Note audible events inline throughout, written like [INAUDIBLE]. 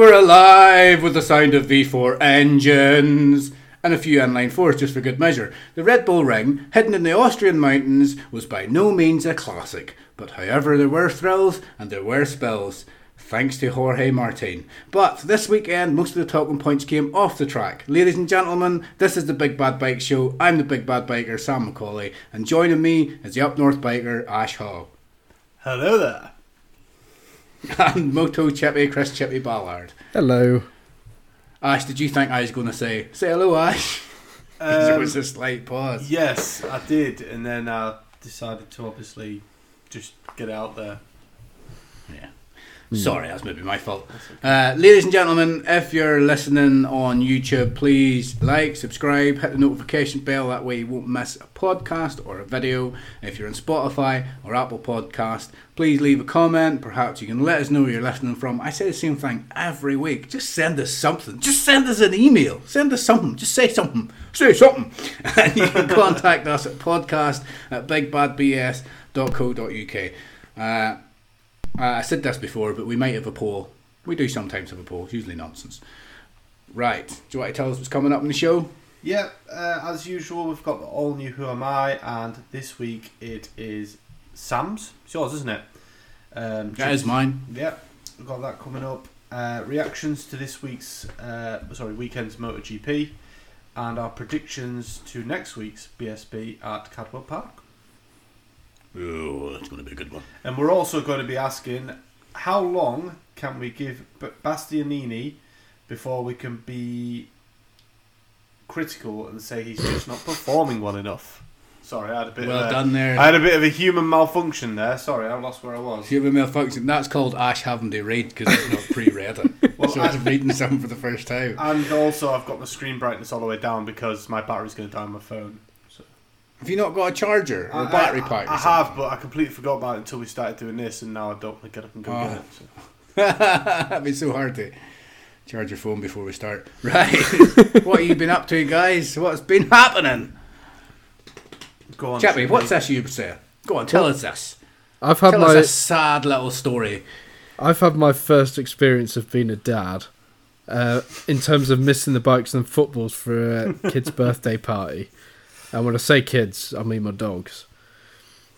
Were alive with the sound of V4 engines and a few inline fours just for good measure. The Red Bull Ring, hidden in the Austrian mountains, was by no means a classic, but however there were thrills and there were spills. Thanks to Jorge Martin. But this weekend, most of the talking points came off the track. Ladies and gentlemen, this is the Big Bad Bike Show. I'm the Big Bad Biker, Sam Macaulay, and joining me is the Up North Biker, Ash Hall. Hello there. And Moto Chippy, Chris Chippy Ballard. Hello. Ash, did you think I was going to say, say hello, Ash? 'Cause [LAUGHS] there um, was a slight pause. Yes, I did, and then I decided to obviously just get out there. Yeah. Sorry, that's maybe my fault. Uh, ladies and gentlemen, if you're listening on YouTube, please like, subscribe, hit the notification bell. That way you won't miss a podcast or a video. If you're on Spotify or Apple Podcast, please leave a comment. Perhaps you can let us know where you're listening from. I say the same thing every week. Just send us something. Just send us an email. Send us something. Just say something. Say something. [LAUGHS] And you can contact us at podcast at bigbadbs.co.uk. Uh, uh, I said this before, but we might have a poll. We do sometimes have a poll, it's usually nonsense. Right, do you want to tell us what's coming up in the show? Yeah, uh, as usual, we've got the all new Who Am I, and this week it is Sam's. It's yours, isn't it? Um, That is mine. Yeah, we've got that coming up. Uh, reactions to this week's, uh, sorry, weekend's MotoGP, and our predictions to next week's BSB at Cadwell Park. Oh, that's going to be a good one. And we're also going to be asking how long can we give Bastianini before we can be critical and say he's just not performing well enough. Sorry, I had a bit. Well of a, done there. I had a bit of a human malfunction there. Sorry, I lost where I was. Human malfunction. That's called Ash having to read because it's not pre-read it. [LAUGHS] Well, so I- it's reading something for the first time. And also, I've got the screen brightness all the way down because my battery's going to die on my phone. So. Have you not got a charger or a I- battery I, pack? or I, have, but I completely forgot about it until we started doing this, and now I don't want to get up and go Oh. get it. So. [LAUGHS] That'd be so hard to charge your phone before we start. [LAUGHS] Right. [LAUGHS] what have you been up to, guys? What's been happening? Go on, Chippy, what's this you say? Go on, tell us this. I've had Tell my us a sad little story. I've had my first experience of being a dad. Uh, in terms of missing the bikes and footballs for a kid's birthday party. And when I say kids, I mean my dogs.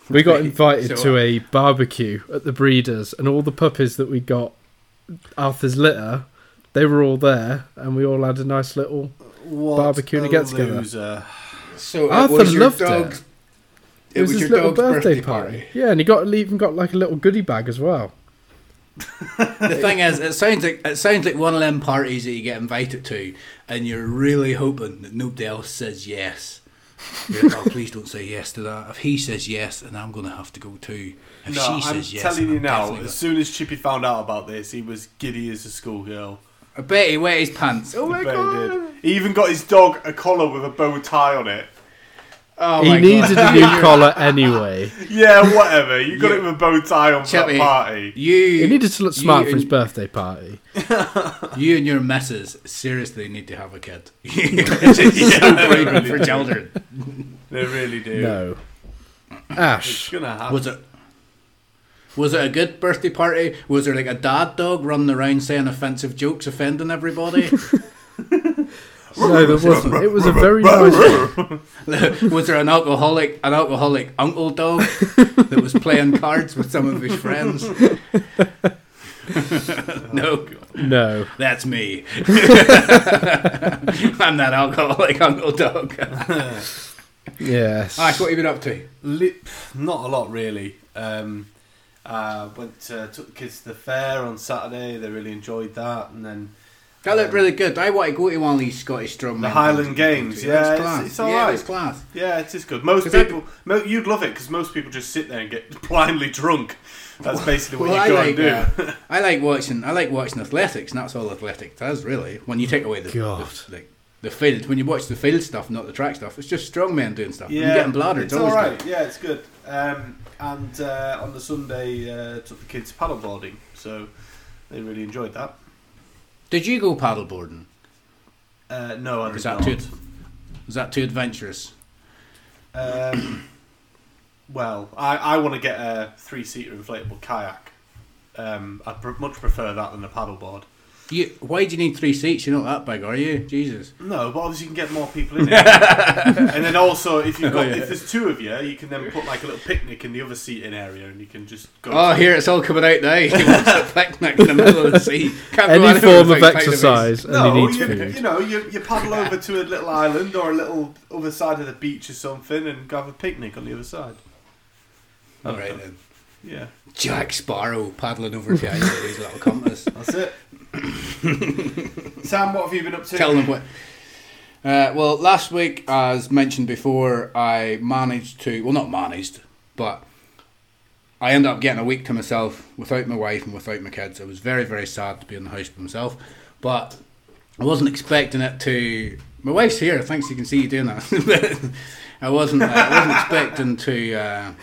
We got invited so- to a barbecue at the breeders, and all the puppies that we got, Arthur's litter, they were all there, and we all had a nice little. What barbecue and a a get-together. loser. So Arthur it was your loved it. dog's, It, was, his your little dog's birthday, party. Yeah, and he got even got like a little goodie bag as well. [LAUGHS] The thing is, it sounds like it sounds like one of them parties that you get invited to, and you're really hoping that nobody else says yes. You're like, oh, please don't say yes to that. If he says yes, then I'm going to have to go too. If No, she I'm says yes, telling you I'm now. definitely As soon as Chippy found out about this, he was giddy as a schoolgirl. I bet he wet his pants. Oh my I bet god! he did. He even got his dog a collar with a bow tie on it. Oh he my needed god. a new [LAUGHS] collar anyway. Yeah, whatever. You got You- it with a bow tie on for Chippy, that party. You He needed to look smart for his birthday party. [LAUGHS] You and your missus seriously need to have a kid. It's so fragrant for children. They really do. No. It's Ash. gonna happen. Was it? Was it a good birthday party? Was there like a dad dog running around saying offensive jokes, offending everybody? [LAUGHS] No, there wasn't. It was a very nice. [LAUGHS] was there an alcoholic, an alcoholic uncle dog that was playing [LAUGHS] cards with some of his friends? [LAUGHS] no, No. that's me. I'm that alcoholic uncle dog. Yes. Ash, what have you been up to? Li- not a lot really. Um, uh, went to, took the kids to the fair on Saturday. They really enjoyed that, and then That looked really good. I want to go to one of these Scottish strongmen. The Highland. Games, It yeah, was it's- class. it's yeah, alright. it's class. yeah, it is good. Most I- people, mo- you'd love it because most people just sit there and get [LAUGHS] blindly drunk. That's basically what Well, you go like and do. uh, [LAUGHS] I like watching. I like watching athletics, and that's all athletics does really. When you take away the God. the, like the field, when you watch the field stuff, not the track stuff, it's just strong men doing stuff. yeah, Yeah, getting bladdered. It's It's all always right. good. Yeah, it's good. Um, and uh, on the Sunday, uh, took the kids paddleboarding, so they really enjoyed that. Did you go paddleboarding? Uh, no, I is that not. too? Was that too adventurous? Um, well, I, I want to get a three-seater inflatable kayak. um, I'd pr- much prefer that than a paddleboard. You, why do you need three seats? You're not that big, are you? Jesus. No, but obviously you can get more people in [LAUGHS] it. and then also, if you Oh, got yeah. if there's two of you, you can then put like a little picnic in the other seating area, and you can just go. Oh, to- here it's all coming out now. [LAUGHS] He wants a picnic in the middle of the [LAUGHS] sea. Can't go Any anywhere form of without finding exercise, and No, he needs you, food. you know, you, you paddle over to a little island or a little other side of the beach or something, and go have a picnic on the other side. a- All right then. Yeah, Jack Sparrow paddling over to Iceland with his little compass. that's it. [COUGHS] Sam, what have you been up to? Tell them what. Uh, well, last week, as mentioned before, I managed to. Well, not managed, but I ended up getting a week to myself without my wife and without my kids. I was very, very sad to be in the house by myself, but I wasn't expecting it to. My wife's here. Thanks, you can see you doing that. [LAUGHS] I wasn't. Uh, I wasn't expecting to. Uh,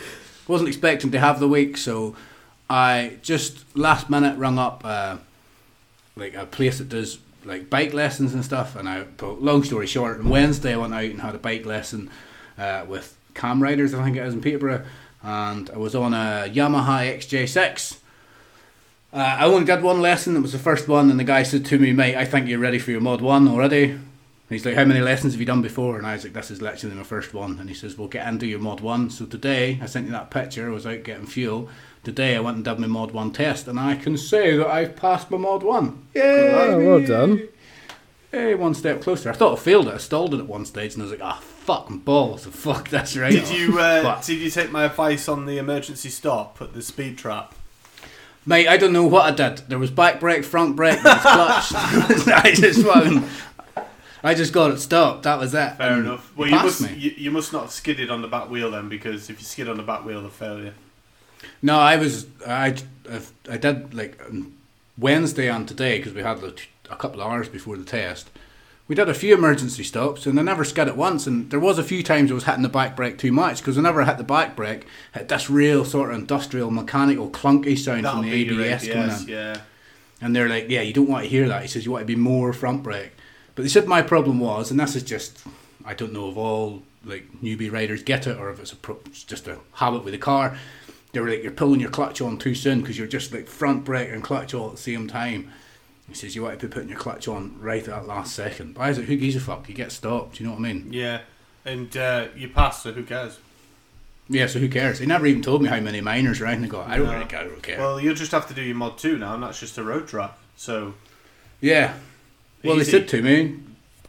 wasn't expecting to have the week, so I just last minute rung up. Like a place that does like bike lessons and stuff. And I, but long story short, on Wednesday I went out and had a bike lesson uh, with Cam Riders, I think it was in Peterborough, and I was on a Yamaha XJ6. Uh, I only did one lesson. It was the first one, and the guy said to me, "Mate, I think you're ready for your mod one already." And He's like, "How many lessons have you done before?" And I was like, "This is literally my first one." And he says, "Well, get into your mod one." So today, I sent you that picture. I was out getting fuel. Today, I went and did my mod one test, and I can say that I've passed my mod one. Yay! Oh, well done. Hey, one step closer. I thought I failed it. I stalled it at one stage, and I was like, "Ah, fucking balls! Fuck, that's right." Did you uh, But- did you take my advice on the emergency stop at the speed trap? Mate, I don't know what I did. There was back brake, front brake, there was clutch. [LAUGHS] I just fucking, I just got it stopped. That was it. Fair And enough. Well, you must me. you, you must not have skidded on the back wheel then, because if you skid on the back wheel, they'll fail you. No, I was. I I did like um, Wednesday and today because we had a couple of hours before the test. We did a few emergency stops and I never skid it once. And there was a few times I was hitting the back brake too much because whenever I hit the back brake, it had this real sort of industrial, mechanical, clunky sound That'll from the ABS coming ABS, in. yeah. And they're like, yeah, you don't want to hear that. He says, you want to be more front brake. But they said my problem was, and this is just, I don't know if all like newbie riders get it or if it's, a pro- it's just a habit with the car. They were like, you're pulling your clutch on too soon because you're just like front brake and clutch all at the same time. He says, you want to be putting your clutch on right at that last second. But I was like, who gives a fuck? You get stopped, you know what I mean? Yeah, and uh, you passed, so who cares? Yeah, so who cares? He never even told me how many minors are out and I I don't No. really care, I don't care. Well, you'll just have to do your mod two now, and that's just a road track. So Yeah. Well, Easy. they said to me,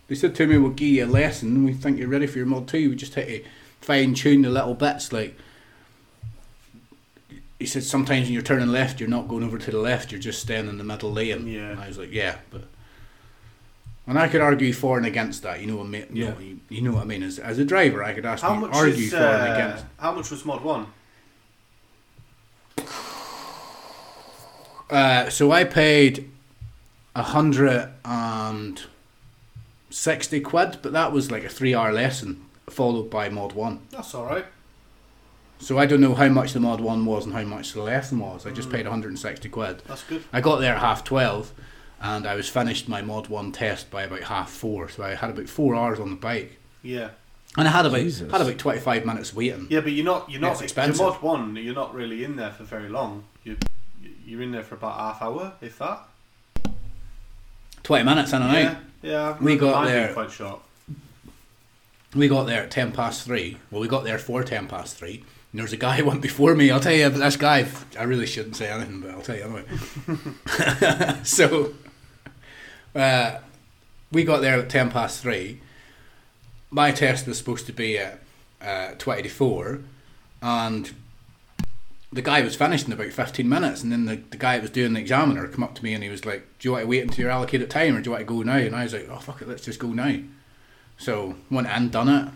they said to me, we'll give you a lesson. We think you're ready for your mod two. We just have to fine tune the little bits. Like he said, sometimes when you're turning left, you're not going over to the left. You're just staying in the middle lane. Yeah. And I was like, yeah, but. And I could argue for and against that. You know what I mean? You, Yeah. know, you, you know what I mean? As, as a driver, I could ask how much argue is for and uh, against. how much was mod one? Uh, so I paid a hundred and sixty quid, but that was like a three-hour lesson followed by mod one. That's all right. So I don't know how much the mod one was and how much the lesson was. I just mm. paid 160 quid. That's good. I got there at half twelve, and I was finished my mod one test by about half four. So I had about four hours on the bike, Yeah, and I had about Jesus. had about 25 minutes waiting. yeah, but you're not you're not it's you're mod one. You're not really in there for very long. You you're in there for about half hour, if that. 20 minutes in and yeah, out. yeah. I We got there- quite short. We got there at 10 past three. Well, we got there for 10 past three. And there was a guy who went before me. I'll tell you, but this guy, I really shouldn't say anything, but I'll tell you anyway. [LAUGHS] so, uh, we got there at 10 past three. My test was supposed to be at uh, 20 to 4, and the guy was finished in about 15 minutes. And then the, the guy that was doing the examiner come up to me and he was like, Do you want to wait until your allocated time or do you want to go now? And I was like, Oh, fuck it, let's just go now. So, went and done it.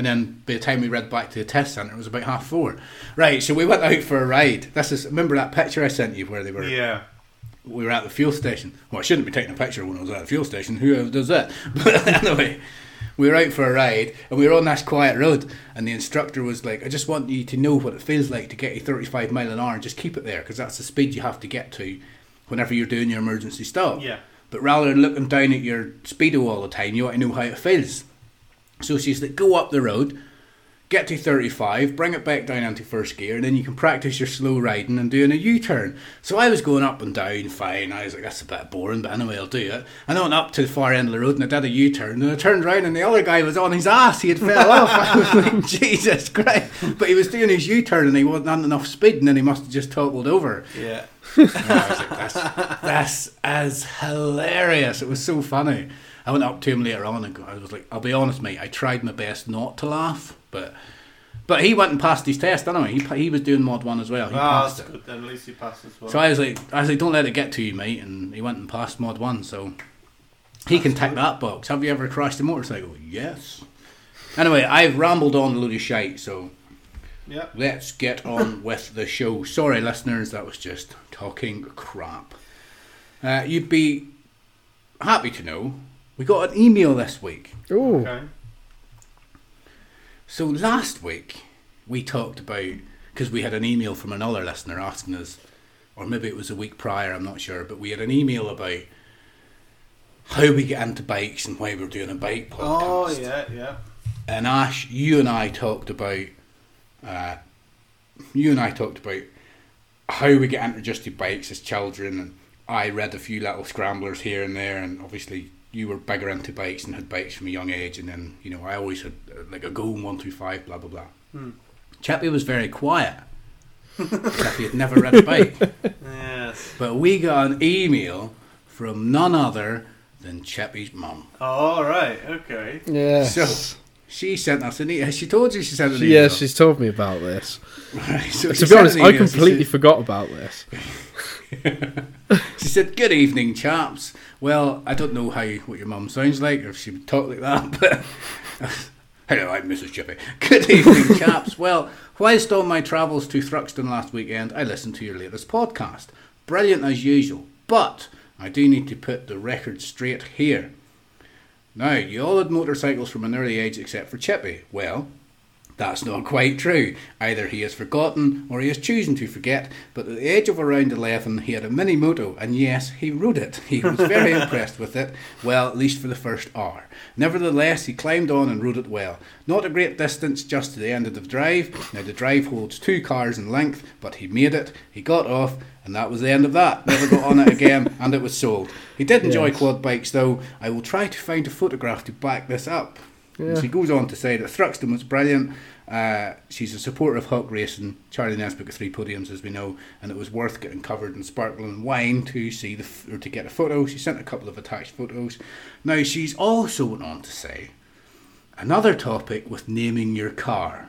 And then by the time we read back to the test centre, it was about half four. Right, so we went out for a ride. This is remember that picture I sent you where they were Yeah, we were at the fuel station. Well, I shouldn't be taking a picture when I was at the fuel station. Who does that? [LAUGHS] But anyway, we were out for a ride and we were on this quiet road. And the instructor was like, I just want you to know what it feels like to get a 35 mile an hour and just keep it there because that's the speed you have to get to whenever you're doing your emergency stop. yeah. But rather than looking down at your speedo all the time, you want to know how it feels. So she's like, go up the road, get to 35, bring it back down into first gear, and then you can practice your slow riding and doing a U turn. So I was going up and down fine. I was like, that's a bit boring, but anyway, I'll do it. And I went up to the far end of the road and I did a U turn, and I turned around and the other guy was on his ass. He had fell [LAUGHS] off. I was like, Jesus Christ. But he was doing his U turn and he wasn't on enough speed, and then he must have just toppled over. Yeah. And I was like, that's, that's as hilarious. It was so funny. I went up to him later on and go- I was like, I'll be honest, mate, I tried my best not to laugh, but but he went and passed his test anyway. He, he was doing mod one as well. He Ah, passed that's it. good then. At least he passed as well. So I was like, I was like, don't let it get to you, mate. And he went and passed mod one, so he can tick that box. Have you ever crashed a motorcycle? Yes. Anyway, I've rambled on a load of shite, so yeah. let's get on with the show. Sorry, listeners, that was just talking crap. Uh, you'd be happy to know we got an email this week. Ooh. Okay. So last week we talked about because we had an email from another listener asking us, or maybe it was a week prior, I'm not sure, but we had an email about how we get into bikes and why we're doing a bike podcast. Oh yeah, yeah. And Ash, you and I talked about, uh, you and I talked about how we get introduced to bikes as children, and I read a few little scramblers here and there, and obviously you were bigger into bikes and had bikes from a young age, and then you know I always had uh, like a Go one two five, blah blah blah. Hmm. Chippy was very quiet. Chippy had never read a bike, [LAUGHS] Yes. but we got an email from none other than Chippy's mum. Oh, all right. Okay. Yes. So she sent us an email. She told you she sent an email. yeah, she's told me about this. Right, so to be honest, an I completely said- forgot about this. [LAUGHS] She said, "Good evening, chaps." Well, I don't know how what your mum sounds like, or if she would talk like that, [LAUGHS] but hello, I'm Mrs. Chippy. [LAUGHS] Good evening, [LAUGHS] chaps. Well, whilst on my travels to Thruxton last weekend, I listened to your latest podcast. Brilliant as usual, but I do need to put the record straight here. Now, you all had motorcycles from an early age except for Chippy. Well, that's not quite true. Either he has forgotten or he is choosing to forget, but at the age of around 11 he had a mini moto, and yes, he rode it. He was very [LAUGHS] impressed with it, well, at least for the first hour. Nevertheless, he climbed on and rode it well. Not a great distance, just to the end of the drive. Now, the drive holds two cars in length, but he made it, he got off, and that was the end of that. Never got on it again, and it was sold. He did [LAUGHS] enjoy Yes. quad bikes, though. I will try to find a photograph to back this up. Yeah. she goes on to say that Thruxton was brilliant. Uh, she's a supporter of Hawk Racing. Charlie Nesbitt got three podiums, as we know, and it was worth getting covered in sparkling wine to see the f- or to get a photo. She sent a couple of attached photos. Now she's also went on to say another topic with naming your car.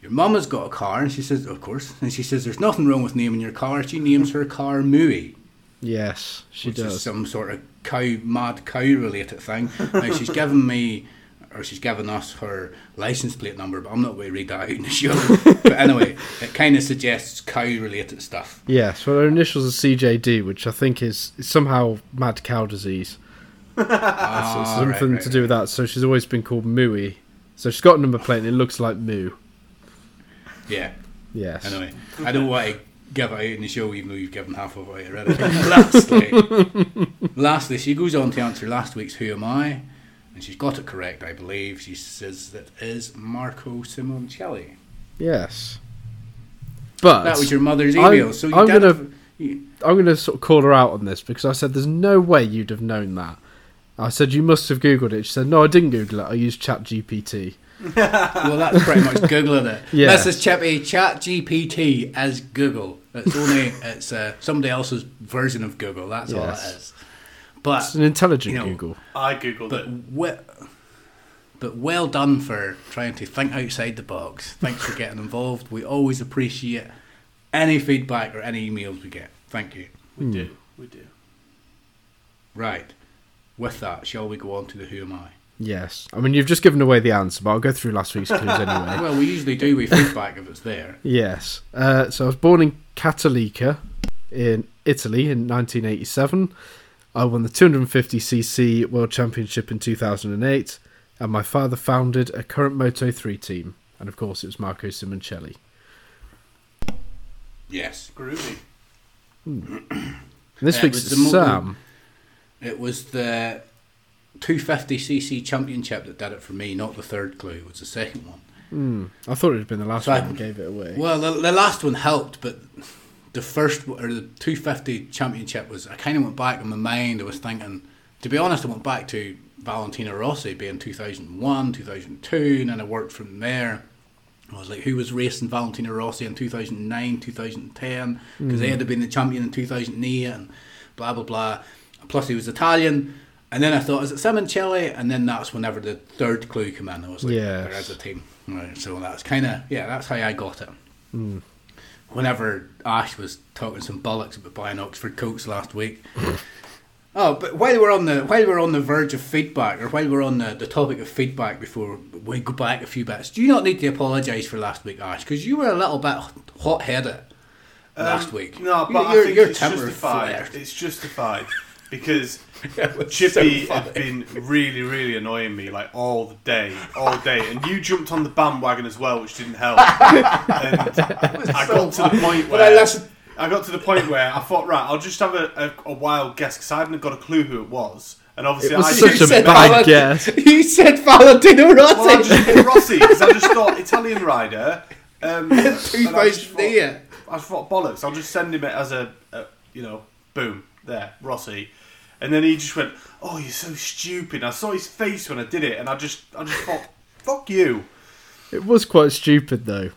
Your mum has got a car, and she says, of course, and she says there's nothing wrong with naming your car. She names her car Mooey Yes, she does. some sort of cow, mad cow related thing. now [LAUGHS] she's given me, or she's given us her license plate number, but I'm not going to read that out in the show. [LAUGHS] but anyway, it kind of suggests cow related stuff. Yes, well, her initials are CJD, which I think is somehow mad cow disease. Ah, It's something right, right, to do with that. So she's always been called Mooey. So she's got a number plate and it looks like Moo. Yeah. Yes. Anyway, I don't want to give out in the show, even though you've given half of it already. [LAUGHS] lastly, lastly, she goes on to answer last week's "Who Am I," and she's got it correct, I believe. She says that is Marco Simoncelli. Yes. But That was your mother's I'm- email. so you I'm gonna- have- you- I'm going to sort of call her out on this because I said there's no way you'd have known that. I said you must have googled it. She said no, I didn't Google it. I used ChatGPT. [LAUGHS] Well, that's pretty much Googling it. [LAUGHS] Yeah. This is Chippy ChatGPT as Google. It's only it's uh, somebody else's version of Google. That's all it Yes. But It's an intelligent you know, Google. I googled but it. we, but well done for trying to think outside the box. Thanks for getting involved. We always appreciate any feedback or any emails we get. Thank you. We Hmm. do. We do. Right. With that, shall we go on to the Who Am I? Yes. I mean, you've just given away the answer, but I'll go through last week's clues anyway. [LAUGHS] Well, we usually do with feedback if it's there. Yes. Uh, so I was born in Cattolica in Italy in 1987. I won the 250cc World Championship in 2008, and my father founded a current Moto 3 team. And of course, it was Marco Simoncelli. Yes. Groovy. And [COUGHS] this Uh, week's was the Sam. It was the 250cc championship that did it for me, not the third clue. It was the second one. Hmm. I thought it had been the last So I- one that gave it away. Well, the, the last one helped, but the first or the 250 championship was. I kind of went back in my mind. I was thinking, to be honest, I went back to Valentino Rossi being 2001, 2002, and then I worked from there. I was like, who was racing Valentino Rossi in 2009, 2010? Because they had been the champion in 2008 and blah, blah, blah. Plus, he was Italian. And then I thought, is it Simoncelli? And then that's whenever the third clue came in. I was like, Yes. there is a team. Right, so that's kind of, yeah, that's how I got it. Whenever Ash was talking some bollocks about buying Oxford coats last week. [LAUGHS] Oh, but while we're on the while we're on the verge of feedback, or while we're on the, the topic of feedback, before we go back a few bits, do you not need to apologise for last week, Ash? Because you were a little bit hot headed last Um, week. No, You- but I your, think your it's justified. flared. It's justified because [LAUGHS] It was so Chippy had been really, really annoying me like all the day, all day, and you jumped on the bandwagon as well, which didn't help. [LAUGHS] and I got to the point But I where I got to the point where I thought, right, I'll just have a, a, a wild guess because I hadn't got a clue who it was, and obviously It was I such just a said bad Valent- guess. [LAUGHS] You said Valentino Rossi. Well, I just picked Rossi because I just thought Italian rider. Um, and I just thought- I thought bollocks. I'll just send him it as a, a you know, boom there, Rossi. And then he just went, "Oh, you're so stupid." I saw his face when I did it, and I just, I just thought, "Fuck you." It was quite stupid though.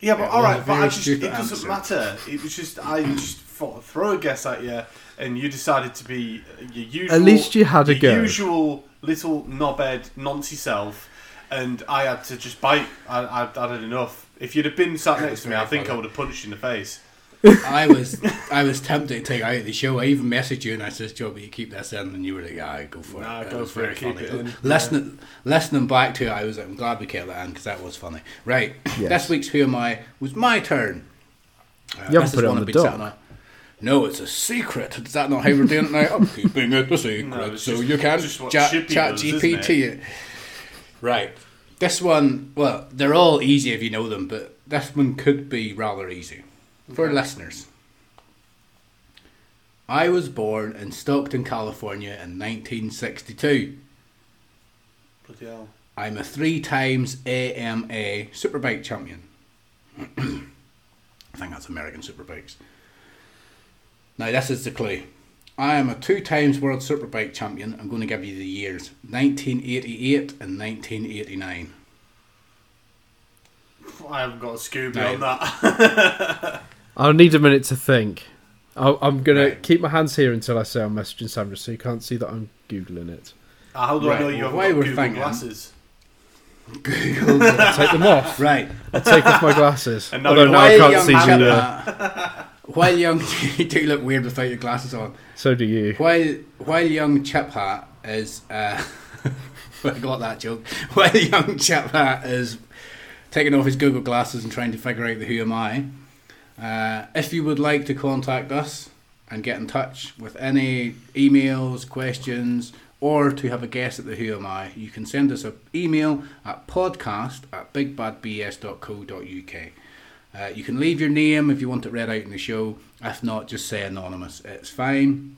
Yeah, but Yeah, all well, right, a but I just, it doesn't answer. matter. It was just, I just thought, throw a guess at you, and you decided to be your usual. At least you had a your go. Usual little knobhead, noncy self, and I had to just bite. I, I, I had enough. If you'd have been sat next to me, I think I would have punched you in the face. I was I was tempted to take out of the show. I even messaged you and I said, "Joe, but you keep this in," and you were like, "Ah, go for Nah, it." go was for it, very keep funny. it in. Listening, listening back to it, I was like, I'm glad we kept that in because that was funny. Right, [CLEARS THROAT] Yes. this week's Who Am I was my turn. Uh, You haven't this put is it one on I've the been doc. sitting on. No, it's a secret. Is that not how we're doing it now? I'm keeping it a secret, No, so just- you can't chat, Chippy does, GPT it. Right. This one, well, they're all easy if you know them, but this one could be rather easy for Okay. listeners. I was born in Stockton, California in 1962. Bloody hell. I'm a three times AMA Superbike champion. [CLEARS THROAT] I think that's American Superbikes. Now, this is the clue. I am a two times World Superbike champion. I'm going to give you the years 1988 and 1989. I haven't got a Scooby No. on that. [LAUGHS] I'll need a minute to think. I'll, I'm gonna Right. keep my hands here until I say I'm messaging Sandra, so you can't see that I'm googling it. Uh, How do I Right, know you well, haven't while got we're Google thinking- glasses? Google. I'll take them off. [LAUGHS] right. I'll take off my glasses. [LAUGHS] And now Although now I can't see you. there. [LAUGHS] hat- While young, you do look weird without your glasses on. So do you. While while young chip hat is, uh, I got that joke. While young chip hat is taking off his Google glasses and trying to figure out the who am I. Uh, if you would like to contact us and get in touch with any emails, questions, or to have a guess at the who am I, you can send us an email at podcast at bigbadbs.co.uk. Uh, you can leave your name if you want it read out in the show. If not, just say anonymous. It's fine.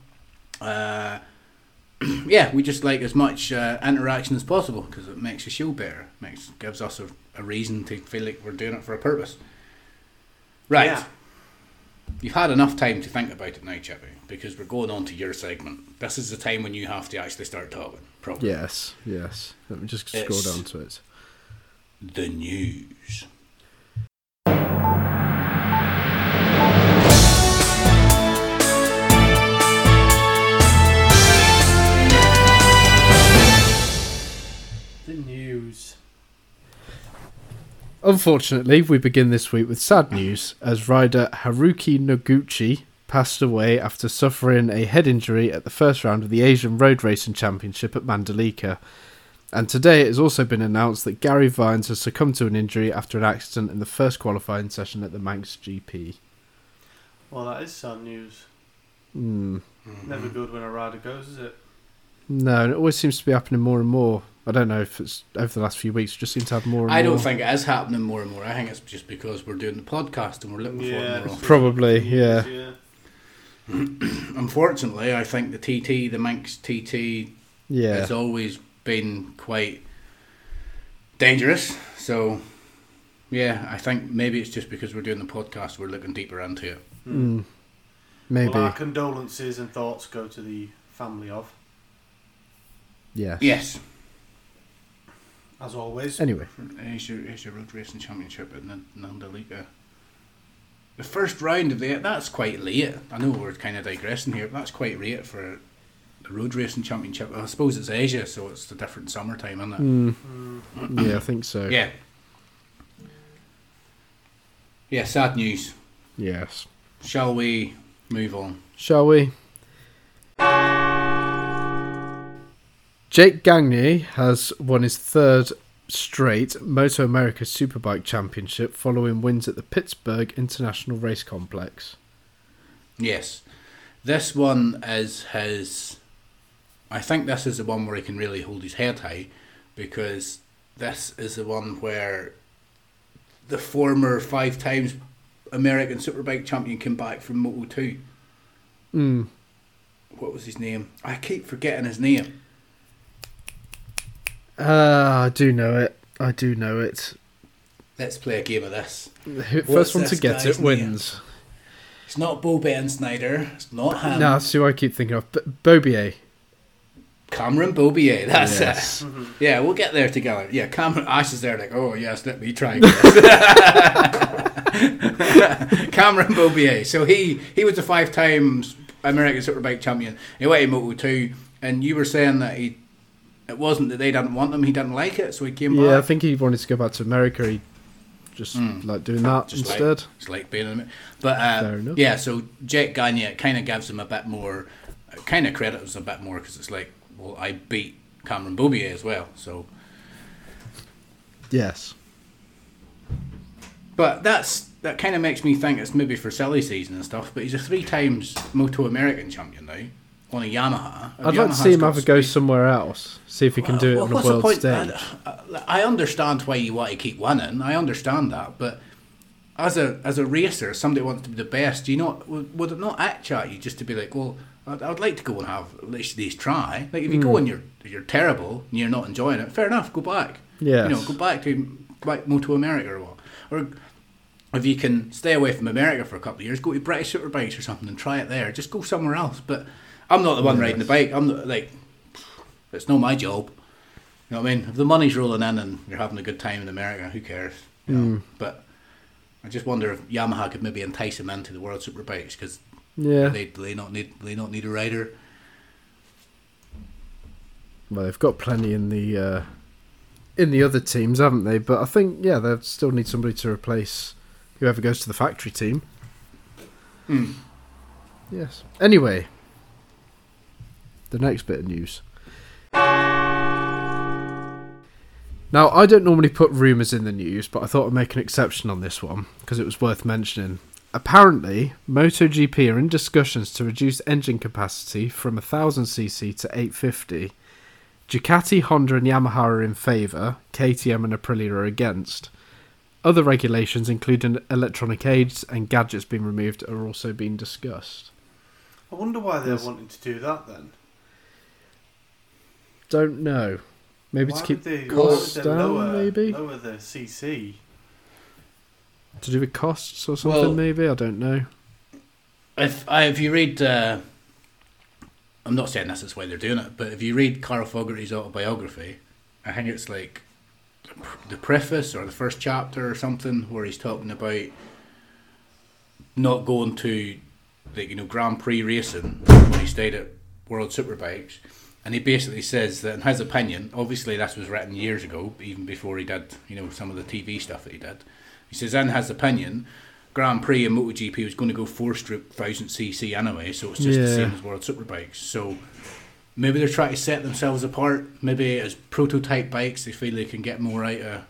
Uh, [CLEARS THROAT] yeah, we just like as much uh, interaction as possible because it makes the show better. Makes gives us a, a reason to feel like we're doing it for a purpose. Right. Yeah. You've had enough time to think about it now, Chippy, because we're going on to your segment. This is the time when you have to actually start talking. Probably. Yes, yes. Let me just scroll It's- down to it. The news. Unfortunately, we begin this week with sad news as rider Haruki Noguchi passed away after suffering a head injury at the first round of the Asian Road Racing Championship at Mandalika. And today it has also been announced that Gary Vines has succumbed to an injury after an accident in the first qualifying session at the Manx GP. Well, that is sad news. Hmm. Never good when a rider goes, is it? No, and it always seems to be happening more and more. I don't know if it's over the last few weeks, just seems to have more and I more. don't think it is happening more and more. I think it's just because we're doing the podcast and we're looking for it more often. Probably, yeah. Yeah. [CLEARS THROAT] Unfortunately, I think the TT, the Manx TT Yeah. has always been quite dangerous. So, yeah, I think maybe it's just because we're doing the podcast, we're looking deeper into it. Mm. Maybe. Well, our condolences and thoughts go to the family of, yes. Yes. As always. Anyway. Asia, Asia Road Racing Championship in the Mandalika. The first round of the that's quite late. I know we're kind of digressing here, but that's quite late for the road racing championship. I suppose it's Asia, so it's a different summertime, isn't it? Mm. [CLEARS THROAT] Yeah, I think so. Yeah. Yeah, sad news. Yes. Shall we move on? Shall we? Jake Gagne has won his third straight Moto America Superbike Championship following wins at the Pittsburgh International Race Complex. Yes. This one is his. I think this is the one where he can really hold his head high because this is the one where the former five times American Superbike champion came back from Moto 2. Mm. What was his name? I keep forgetting his name. Ah, I do know it. I do know it. Let's play a game of this. The What's first one to get it wins. It's not Bo and Snyder. It's not him. no, that's who I keep thinking of. B- Beaubier. Cameron Beaubier. That's Yes. it. Yeah, we'll get there together. Yeah, Cameron Ash is there like, oh yes, let me try. [LAUGHS] [LAUGHS] Cameron Beaubier. So he he was a five times American Superbike champion. He went in Moto two, and you were saying that he it wasn't that they didn't want him, he didn't like it, so he came back. Yeah, I think he wanted to go back to America. He just like doing that Just like- instead. It's like being in it. But uh, yeah, so Jake Gagne kind of gives him a bit more, kind of credits a bit more because it's like, well, I beat Cameron Beaubier as well. So, Yes. but that's that kind of makes me think it's maybe for silly season and stuff. But he's a three times Moto American champion now on a Yamaha. If I'd like to see him have a go somewhere else. See if he can do it Well, on a the world point? stage. I, I understand why you want to keep winning. I understand that, but as a as a racer, somebody wants to be the best. You know, would, would it not act at you just to be like, well, I'd, I'd like to go and have at least these try. Like if you Hmm. go and you're you're terrible and you're not enjoying it, fair enough, go back. Yeah. You know, go back to go back Moto America or what, or. If you can stay away from America for a couple of years, go to British Superbikes or something and try it there. Just go somewhere else. But I'm not the one riding the bike. I'm not, like, it's not my job. You know what I mean? If the money's rolling in and you're having a good time in America, who cares? You know? But I just wonder if Yamaha could maybe entice him into the World Superbikes because Yeah. they they not need they not need a rider. Well, they've got plenty in the uh, in the other teams, haven't they? But I think yeah, they still need somebody to replace whoever goes to the factory team. Hmm. Yes. Anyway, the next bit of news. Now, I don't normally put rumours in the news, but I thought I'd make an exception on this one because it was worth mentioning. Apparently, MotoGP are in discussions to reduce engine capacity from 1000cc to 850. Ducati, Honda, and Yamaha are in favour, KTM and Aprilia are against. Other regulations, including electronic aids and gadgets being removed, are also being discussed. I wonder why they're Yes. wanting to do that then. Don't know. Maybe why to keep they, costs down, lower, maybe? lower the CC. to do with costs or something. Well- maybe I don't know. If if you read, uh, I'm not saying this is why they're doing it, but if you read Carl Fogarty's autobiography, I think it's like the preface or the first chapter or something where he's talking about not going to like you know Grand Prix racing when he stayed at World Superbikes, and he basically says that in his opinion, obviously this was written years ago, even before he did you know some of the TV stuff that he did. He says in his opinion, Grand Prix and MotoGP was going to go four stroke thousand cc anyway, so it's just the same as World Superbikes. So maybe they're trying to set themselves apart. Maybe as prototype bikes, they feel they can get more out of.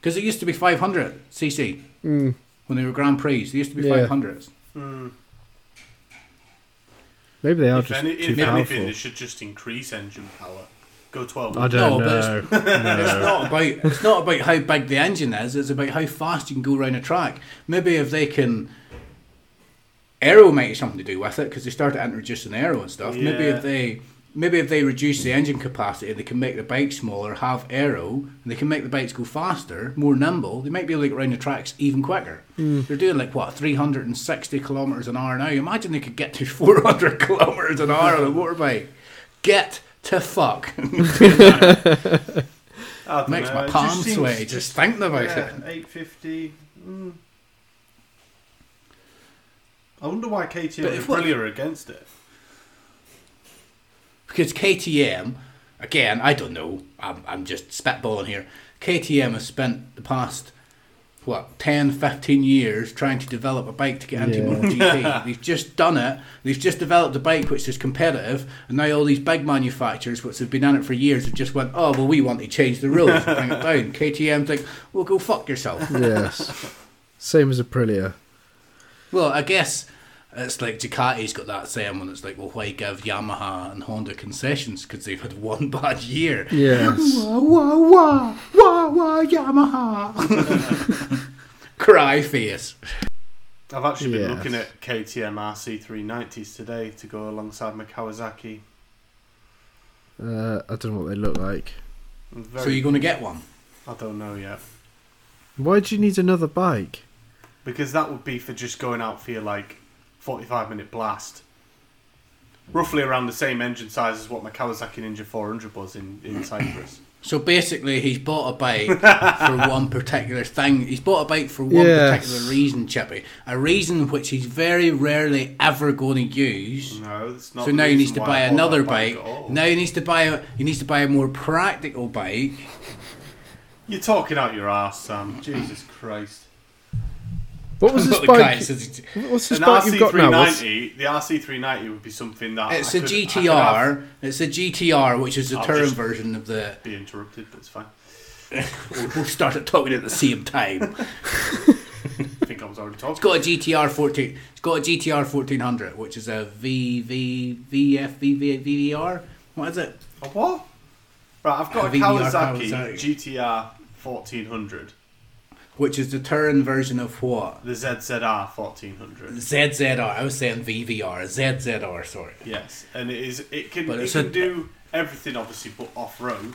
Because it used to be 500 cc Mm. when they were Grand Prix. They used to be Yeah. 500s. Hmm. Maybe they are If, just any, too if anything, powerful. they should just increase engine power. Go 12. I don't No, but know. [LAUGHS] It's no. not about it's not about how big the engine is. It's about how fast you can go around a track. Maybe if they can. Aero might have something to do with it because they started introducing aero and stuff. Maybe Yeah. if they maybe if they reduce the engine capacity, they can make the bike smaller, have aero, and they can make the bikes go faster, more nimble. They might be able to get around the tracks even quicker. They're doing like what 360 kilometers an hour now. Imagine they could get to [LAUGHS] 400 kilometers an hour on a motorbike. Get to fuck. [LAUGHS] I don't Makes know, my it just palms seems- sweaty just thinking about yeah, it. 850. Mm. I wonder why KTM But and Aprilia are against it. Because KTM, again, I don't know. I'm, I'm just spitballing here. KTM has spent the past what 10, 15 years trying to develop a bike to get Yeah. MotoGP. [LAUGHS] They've just done it. They've just developed a bike which is competitive, and now all these big manufacturers, which have been in it for years, have just went, "Oh well, we want to change the rules, and bring it [LAUGHS] down." KTM's like, "Well, go fuck yourself." yes. [LAUGHS] Same as Aprilia. Well, I guess it's like Ducati's got that saying when it's like, well, why give Yamaha and Honda concessions because they've had one [LAUGHS] bad year? Yes. [LAUGHS] Wah, wah, wah, wah, wah, Yamaha. [LAUGHS] Cry face. I've actually been Yes. looking at KTM RC390s today to go alongside my Kawasaki. Uh, I don't know what they look like. So you're going to get one? I don't know yet. Why do you need another bike? Because that would be for just going out for your like 45 minute blast. Roughly around the same engine size as what my Kawasaki Ninja 400 was in, in [COUGHS] Cyprus. So basically, he's bought a bike [LAUGHS] for one particular thing. He's bought a bike for one Yes. particular reason, Chippy. A reason which he's very rarely ever going to use. No, that's not so the now he needs to buy another that bike. Now he needs to buy a he needs to buy a more practical bike. You're talking out your ass, Sam. Jesus Christ. What was [LAUGHS] this The bike? says- What's this An bike you've got now? What's- RC390, the RC390 would be something that It's I a could- I could GTR. It's a GTR, which is the I'll touring just- version of the. Be interrupted, but it's fine. We'll [LAUGHS] we'll start talking at the same time. [LAUGHS] I think I was already talking. It's got a GTR 14. It's got a GTR 1400, which is a V V VF VV VVR. What is it? A what? Right, I've got a A Kawasaki, Kawasaki. GTR 1400, Which is the Turin version of what? the ZZR 1400. ZZR. I was saying VVR. ZZR. Sorry. Yes, and it is. It can. But it can a- do everything, obviously, but off road.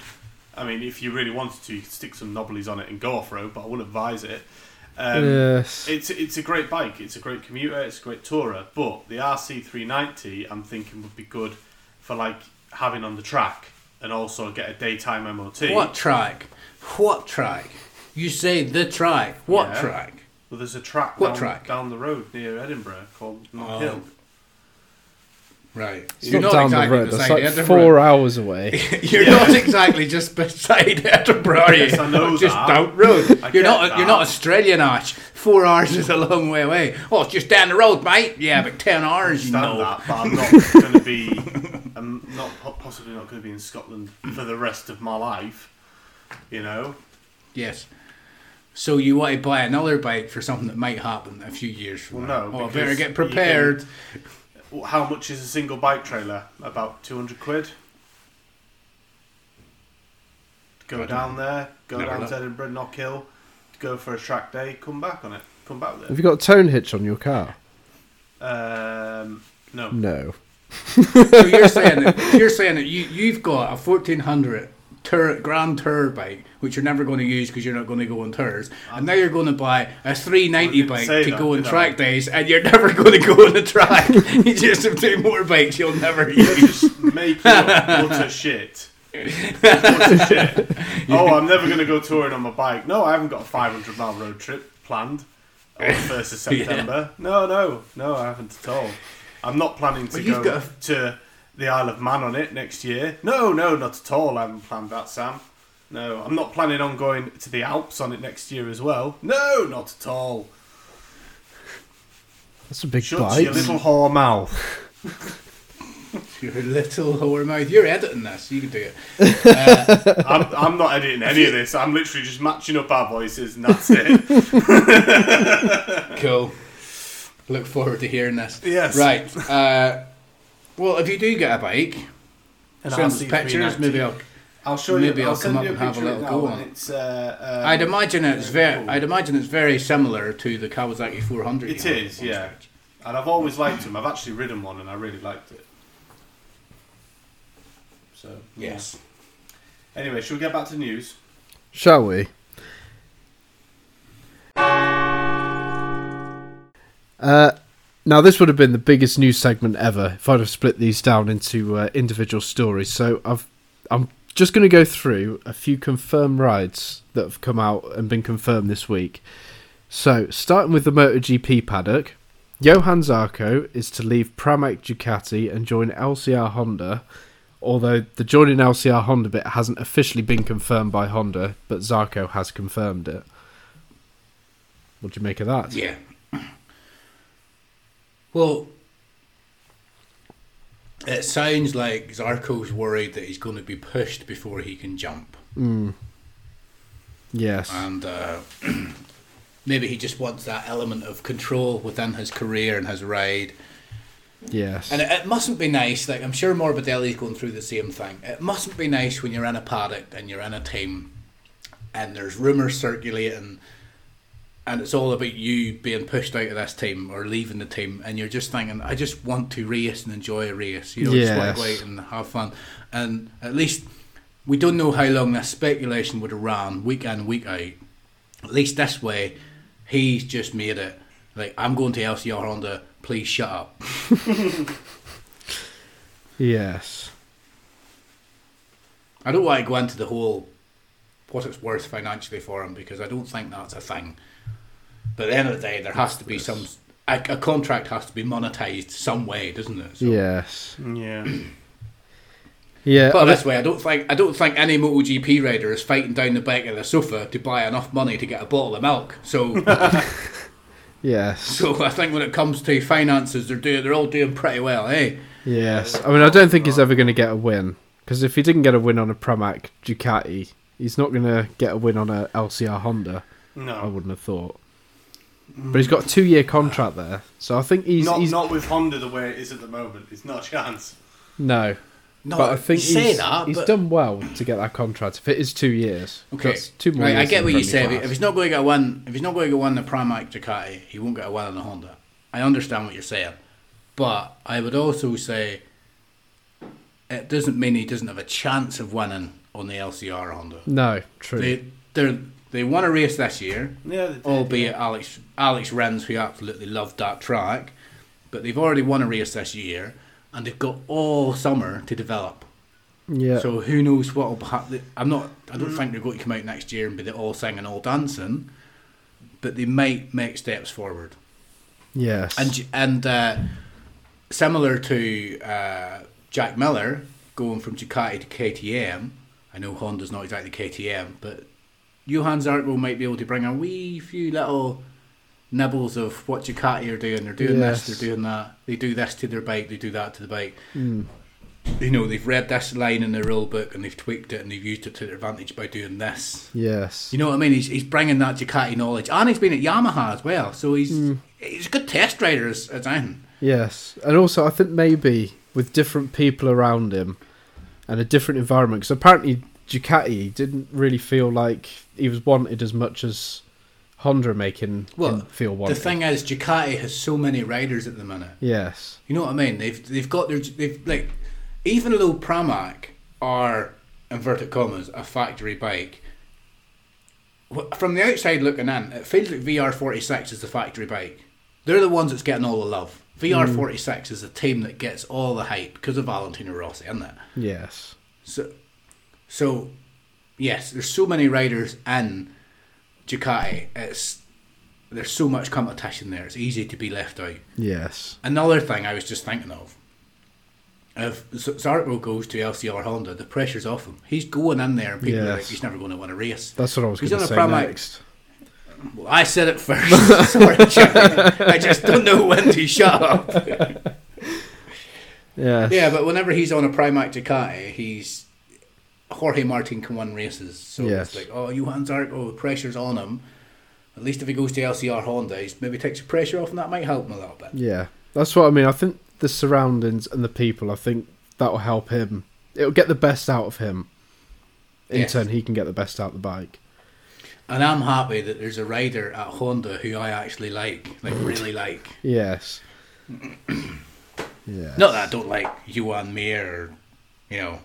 I mean, if you really wanted to, you could stick some knobblies on it and go off road. But I wouldn't advise it. Um, yes. It's it's a great bike. It's a great commuter. It's a great tourer. But the RC390, I'm thinking would be good for like having on the track and also get a daytime MOT. What track? What track? You say the track. What Yeah. track? Well, there's a track. What down, track? down the road near Edinburgh called Knock Oh. Hill. Right. it's You're not not down exactly the road. That's beside like Edinburgh. four hours away. [LAUGHS] You're Yeah. not exactly just beside [LAUGHS] Edinburgh, are you? Yes, I know just that. down the road. I You're not. that. You're not Australian, Arch. Four hours is a long way away. Oh, it's just down the road, mate. Yeah, mm. but ten hours, you understand know. that, but I'm not [LAUGHS] going to be. I'm not possibly not going to be in Scotland for the rest of my life. You know, Yes. So you want to buy another bike for something that might happen a few years from Well, now? no, Oh, because better get prepared. Well, how much is a single bike trailer? About two hundred quid. Go don't down there, go Never down to Edinburgh, Knock Hill, go for a track day, come back on it, come back Have you got a tone hitch on your car? Um, no, No. so you're saying that you're saying that you you've got a fourteen hundred tour Grand Tour bike, which you're never going to use because you're not going to go on tours, ah. and now you're going to buy a three ninety bike to that, go on I? track days, and you're [LAUGHS] never going to go on the track. [LAUGHS] you just have two more bikes you'll never use. making up utter shit. Shit. [LAUGHS] Oh, I'm never going to go touring on my bike. No, I haven't got a 500 mile road trip planned on the 1st of Yeah. September. No, no, no, I haven't at all. I'm not planning to Well, go got to the Isle of Man on it next year. No, no, not at all. I haven't planned that, Sam. No, I'm not planning on going to the Alps on it next year as well. No, not at all. That's a big Shut bike. your little whore mouth. [LAUGHS] Your little whore mouth. You're editing this. You can do it. [LAUGHS] I'm, I'm not editing any of this. I'm literally just matching up our voices and that's it. [LAUGHS] Cool. Look forward to hearing this. Yes. Right. Uh, well, if you do get a bike, An send us pictures. Maybe I'll. I'll show maybe you. I'll I'll come up and have a picture of little it go on. It's, uh, um, I'd imagine it's very. cool. I'd imagine it's very similar to the Kawasaki 400. It you had is, at one yeah. stage. and I've always liked them. I've actually ridden one and I really liked it. So Yes. Anyway, shall we get back to news? Shall we? Uh, now, this would have been the biggest news segment ever if I'd have split these down into uh, individual stories. So I've, I'm just going to go through a few confirmed rides that have come out and been confirmed this week. So, starting with the MotoGP paddock, Johan Zarco is to leave Pramac Ducati and join LCR Honda although the joining LCR Honda bit hasn't officially been confirmed by Honda, but Zarco has confirmed it. What do you make of that? Yeah. Well, it sounds like Zarco's worried that he's going to be pushed before he can jump. Mm. Yes. And uh, [CLEARS THROAT] maybe he just wants that element of control within his career and his ride. yes. And it, it mustn't be nice, like I'm sure Morbidelli's going through the same thing. It mustn't be nice when you're in a paddock and you're in a team and there's rumours circulating and it's all about you being pushed out of this team or leaving the team and you're just thinking, I just want to race and enjoy a race. You know, just want to go Yes. out and have fun. And at least we don't know how long this speculation would have ran week in, week out. At least this way, he's just made it like I'm going to LCR Honda, please shut up. [LAUGHS] yes. I don't want to go into the whole what it's worth financially for him because I don't think that's a thing. But at the end of the day, there has to be some a, a contract has to be monetized some way, doesn't it? So, Yes. Yeah. Yeah. But this way, I don't think I don't think any MotoGP rider is fighting down the back of the sofa to buy enough money to get a bottle of milk. So, [LAUGHS] yes. so I think when it comes to finances, they're doing they're all doing pretty well, eh? Yes. I mean, I don't think he's ever going to get a win because if he didn't get a win on a Pramac Ducati, he's not going to get a win on a LCR Honda. No, I wouldn't have thought. But he's got a two-year contract there, so I think he's, not he's not with Honda the way it is at the moment. It's not a chance. no. No, but I think you say he's, that, he's but- done well to get that contract. If it is two years, Okay, that's two more. right. I years get in what the you say. Premier If class. he's not going to get one, if he's not going to get one the Pramac Ducati, he won't get a one in the Honda. I understand what you're saying, but I would also say it doesn't mean he doesn't have a chance of winning on the LCR Honda. No, true. They they they won a race this year, Yeah. They did, albeit Alex Alex Rins, who absolutely loved that track, but they've already won a race this year, and they've got all summer to develop. yeah. So who knows what will happen? I'm not. I don't think they're going to come out next year and be all singing, all dancing, but they might make steps forward. yes. And and uh, similar to uh, Jack Miller going from Ducati to KTM. I know Honda's not exactly KTM, but Johan Zarco might be able to bring a wee few little nibbles of what Ducati are doing. They're doing Yes. this, they're doing that. They do this to their bike, they do that to the bike Mm, you know, they've read this line in the rule book and they've tweaked it and they've used it to their advantage by doing this. yes. You know what I mean? He's, he's bringing that Ducati knowledge, and he's been at Yamaha as well, so he's Mm. he's a good test rider as, as anything. Yes, and also I think maybe with different people around him and a different environment, because apparently Ducati didn't really feel like he was wanted as much as Honda making Well, feel The thing is, Ducati has so many riders at the minute. yes, You know what I mean? They've they've got their they've like even though Pramac are inverted commas a factory bike. From the outside looking in, it feels like VR46 is the factory bike. They're the ones that's getting all the love. VR46 is the team that gets all the hype because of Valentino Rossi, isn't it? yes, So, so yes, there's so many riders in Ducati. It's there's so much competition there. It's easy to be left out. yes, Another thing I was just thinking of. If Zarco goes to LCR Honda, the pressure's off him. He's going in there, and people are like, he's never going to win a race. that's what I was going to say next. Well, I said it first. [LAUGHS] Sorry. I just don't know when to shut up. [LAUGHS] Yes, yeah, but whenever he's on a Pramac Ducati, he's Jorge Martin can win races. So Yes. it's like, oh, Johan Zarco, oh, the pressure's on him. At least if he goes to LCR Honda, he's maybe takes the pressure off, and that might help him a little bit. yeah, that's what I mean. I think the surroundings and the people, I think that will help him. It'll get the best out of him. In Yes. turn, he can get the best out of the bike. And I'm happy that there's a rider at Honda who I actually like, like really like. Yes. [CLEARS THROAT] yeah. Not that I don't like Johan Mir or, you know,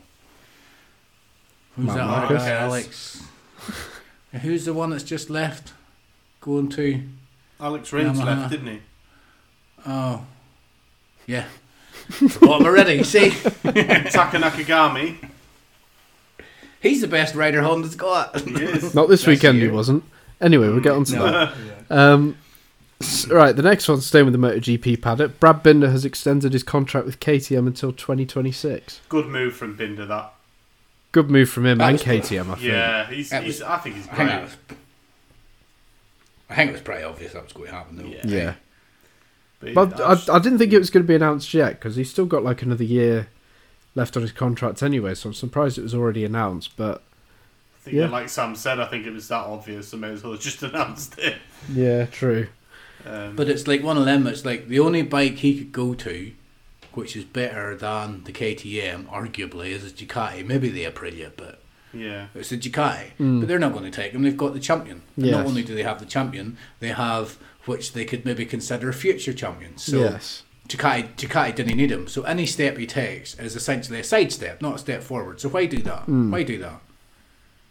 Who's Mark that? Marcus. guy, Alex. Who's the one that's just left? Going to. Alex Rins Yamaha. left, didn't he? Oh. Yeah. [LAUGHS] Forgot him already. See? [LAUGHS] Taka Nakagami. He's the best rider Honda's got. He is. [LAUGHS] Not this Bless weekend, he you. wasn't. Anyway, we'll get on to No. that. Um, s- right, the next one, staying with the MotoGP paddock. Brad Binder has extended his contract with KTM until 2026. Good move from Binder, that. Good move from him That and was good. KTM, I think. Yeah, he's, he's, was- I think he's I think, was, I think it was pretty obvious that was going to happen, though. Yeah. Yeah. But, But yeah, I, I didn't think it was going to be announced yet because he's still got like another year left on his contract anyway. So I'm surprised it was already announced. But I think, yeah. like Sam said, I think it was that obvious. I may as well have just [LAUGHS] announced it. yeah, true. Um, But it's like one of them. It's like the only bike he could go to, which is better than the KTM, arguably, is a Ducati. Maybe the Aprilia, but yeah, it's a Ducati. Mm. But they're not going to take him. They've got the champion. And Not only do they have the champion, they have which they could maybe consider a future champion. So yes. Ducati, Ducati didn't need him. So any step he takes is essentially a side step, not a step forward. So why do that? Mm. Why do that?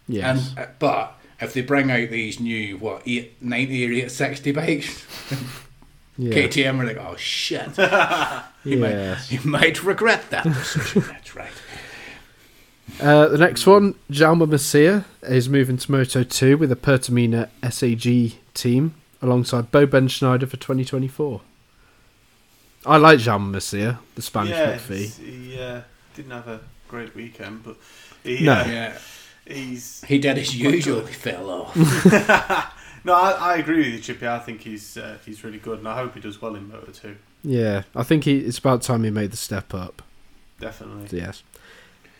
Yes. And uh, but if they bring out these new what eight ninety or eight sixty bikes, [LAUGHS] yeah. KTM are like, oh shit, [LAUGHS] [LAUGHS] you might you might regret that decision. [LAUGHS] That's right. Uh, the next one, Jaume Masia is moving to Moto 2 with a Pertamina SAG team alongside Bo Bendsneyder for 2024. I like Jaume Masia, the Spanish yeah, McPhee. he's- he uh, didn't have a great weekend, but he, No. uh, Yeah, he's he did his usual. He fell off. [LAUGHS] no. I, I agree with you, Chippy. I think he's uh, he's really good, and I hope he does well in Moto too. Yeah, I think he, it's about time he made the step up. Definitely. So, yes.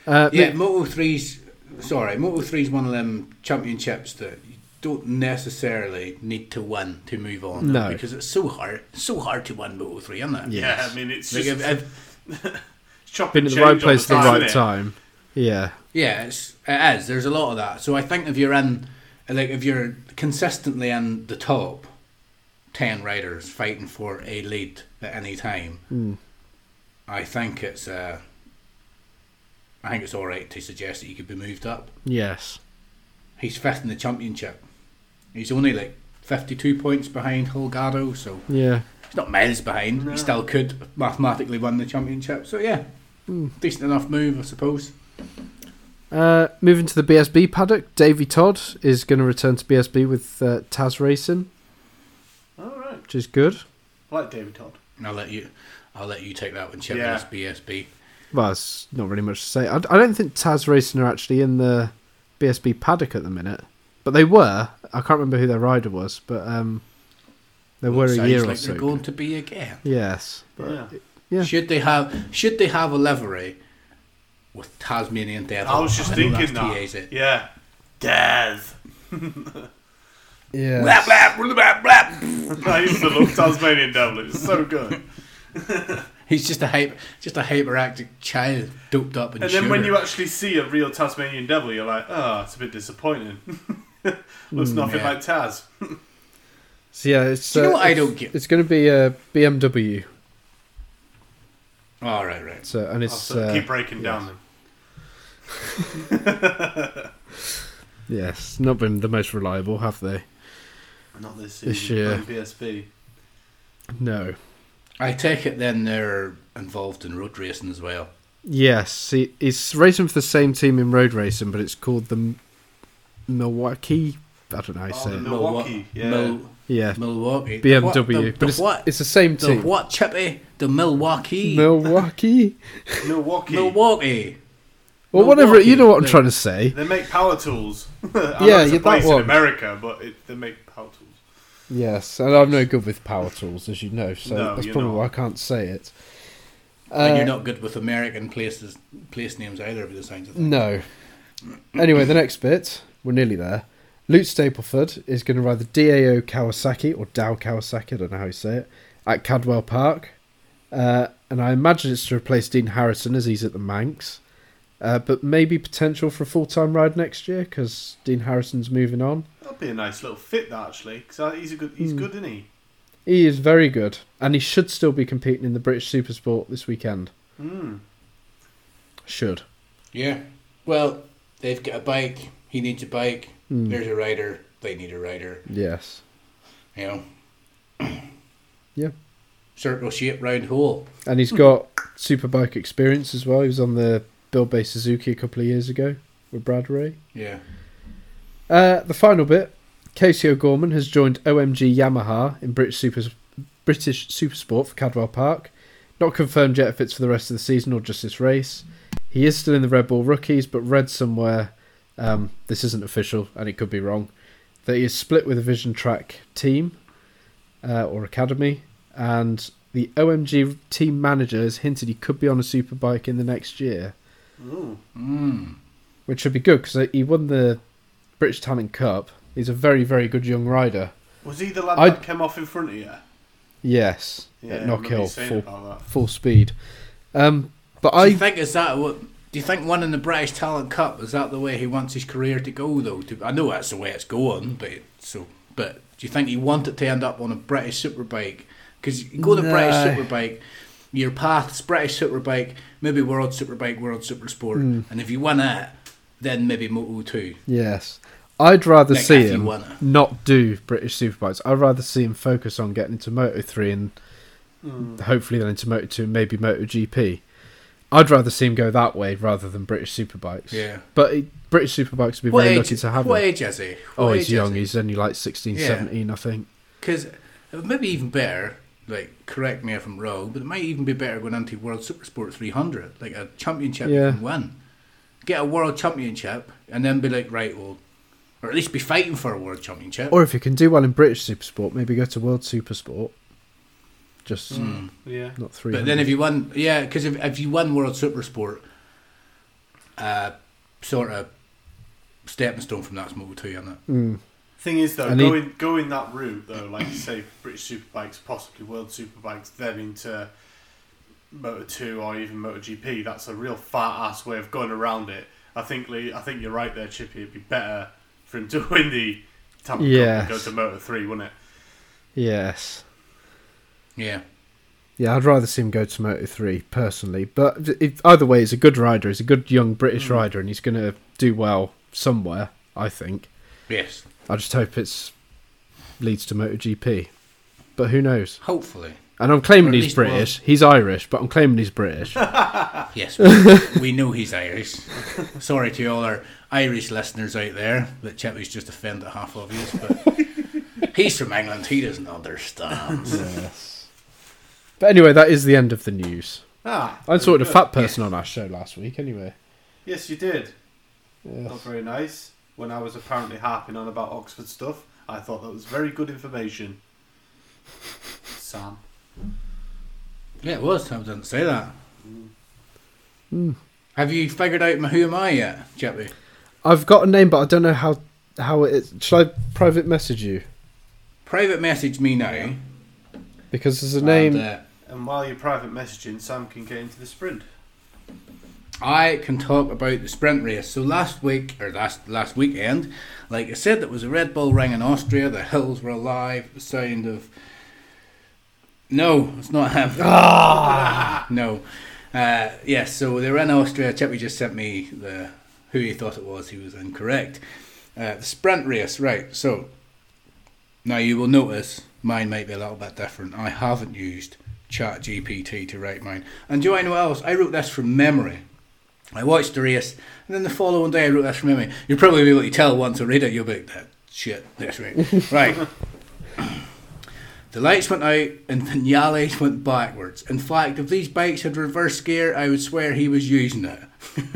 Uh, Yeah, move- Moto three's sorry, Moto three's one of them championships that you don't necessarily need to win to move on. No. because it's so hard, so hard to win Moto three, isn't it? Yeah. Yeah, I mean it's Like just if, if, [LAUGHS] chop been and in the right place at the time, right time. Yeah. Yeah, it's, it is. There's a lot of that. So I think if you're in, like, if you're consistently in the top ten riders fighting for a lead at any time, Mm. I think it's, uh, I think it's all right to suggest that he could be moved up. Yes. He's fifth in the championship. He's only like fifty-two points behind Holgado, so Yeah. he's not miles behind. No. He still could mathematically win the championship. So yeah, Mm. decent enough move, I suppose. Uh, moving to the BSB paddock, Davy Todd is going to return to BSB with uh, TAS Racing, All right. Which is good. I like David Todd. I'll let you. I'll let you take that one, Chip. Yeah. BSB. Well, it's not really much to say. I, I don't think TAS Racing are actually in the BSB paddock at the minute, but they were. I can't remember who their rider was, but um, they were a year like or so. they're going to be again. Yes, but Yeah. Yeah. Should they have? Should they have a livery with Tasmanian Devil? I was just thinking that. TA's it. Yeah. Daz. [LAUGHS] yeah, Blap, blap, blap, blah, blah. I used to love Tasmanian Devil. It's so good. [LAUGHS] He's just a hyper, just a hyperactive child, doped up and. And then when you actually see a real Tasmanian Devil, you're like, oh, it's a bit disappointing. [LAUGHS] Looks nothing yeah. like Taz. so yeah, it's Do you know uh, what I don't get? It's going to be a BMW. Oh right, right. So and it's sort of uh, keep breaking down then. [LAUGHS] yes, not been the most reliable, have they? Not this This year. playing BSB. No. I take it then they're involved in road racing as well. Yes, he, he's racing for the same team in road racing, but it's called the M- Milwaukee. I don't know how you Oh, say the it. Mil- Milwaukee, yeah. Mil- Yeah, Milwaukee. The what- BMW, the- but the it's what? it's the same The team. what, Chippy? The Milwaukee. Milwaukee. Milwaukee. Milwaukee. Well, whatever. You know what I'm like- trying to say. They make power tools. [LAUGHS] I know Yeah, it's yeah, a place that one. in America, but it, they make power tools. Yes, and I'm no good with power tools, as you know, so No, that's probably not. why I can't say it. and Uh, you're not good with American places, place names either, by the sounds of things. No. [CLEARS THROAT] Anyway, the next bit, we're nearly there. Luke Stapleford is going to ride the DAO Kawasaki, or Dow Kawasaki, I don't know how you say it, at Cadwell Park. Uh, and I imagine it's to replace Dean Harrison as he's at the Manx. Uh, but maybe potential for a full time ride next year because Dean Harrison's moving on. That'd be a nice little fit, that actually, because he's a good. He's Hmm. good, isn't he? He is very good, and he should still be competing in the British Supersport this weekend. Mm. Should. Yeah. Well, they've got a bike. He needs a bike. Mm. There's a rider. They need a rider. Yes. You know. [CLEARS THROAT] Yeah. Circle shape, round hole. And he's got superbike experience as well. He was on the Buildbase Suzuki a couple of years ago with Brad Ray. Yeah. Uh, the final bit Casey O'Gorman has joined OMG Yamaha in British Super British Supersport for Cadwell Park. Not confirmed yet if it's for the rest of the season or just this race. He is still in the Red Bull rookies, but read somewhere um, this isn't official and it could be wrong that he is split with a Vision Track team uh, or academy, and the OMG team manager has hinted he could be on a superbike in the next year. Mm. which should be good because he won the British Talent Cup. He's a very, very good young rider. Was he the lad I- that came off in front of you? Yes, Yeah, at I Knock remember Hill, full, full speed. Um, but Do you I, think is that what? Do you think winning the British Talent Cup is that the way he wants his career to go? Though to, I know that's the way it's going, but so but do you think he wanted to end up on a British Superbike? Because you go to No. British Superbike, your path's British Superbike, maybe World Superbike, World Supersport, Mm. and if you win that, then maybe Moto Two. yes, I'd rather Like, see him won it. not do British Superbikes. I'd rather see him focus on getting into Moto Three and Mm. hopefully then into Moto Two and maybe Moto GP. I'd rather see him go that way rather than British Superbikes. Yeah. But he, British Superbikes would be What very age? lucky to have what him. age is he? Oh, he's young. he? He's only like 16, Yeah. 17, I think. Because maybe even better, like, correct me if I'm wrong, but it might even be better going into World Supersport 300, like a championship Yeah. you can win. Get a world championship and then be like, right, well, or at least be fighting for a world championship. Or if you can do well in British Supersport, maybe go to World Supersport. Just Mm. Yeah. not three. But then if you win, yeah, because if, if you win World Supersport, uh, sort of stepping stone from that's Moto 2, isn't it? Mm. Thing is, though, And he- going going that route, though, like you say, British Superbikes, possibly World Superbikes, then into Moto Two or even Moto GP, that's a real fat ass way of going around it. I think Lee, I think you're right there, Chippy. It'd be better for him [LAUGHS] to win the Tampa Cup and go to Moto Three, wouldn't it? Yes. Yeah. Yeah, I'd rather see him go to Moto 3 personally. But if, either way, he's a good rider. He's a good young British Mm. rider, and he's going to do well somewhere, I think. Yes. I just hope it's leads to MotoGP. But who knows? Hopefully. And I'm claiming he's least one. British. He's Irish, but I'm claiming he's British. [LAUGHS] Yes, we, we know he's Irish. Sorry to all our Irish listeners out there that Chippy's just offended half of you, but he's from England. He doesn't understand. [LAUGHS] yes. But anyway, that is the end of the news. Ah, I saw very a fat person on our show last week. Anyway. Yes, you did. Yeah. Not very nice. When I was apparently harping on about Oxford stuff, I thought that was very good information. Sam. Yeah, it was. I didn't say that. Mm. Have you figured out who am I yet, Chippy? I've got a name, but I don't know how how it is. Should I private message you? Private message me now. Because there's a name. And, uh, And while you're private messaging, Sam can get into the sprint. I can talk about the sprint race. So last week or last last weekend, like I said, there was a Red Bull Ring in Austria. The hills were alive. The sound of no, it's not him. [LAUGHS] Ah, [LAUGHS] no. Uh, yes, so they were in Austria. Chippy just sent me the who he thought it was. He was incorrect. Uh, the sprint race, right? So now you will notice mine might be a little bit different. I haven't used ChatGPT to write mine. And do you know what else? I wrote this from memory. I watched the race, and then the following day I wrote this from memory. You'll probably be able to tell once I read it. You'll be like, that shit, that's right. [LAUGHS] right. The lights went out and Vinales went backwards. In fact, if these bikes had reverse gear, I would swear he was using it.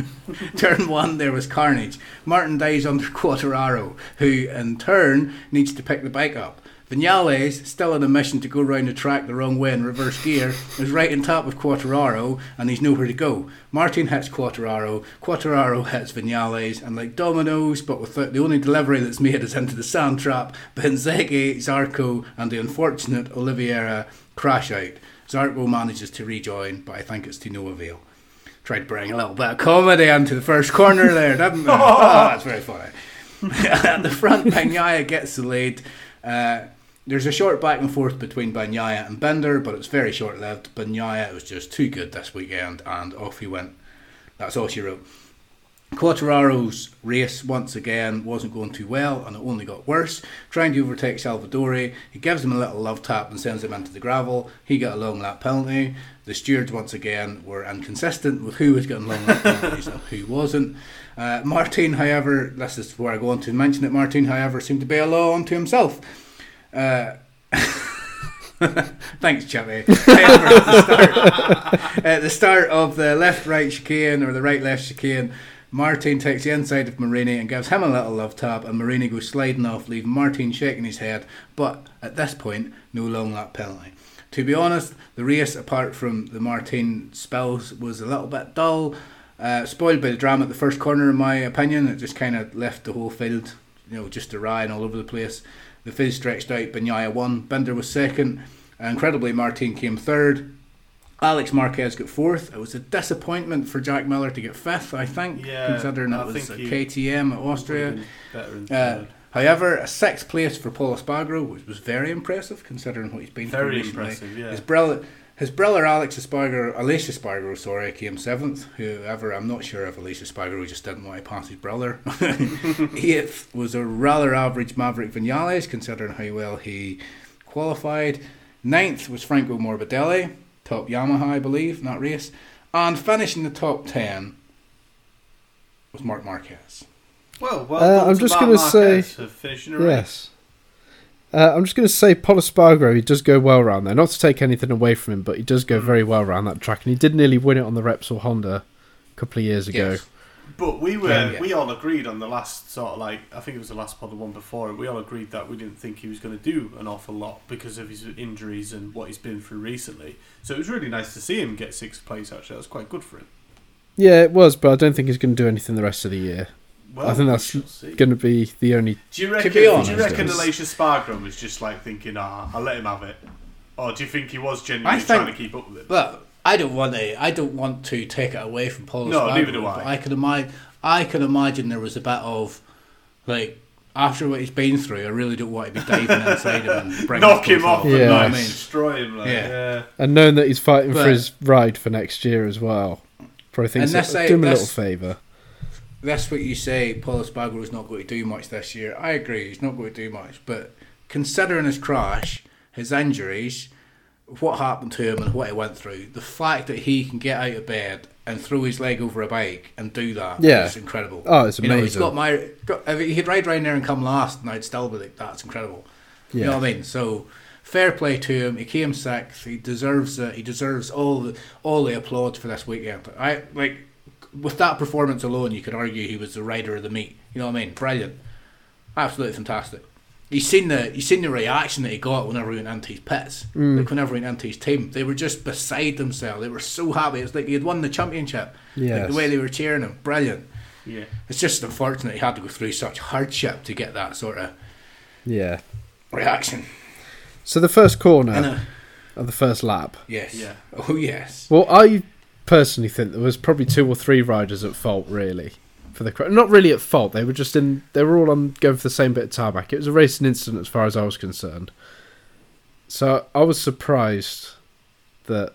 [LAUGHS] turn one, there was carnage. Martin dies under [LAUGHS] Quartararo, who in turn needs to pick the bike up. Vinales, still on a mission to go round the track the wrong way in reverse gear, is right on top of Quartararo and he's nowhere to go. Martin hits Quartararo, Quartararo hits Vinales, and like dominoes, but without the only delivery that's made is into the sand trap, Bezzecchi, Zarco, and the unfortunate Oliveira crash out. Zarco manages to rejoin, but I think it's to no avail. Tried to bring a little bit of comedy into the first corner there, didn't I? [LAUGHS] oh, that's very funny. [LAUGHS] At the front, Bagnaia gets the lead. Uh, there's a short back and forth between Bagnaia and Binder, but it's very short lived. Bagnaia was just too good this weekend, and off he went. That's all she wrote. Quartararo's race once again wasn't going too well and it only got worse. Trying to overtake Savadori, he gives him a little love tap and sends him into the gravel. He got a long lap penalty. The stewards once again were inconsistent with who was getting long lap [LAUGHS] penalties and who wasn't. Uh, Martin, however, this is where I go on to mention it. Martin, however, seemed to be a law unto himself. Uh, [LAUGHS] Thanks, Chippy. However, at, the start, at the start of the left right chicane or the right left chicane, Martin takes the inside of Marini and gives him a little love tap, and Marini goes sliding off, leaving Martin shaking his head. But at this point, no long lap penalty. To be honest, the race, apart from the Martin spells, was a little bit dull. Uh, spoiled by the drama at the first corner, in my opinion. It just kind of left the whole field, you know, just awry and all over the place. The Fizz stretched out. Bagnaia won. Binder was second. Incredibly, Martin came third. Alex Marquez got fourth. It was a disappointment for Jack Miller to get fifth, I think, Yeah, considering I it was a KTM at Austria. Would've been better in Uh, however, a sixth place for Pol Espargaro, which was very impressive considering what he's been through Very recently. impressive, yeah. His brother, his brother Alex Espargaro, Aleix Espargaro, sorry, came seventh. Whoever, I'm not sure if Aleix Espargaro just didn't want to pass his brother. [LAUGHS] Eighth was a rather average Maverick Vinales, considering how well he qualified. Ninth was Franco Morbidelli, top Yamaha, I believe, in that race. And finishing the top ten was Marc Marquez. Well, well Uh, I'm just gonna say- finishing a race. Yes. Uh, I'm just going to say Pol Espargaro, he does go well around there. Not to take anything away from him, but he does go very well around that track. And he did nearly win it on the Repsol Honda a couple of years ago. Yes. But we were Yeah, yeah. we all agreed on the last sort of like I think it was the last pod, the one before. We all agreed that we didn't think he was going to do an awful lot because of his injuries and what he's been through recently. So it was really nice to see him get sixth place. Actually, that was quite good for him. Yeah, it was, but I don't think he's going to do anything the rest of the year. Well, I think that's shall. Going to be the only. Do you reckon? be do you honest, reckon it was- Aleix Espargaro was just like thinking, "Ah, I'll let him have it," or do you think he was genuinely I think- trying to keep up with him? But I don't want to. I don't want to take it away from Pol. No, Espargaro, neither do I. But I can imagine. I can imagine there was a bit of like after what he's been through. I really don't want to be diving inside him and bringing Knock him off profile. Yeah. and You know what like I mean? destroy him. Like, Yeah. yeah. And knowing that he's fighting But- for his ride for next year as well. Probably thinks And that's that, like- do him a little that's- favour. That's what you say. Pol Espargaro is not going to do much this year. I agree. He's not going to do much. But considering his crash, his injuries, what happened to him, and what he went through, the fact that he can get out of bed and throw his leg over a bike and do that yeah. incredible. Oh, it's You know, he's amazing. got my. Got, if he'd ride around there and come last, and I'd still be like, that's incredible. You know what I mean? So fair play to him. He came sixth. He deserves it. He deserves all the all the applause for this weekend. I like with that performance alone, you could argue he was the rider of the meet. You know what I mean? Brilliant, absolutely fantastic. You seen the you seen the reaction that he got whenever he went into his pits. Mm. Like whenever he went into his team, they were just beside themselves. They were so happy. It's like he had won the championship. Like the way they were cheering him, brilliant. Yeah. It's just unfortunate he had to go through such hardship to get that sort of Yeah. reaction. So the first corner And, of the first lap. yes. Yeah. Oh yes. Well, I personally think there was probably two or three riders at fault, really, for the cra- not really at fault. They were just in. They were all on going for the same bit of tarmac. It was a racing incident as far as I was concerned. So I was surprised that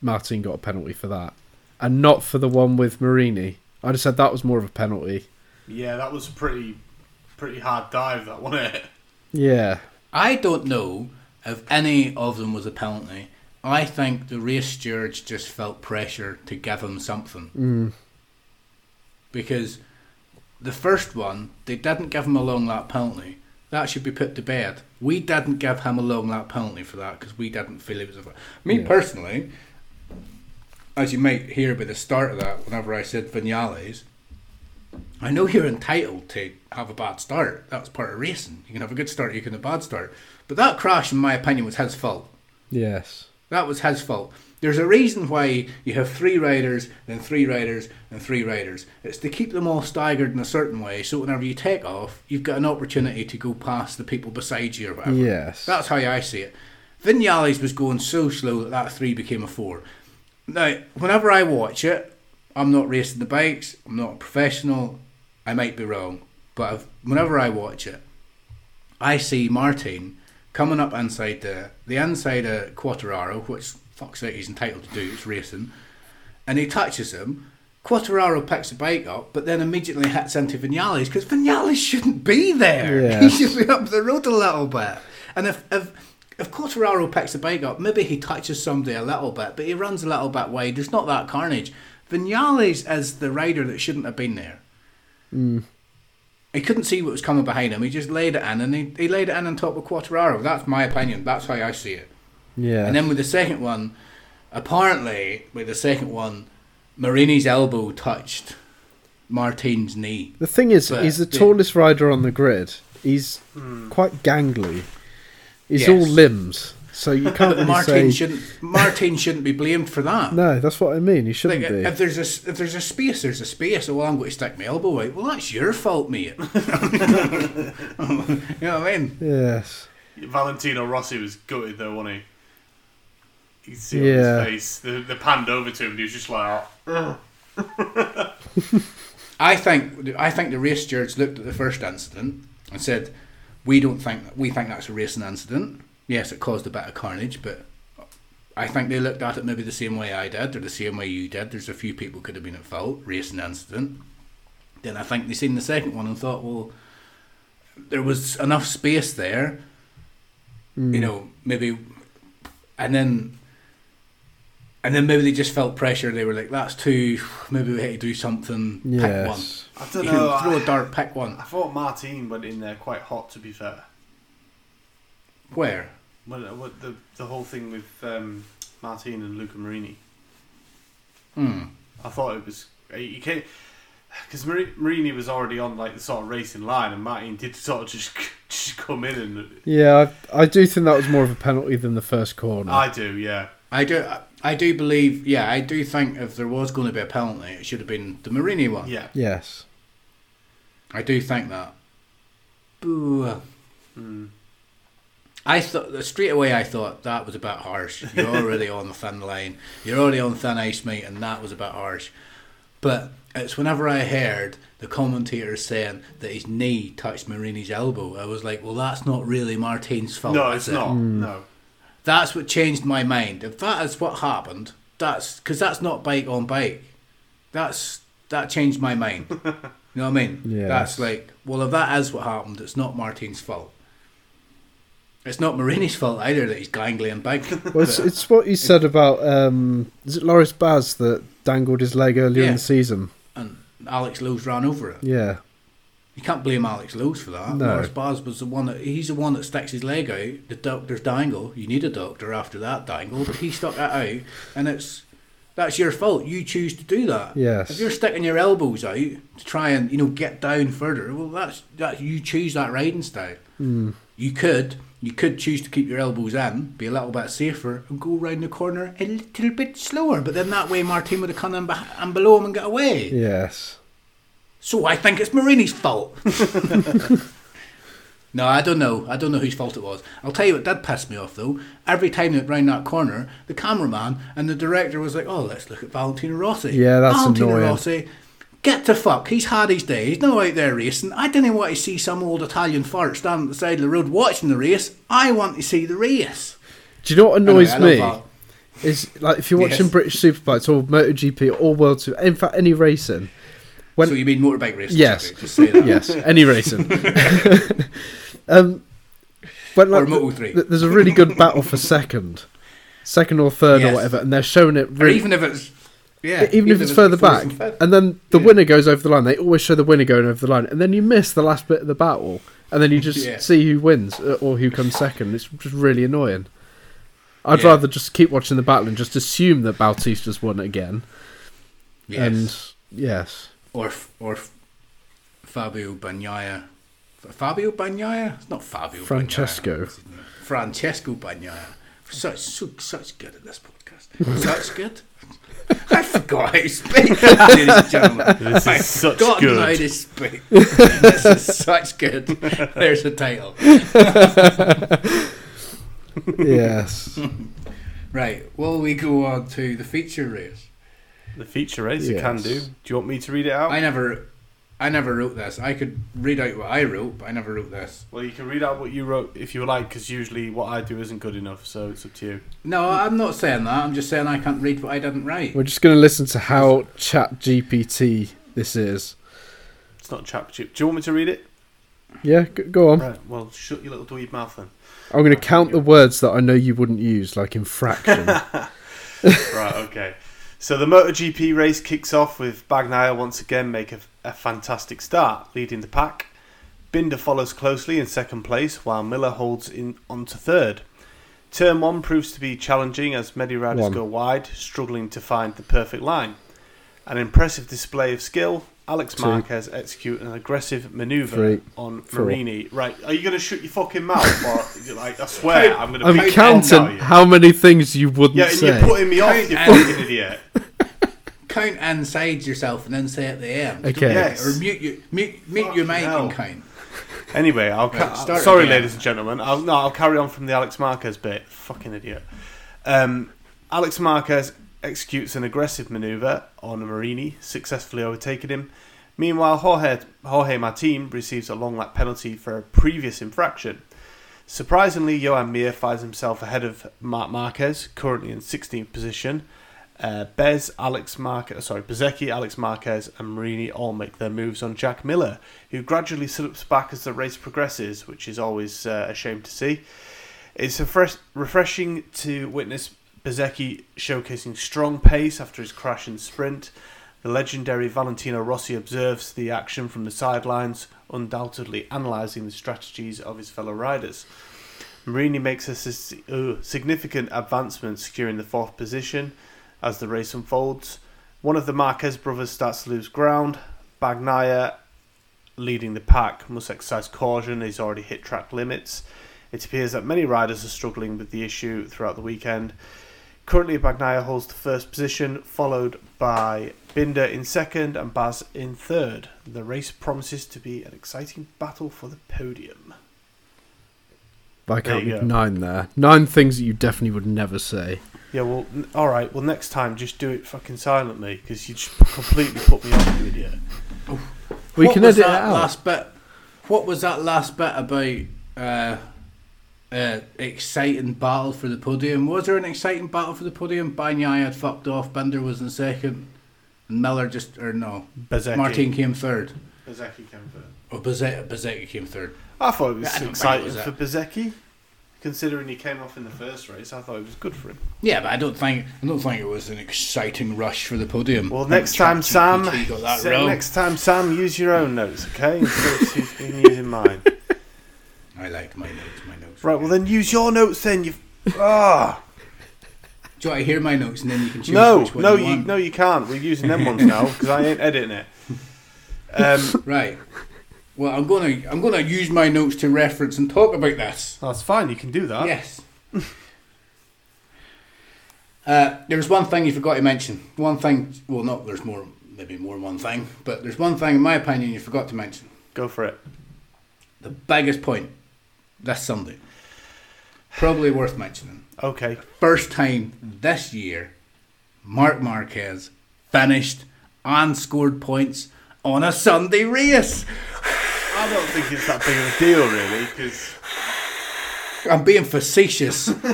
Martin got a penalty for that, and not for the one with Marini. I just said that was more of a penalty. Yeah, that was a pretty, pretty hard dive. That wasn't it? Yeah, I don't know if any of them was a penalty. I think the race stewards just felt pressure to give him something. mm, Because the first one, they didn't give him a long lap penalty. That should be put to bed. We didn't give him a long lap penalty for that because we didn't feel it was a. Me Yeah. personally, as you might hear by the start of that, whenever I said Vinales, I know you're entitled to have a bad start. That's part of racing. You can have a good start, you can have a bad start. But that crash, in my opinion, was his fault. yes, That was his fault. There's a reason why you have three riders, then three riders, and three riders. It's to keep them all staggered in a certain way, so whenever you take off, you've got an opportunity to go past the people beside you or whatever. yes. That's how I see it. Vinales was going so slow that that three became a four. Now, whenever I watch it, I'm not racing the bikes. I'm not a professional. I might be wrong, but whenever I watch it, I see Martin coming up inside the the inside of Quartararo, which fuck's sake he's entitled to do. It's racing, and he touches him. Quartararo picks the bike up, but then immediately hits into Vinales because Vinales shouldn't be there. [LAUGHS] Yeah. He should be up the road a little bit. And if if if Quartararo picks the bike up, maybe he touches somebody a little bit, but he runs a little bit wide. There's not that carnage. Vinales is the rider that shouldn't have been there. Hmm. He couldn't see what was coming behind him. He just laid it in, and he, he laid it in on top of Quartararo. That's my opinion. That's how I see it. Yeah. And then with the second one, apparently with the second one, Marini's elbow touched Martin's knee. the thing is, but he's the the- tallest rider on the grid. He's hmm. quite gangly. He's Yes. all limbs, so you can't But really Martin say. shouldn't. Martin shouldn't be blamed for that. No, that's what I mean. He shouldn't Like, be. if there's a if there's a space, there's a space. Oh, well, I'm going to stick my elbow out. Well, that's your fault, mate. [LAUGHS] you know what I mean? yes. Valentino Rossi was gutted though, wasn't he? You see on Yeah. his face. The, the panned over to him, and he was just like, oh. "Ugh." [LAUGHS] I think I think the race stewards looked at the first incident and said, "We don't think we think that's a racing incident. Yes, it caused a bit of carnage, but I think they looked at it maybe the same way I did, or the same way you did. There's a few people could have been at fault. Racing incident. Then I think they seen the second one and thought, well, there was enough space there. You hmm. know, maybe, and then." And then maybe they just felt pressure. They were like, "That's too. Maybe we had to do something. Pick one. Yes. I don't You know. can throw I, a dart. Pick one. I thought Martin went in there quite hot. To be fair, Where? when, when the the whole thing with um, Martin and Luca Marini, Hmm. I thought it was you can't because Marini was already on like the sort of racing line, and Martin did sort of just [LAUGHS] just come in and Yeah, I, I do think that was more of a penalty than the first corner. I do, yeah. I do. I do believe. Yeah, I do think if there was going to be a penalty, it should have been the Marini one. Yeah. yes. I do think that. Boo. Mm. I thought straight away. I thought that was a bit harsh. You're already on the thin line. You're already on thin ice, mate, and that was a bit harsh. But it's whenever I heard the commentator saying that his knee touched Marini's elbow, I was like, well, that's not really Martin's fault. No, is it's it? not. Hmm. No. That's what changed my mind. If that is what happened, that's because that's not bike on bike. That's that changed my mind. [LAUGHS] you know what I mean? Yeah. That's like, well, if that is what happened, it's not Martin's fault. It's not Marini's fault either that he's gangly and big. [LAUGHS] Well, it's, it's what you said about um, is it Loris Baz that dangled his leg earlier in the season? and Alex Lowes ran over it. Yeah, You can't blame Alex Lowes for that. No. Loris Baz was the one that he's the one that sticks his leg out. The doctor's dangle. You need a doctor after that dangle, but he stuck that out, and it's that's your fault. You choose to do that. Yes. If you're sticking your elbows out to try and you know get down further, well, that's that you choose that riding style. Mm. You could you could choose to keep your elbows in, be a little bit safer, and go round the corner a little bit slower. But then that way, Martin would have come in beh- and below him and got away. yes. So I think it's Marini's fault. [LAUGHS] no, I don't know. I don't know whose fault it was. I'll tell you what did piss me off though. Every time they went round that corner, the cameraman and the director was like, "Oh, let's look at Valentino Rossi." Yeah, that's Valentino annoying. Rossi. Get to fuck. He's had his day. He's not out there racing. I didn't want to see some old Italian fart standing at the side of the road watching the race. I want to see the race. Do you know what annoys Anyway, me? Is like if you're watching Yes. British Superbikes or MotoGP or World Tour, in fact any racing. When so you mean motorbike racing? Yes. okay, Just say that. yes, any racing. [LAUGHS] um, when Or like, Moto 3. th- there's a really good battle for second, second or third or whatever, and they're showing it Or even if it's yeah, even if it's further back, and then the Yeah. winner goes over the line. They always show the winner going over the line, and then you miss the last bit of the battle, and then you [LAUGHS] just Yeah. see who wins uh, or who comes second. It's just really annoying. I'd Yeah. rather just keep watching the battle and just assume that Bautista's won again. Yes. And yes, or or Fabio Bagnaia. Fabio Bagnaia? It's not Fabio. Francesco. Bagnaia. What's his name? Francesco Bagnaia. Such so, such good at this podcast. such good. I forgot how to speak, ladies and gentlemen. This is I've such forgotten good. how to speak. this is such good. There's a title. [LAUGHS] yes. [LAUGHS] Right. Well, we go on to the feature race? The feature race, you can do. Do you want me to read it out? I never, I never wrote this. I could read out what I wrote, but I never wrote this. Well, you can read out what you wrote if you like, because usually what I do isn't good enough, so it's up to you. No, I'm not saying that. I'm just saying I can't read what I didn't write. We're just going to listen to how ChatGPT this is. It's not ChatGPT. Do you want me to read it? Yeah, go on. Right. Well, shut your little dweeb mouth then. I'm going to count the words that I know you wouldn't use, like infraction. [LAUGHS] right, okay. So the MotoGP race kicks off with Bagnaia once again make a, a fantastic start, leading the pack. Binder follows closely in second place, while Miller holds in on to third. Turn one proves to be challenging as many riders One. go wide, struggling to find the perfect line. An impressive display of skill. Alex Two. Marquez execute an aggressive manoeuvre Three. on Four. Marini. Right, are you going to shut your fucking mouth? [LAUGHS] Or, like, I swear, I'm going to I'm beat the hell out of counting you. how many things you wouldn't Yeah, and say. you're putting me off, you Count fucking [LAUGHS] idiot. Count and inside yourself and then say at the end. Okay. Yes. Or mute your mute, mute your Fucking mic hell. and count. Anyway, I'll Right, ca- start sorry, again. ladies and gentlemen. I'll, no, I'll carry on from the Alex Marquez bit. Fucking idiot. Um, Alex Marquez executes an aggressive maneuver on Marini, successfully overtaking him. Meanwhile, Jorge, Jorge Martin receives a long lap penalty for a previous infraction. Surprisingly, Johan Mir finds himself ahead of Marc Marquez, currently in 16th position. Uh, Bez, Alex Marquez, sorry, Bezzecchi, Alex Marquez, and Marini all make their moves on Jack Miller, who gradually slips back as the race progresses, which is always uh, a shame to see. It's a fresh, refreshing to witness Bezzecchi showcasing strong pace after his crash and sprint. The legendary Valentino Rossi observes the action from the sidelines, undoubtedly analysing the strategies of his fellow riders. Marini makes a uh, significant advancement, securing the fourth position as the race unfolds. One of the Marquez brothers starts to lose ground. Bagnaia, leading the pack, must exercise caution. He's already hit track limits. It appears that many riders are struggling with the issue throughout the weekend. Currently, Bagnaia holds the first position, followed by Binder in second and Baz in third. The race promises to be an exciting battle for the podium. I There you counted go. nine there. Nine things that you definitely would never say. Yeah, well, all right. Well, next time, just do it fucking silently because you just completely put me off, you idiot. We what can was edit it that out. last bit? What was that last bit about? Uh, uh, exciting battle for the podium. Was there an exciting battle for the podium? Bagnaia had fucked off. Binder was in second, and Miller just or no. Bezzecchi. Martin came third. Bezzecchi came third. Or Bezzecchi, Bezzecchi came third. I thought it was I don't think it exciting was for that. Bezzecchi, considering he came off in the first race. I thought it was good for him. Yeah, but I don't think I don't think it was an exciting rush for the podium. Well, next time, Sam, ChatGPT got that next time, Sam, use your own notes, okay? Instead of use- using mine. [LAUGHS] I like my notes. My notes. Right. Well, then use your notes. Then [LAUGHS] you. Ah. Do I hear my notes and then you can choose no, which one no, you, you, want? no, you can't. We're using them ones [LAUGHS] now because I ain't editing it. Um, [LAUGHS] Right. Well, I'm gonna I'm gonna use my notes to reference and talk about this. that's fine. You can do that. Yes. uh, there was one thing you forgot to mention. One thing. Well, not there's more. Maybe more than one thing, but there's one thing, in my opinion, you forgot to mention. Go for it. The biggest point this Sunday probably worth mentioning. Okay. First time this year, Marc Marquez finished and scored points on a Sunday race. I don't think it's that big of a deal, really, because. I'm being facetious. [LAUGHS]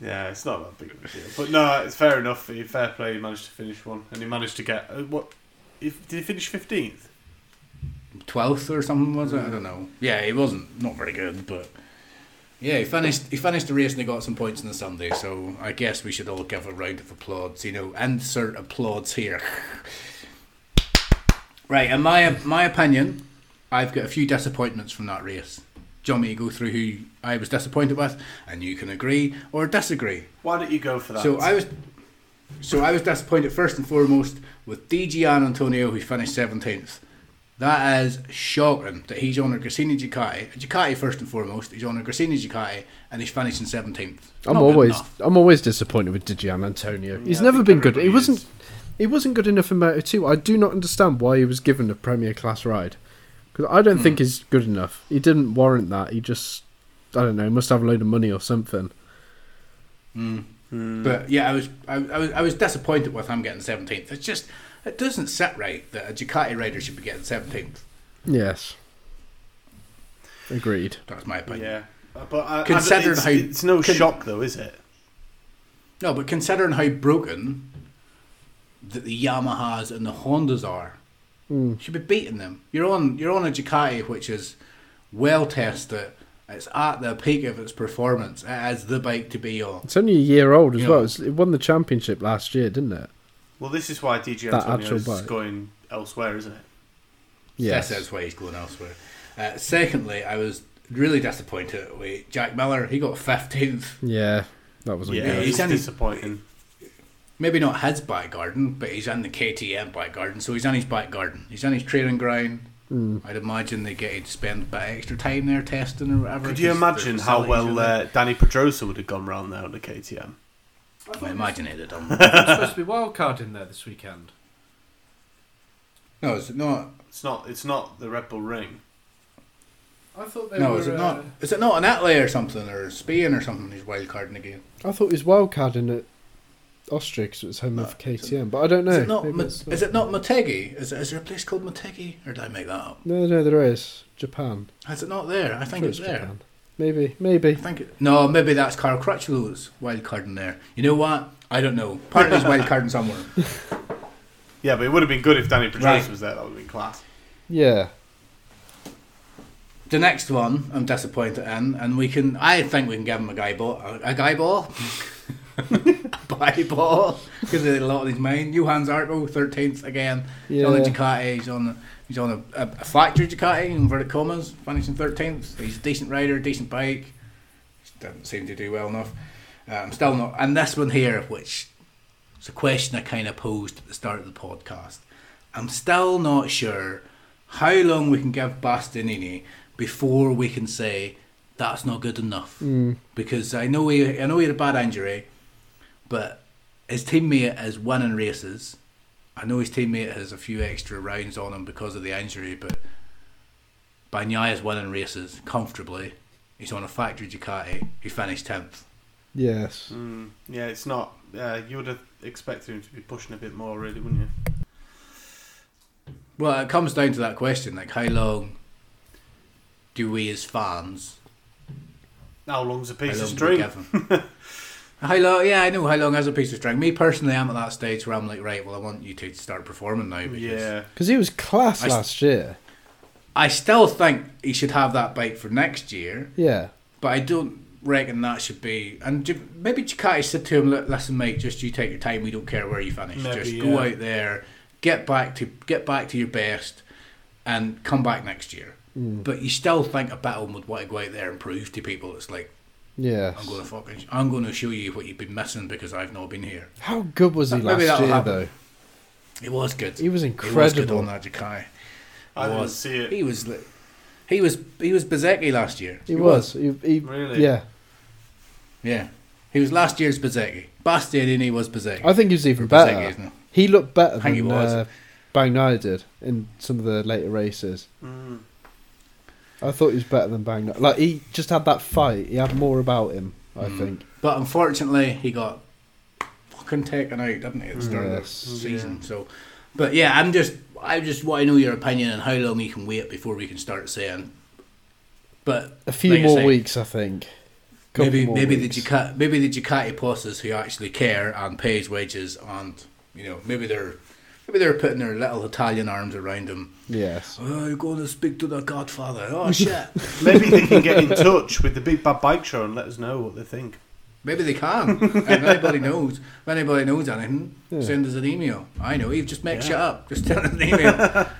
yeah, it's not that big of a deal. But no, it's fair enough. Fair play, he managed to finish one. And he managed to get. Uh, what? Did he finish 15th? twelfth or something was it? I don't know. Yeah, he wasn't not very good, but yeah, he finished he finished the race and he got some points on the Sunday. So I guess we should all give a round of applause, you know, insert applause here. right, in my my opinion, I've got a few disappointments from that race. John, me go through who I was disappointed with, and you can agree or disagree? Why don't you go for that? So I was. So I was disappointed first and foremost with Di Giannantonio, who finished seventeenth. That is shocking that he's on a Gresini Ducati. A Ducati first and foremost. He's on a Gresini Ducati and he's finishing seventeenth. I'm always I'm always disappointed with Di Giannantonio. He's I never been good. He everybody wasn't he wasn't good enough in Moto 2. I do not understand why he was given a Premier Class ride. Because I don't Hmm. think he's good enough. He didn't warrant that. He just I don't know. He must have a load of money or something. Mm. But yeah, I was I, I was I was disappointed with him getting seventeenth. It's just it doesn't sit right that a Ducati rider should be getting seventeenth. Yes. Agreed. That's my opinion. Yeah, Uh, but I, Considering it's, how- it's no con- shock though, is it? No, but considering how broken that the Yamahas and the Hondas are, Mm. you should be beating them. You're on you're on a Ducati which is well tested. It's at the peak of its performance. It is the bike to be on. It's only a year old as Yeah. well. It's, it won the championship last year, didn't it? Well, this is why Di Giannantonio is bike. going elsewhere, isn't it? Yes. This is why he's going elsewhere. Uh, secondly, I was really disappointed with Jack Miller. He got 15th. Yeah, that wasn't Yeah, Yeah, good. he's in- disappointing. Maybe not his back garden, but he's in the KTM back garden, so he's in his back garden. He's in his training ground. Mm. I'd imagine they get to spend a bit of extra time there testing or whatever. Could you imagine how well uh, Dani Pedrosa would have gone round there on the KTM? I imagine it'd have. It's supposed to be wild card in there this weekend. no, is it not? It's not. It's not the Red Bull Ring. I thought they No, were. is it uh, not? Is it not an Italy or something or Spain or something? He's wild carding again. I thought it was wildcarding at Austria because it was home of KTM, but I don't know. Is it not? Maybe Ma- it's is it not Motegi? Is, is there a place called Motegi, or did I make that up? No, no, there is Japan. Is it not there? I think Sure it's there. Japan. Maybe, maybe. I think it, no, maybe that's Cal Crutchlow's wild card in there. You know what? I don't know. Part of his wild card in somewhere. [LAUGHS] Yeah, but it would have been good if Dani Pedrosa Right. was there. That would have been class. Yeah. The next one, I'm disappointed in, and we can. I think we can give him a guy ball, a, a guy ball, a [LAUGHS] bye ball, because a lot on his mind. Johann Zarco, thirteenth again. He's on a Yeah. Ducati. He's on a, he's on a, a, a factory Ducati, inverted commas, finishing thirteenth. He's a decent rider, decent bike. Just doesn't seem to do well enough. I'm still not. And this one here, which is a question I kind of posed at the start of the podcast. I'm still not sure how long we can give Bastianini before we can say that's not good enough. Mm. Because I know he, I know he had a bad injury, but his teammate is winning races. I know his teammate has a few extra rounds on him because of the injury, but Bagnaia is winning races comfortably. He's on a factory Ducati. He finished tenth. Yes. Mm, yeah, it's not. Uh, you would have expected him to be pushing a bit more, really, wouldn't you? Well, it comes down to that question: like, how long do we as fans How long's a How piece of long do string? [LAUGHS] give him? how long? Yeah, I know how long is a piece of string. Me personally, I'm at that stage where I'm like, right, well, I want you two to start performing now because Yeah, Because he was class I s- last year. I still think he should have that bike for next year, Yeah. but I don't reckon that should be. And Ju- maybe Ducati said to him, "Li- "Listen, mate, just you take your time. We don't care where you finish. Maybe, just yeah. go out there, get back to get back to your best, and come back next year." Mm. But you still think a Battle would want to go out there and prove to people it's like Yes. I'm going to fucking I'm going to show you what you've been missing because I've not been here. How good was he Maybe last year, happen. though? It was good. He was He was good incredible. on that Ducati. I didn't was. see it. He was. He was. He was Bezzecchi last year. He was. He, he, Really? Yeah. Yeah. He was last year's Bezzecchi. Bastianini was Bezzecchi. I think he was even Or Bezzecchi, better. isn't it? He looked better I think he than was. uh, Bagnaia did in some of the later races. Mm. I thought he was better than Bagnaia. Like he just had that fight. He had more about him. I Mm. think. But unfortunately, he got fucking taken out, didn't he, at the start of Yes. the season? So, but yeah, I'm just, I just want to know your opinion on how long you can wait before we can start saying. But A few like I more say, weeks, I think. Couple maybe more maybe weeks. the Ducati, maybe the Ducati bosses who actually care and pays wages and you know maybe they're maybe they're putting their little Italian arms around him. Yes. Oh, you're going to speak to the Godfather. Oh [LAUGHS] shit. Maybe they can get in touch with the Big Bad Bike Show and let us know what they think. Maybe they can. [LAUGHS] if anybody knows, if anybody knows anything, Yeah. send us an email. I know. You just make Yeah. shit up. Just send us an email. [LAUGHS]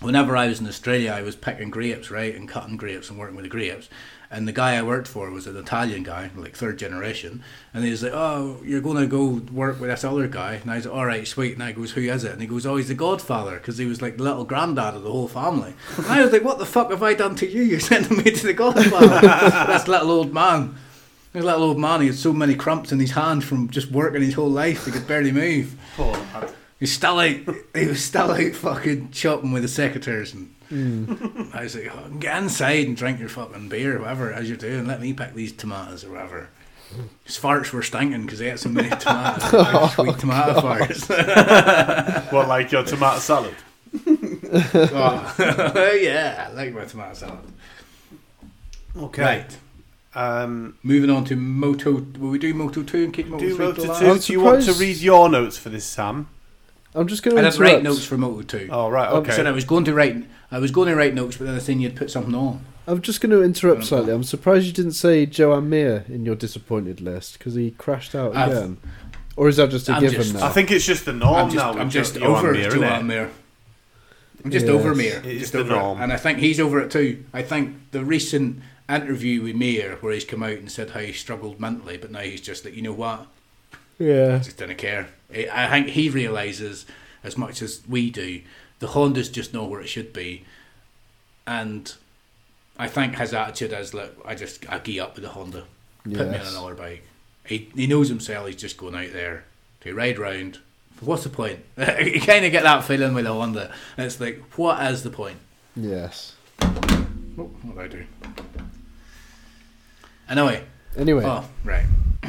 Whenever I was in Australia, I was picking grapes, right, and cutting grapes and working with the grapes. And the guy I worked for was an Italian guy, like third generation. And he was like, "Oh, you're going to go work with this other guy." And I was like, "All right, sweet." And I goes, "Who is it?" And he goes, "Oh, he's the Godfather," because he was like the little granddad of the whole family. [LAUGHS] And I was like, "What the fuck have I done to you? You're sending me to the Godfather?" [LAUGHS] this little old man. This little old man, he had so many cramps in his hand from just working his whole life, he could barely move. Poor lad. He's still out, [LAUGHS] he was still out fucking shopping with the secretaries. And Mm. [LAUGHS] I was like, oh, get inside and drink your fucking beer, whatever, as you're doing. Let me pick these tomatoes or whatever. His farts were stinking because he ate so many [LAUGHS] tomatoes. like sweet tomato farts. What, like your tomato salad? oh, yeah, I like my tomato salad. Okay. Right. Um, Moving on to Moto. Will we do Moto 2 and keep Moto 3 Moto 2. I'm Do you want to read your notes for this, Sam? I'm just going I to didn't write notes for Moto 2. Oh, right, I said okay. I was going to write. I was going to write notes, but then I seen you'd put something on. I'm just going to interrupt slightly. I'm surprised you didn't say Joan Mir in your disappointed list because he crashed out I've- again. Or is that just a I'm given just- now? I think it's just the norm I'm just, now. I'm just Jo- over Mir, isn't Joan it? Mir. I'm just Yes. over Mir. It is Just the over it. norm. And I think he's over it too. I think the recent interview with Mir, where he's come out and said how he struggled mentally, but now he's just like, you know what? yeah. just didn't care. I I think he realizes as much as we do, the Hondas just know where it should be, and I think his attitude is look, I just I gee up with the Honda, put me on Yes. another bike. He he knows himself. He's just going out there to ride round. What's the point? [LAUGHS] you kind of get that feeling with the Honda. It's like, what is the point? Yes. Oh, what did I do? Anyway, Anyway, oh right.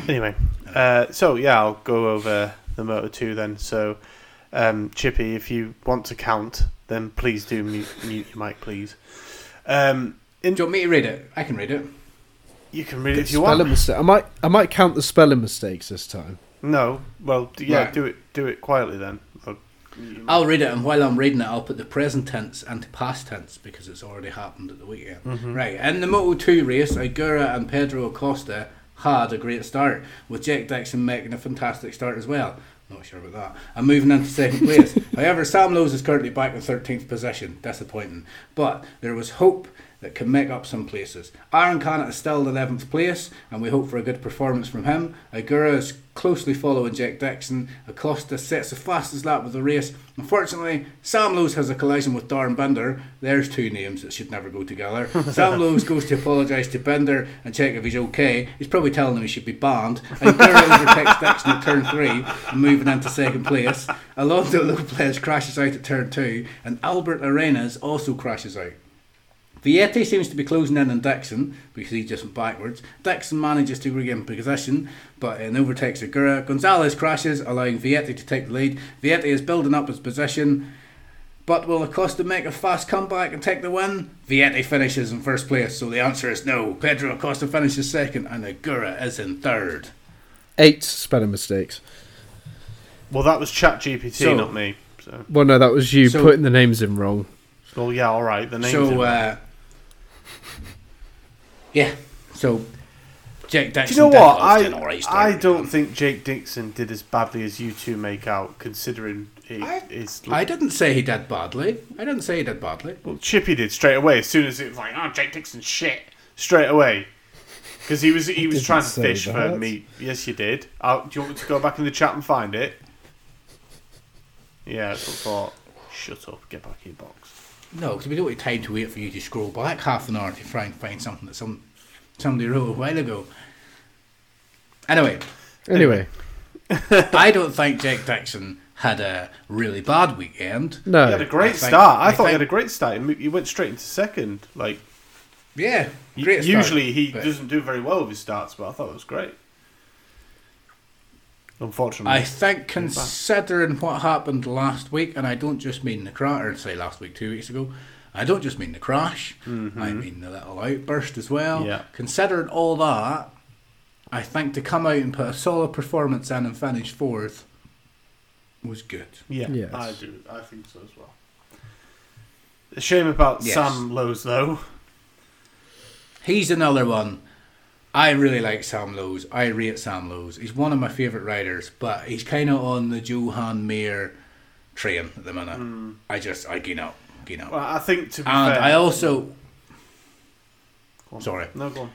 Anyway, uh, so yeah, I'll go over the Moto 2 then. So, um, Chippy, if you want to count, then please do mute, mute your mic, please. Um, in, Do you want me to read it? I can read it. you can read it if you spelling want. mistake. I might I might count the spelling mistakes this time. No, well, yeah, Right. do it, do it quietly then. Or- I'll read it, and while I'm reading it, I'll put the present tense and the past tense because it's already happened at the weekend. Right, in the Moto 2 race, Ogura and Pedro Acosta had a great start, with Jack Dixon making a fantastic start as well. Not sure about that. And moving into second place. [LAUGHS] However, Sam Lowes is currently back in 13th position. Disappointing. But there was hope that can make up some places. Aron Canet is still in 11th place, and we hope for a good performance from him. Ogura is closely following Jack Dixon. Acosta sets the fastest lap of the race. Unfortunately, Sam Lowes has a collision with Darren Bender. There's two names that should never go together. [LAUGHS] Sam Lowes goes to apologise to Bender and check if he's okay. He's probably telling him he should be banned. Ogura [LAUGHS] overtakes Dixon at turn three and moving into second place. Alonso [LAUGHS] Lopez crashes out at turn two, and Albert Arenas also crashes out. Vietti seems to be closing in on Dixon because he just went backwards. Dixon manages to regain position but and overtakes Ogura. Gonzalez crashes, allowing Vietti to take the lead. Vietti is building up his position, but will Acosta make a fast comeback and take the win? Vietti finishes in first place, so the answer is no. Pedro Acosta finishes second, and Ogura is in third. Eight spelling mistakes. Well, that was ChatGPT, So- not me. So, Well, no, that was you So- putting the names in wrong. well, yeah, all right. The name's so, in there. uh, yeah, so Jake Dixon. Do you know what? I alright start, I don't think Jake Dixon did as badly as you two make out, considering he I- is. I didn't say he did badly. I didn't say he did badly. Well, Chippy did straight away as soon as it was like, oh, Jake Dixon's shit, straight away. Because he was he was trying to say fish for that. meat. Yes, you did. i do you want me to go back in the chat and find it? Yeah, I thought. Shut up. Get back in your box. No, because we don't have time to wait for you to scroll back half an hour to try and find something that some somebody wrote a while ago. Anyway, Anyway, [LAUGHS] I don't think Jack Dixon had a really bad weekend. no. He had a great I think- start. I, I thought he had a great start. He went straight into second. Like Yeah, y- great. start, usually he but doesn't do very well with his starts, but I thought it was great. Unfortunately, I think considering what happened last week, and I don't just mean the crash, or say last week, two weeks ago, I don't just mean the crash, I mean the little outburst as well. Mm-hmm. Yeah. Considering all that, I think to come out and put a solid performance in and finish fourth was good. Yeah, Yes. I do. I think so as well. A shame about Yes. Sam Lowes though. He's another one. I really like Sam Lowes. I rate Sam Lowes. He's one of my favourite riders, but he's kind of on the Joan Mir train at the minute. Hmm. I just, I gain up, gain up. Well, I think to be and fair, I also, sorry, No, go on.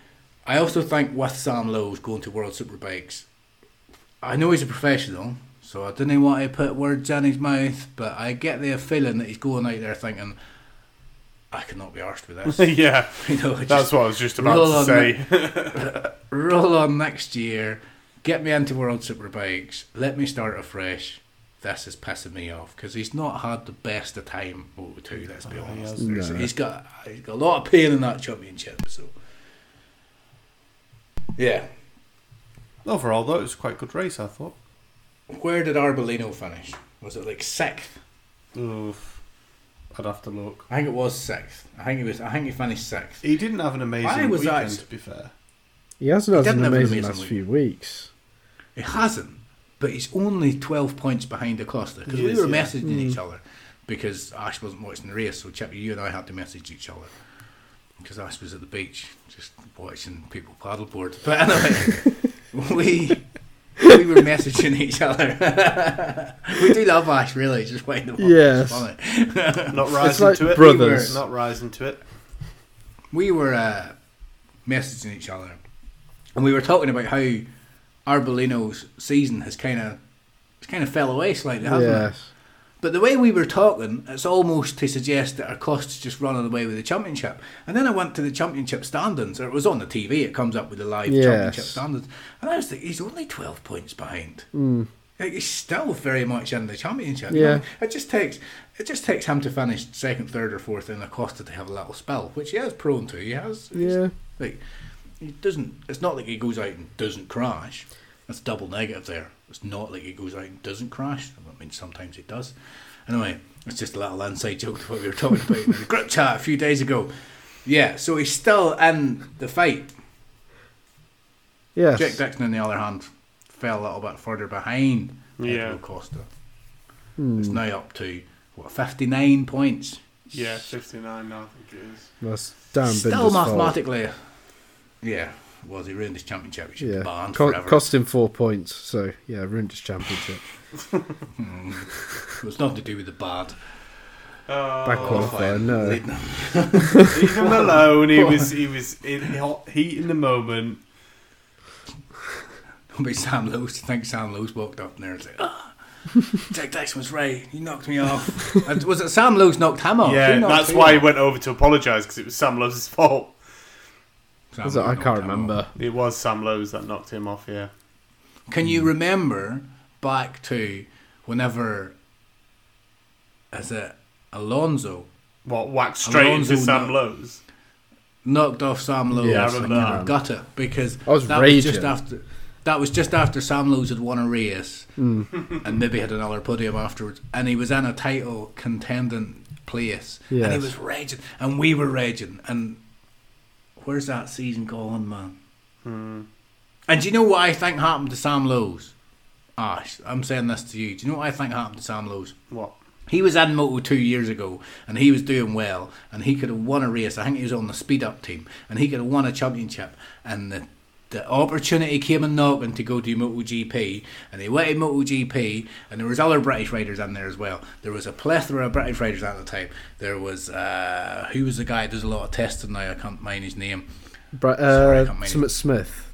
I also think with Sam Lowes going to World Superbikes, I know he's a professional, so I didn't want to put words in his mouth, but I get the feeling that he's going out there thinking, I cannot be arsed with [LAUGHS] this. yeah, [LAUGHS] you know, just that's what I was just about to on say. [LAUGHS] roll on next year, get me into World Superbikes, let me start afresh. This is pissing me off because he's not had the best of time Moto two. Let's be No, he honest. hasn't. No. He's got he's got a lot of pain in that championship. So yeah, Overall, though, it was quite a good race, I thought. Where did Arbolino finish? Was it like sixth? Oof. I'd have to look. I think it was sixth. I think he was. I think he finished sixth. He didn't have an amazing I was weekend, actually- to be fair. He hasn't He had an didn't an amazing amazing last week. few weeks. He hasn't, but he's only twelve points behind Acosta because we is, were yeah. messaging Mm. each other because Ash wasn't watching the race, so Chippy, you and I had to message each other because Ash was at the beach just watching people paddleboard. But anyway, [LAUGHS] we. We were messaging each other. [LAUGHS] we do love Ash, really. Just waiting to Yes. funny. [LAUGHS] Not rising like to it. brothers. Not rising to it. we were uh, messaging each other, and we were talking about how Arbolino's season has kind of it's kind of fell away slightly, hasn't it? But the way we were talking, it's almost to suggest that Acosta's just running away with the championship. And then I went to the championship standings, or it was on the TV. It comes up with the live Yes. championship standings, and I was like, he's only twelve points behind. Mm. Like he's still very much in the championship. you know? it just takes it just takes him to finish second, third, or fourth, and Acosta to have a little spell, which he is prone to. He has. Yeah. Like he doesn't. It's not like he goes out and doesn't crash. That's double negative there. It's not like he goes out and doesn't crash. I mean, sometimes it does. Anyway, it's just a little inside joke to what we were talking about in the group chat a few days ago. Yeah, so he's still in the fight. Yes. Jack Dixon, on the other hand, fell a little bit further behind Yeah. Pedro Costa. Hmm. It's now up to what fifty nine points. Yeah, 59 now, I think it is. That's Darryn Still Binder's fault. mathematically, yeah. Was he ruined his championship? He should be Yeah. banned Co- forever. cost him four points, so yeah, ruined his championship. Hmm. It's nothing to do with the bad. Back Oh, qualifier, no. Leading. Leave him [LAUGHS] alone. He was he was in hot heat in the moment. Don't be Sam Lewis. I think Sam Lewis walked up there and said, ah, Jack Dixon was Ray. He knocked me off. [LAUGHS] And was it Sam Lewis knocked him off? yeah, that's who why he went over to apologise because it was Sam Lowe's fault. Sam Was it? I can't him off. remember. It was Sam Lowes that knocked him off. Yeah. Can you remember back to whenever, is it Alonso What whacked straight Alonso into Sam knocked- Lowe's? knocked off Sam Lewis Yeah, I and remember you that. got it because I was that was just after that was just after Sam Lewis had won a race Mm. and maybe had another podium afterwards, and he was in a title contending place, and he was raging, and we were raging, and where's that season gone, man? Hmm. And do you know what I think happened to Sam Lewis? Ash, I'm saying this to you. Do you know what I think happened to Sam Lowes? What? He was in Moto two years ago, and he was doing well, and he could have won a race. I think he was on the speed up team, and he could have won a championship. And the the opportunity came and knocking to go to MotoGP, and he went to MotoGP, and there was other British riders in there as well. There was a plethora of British riders at the time. There was uh, who was the guy who does a lot of testing now? I can't mind his name. Bra- Sorry, I uh, can't mind Smith. Smith.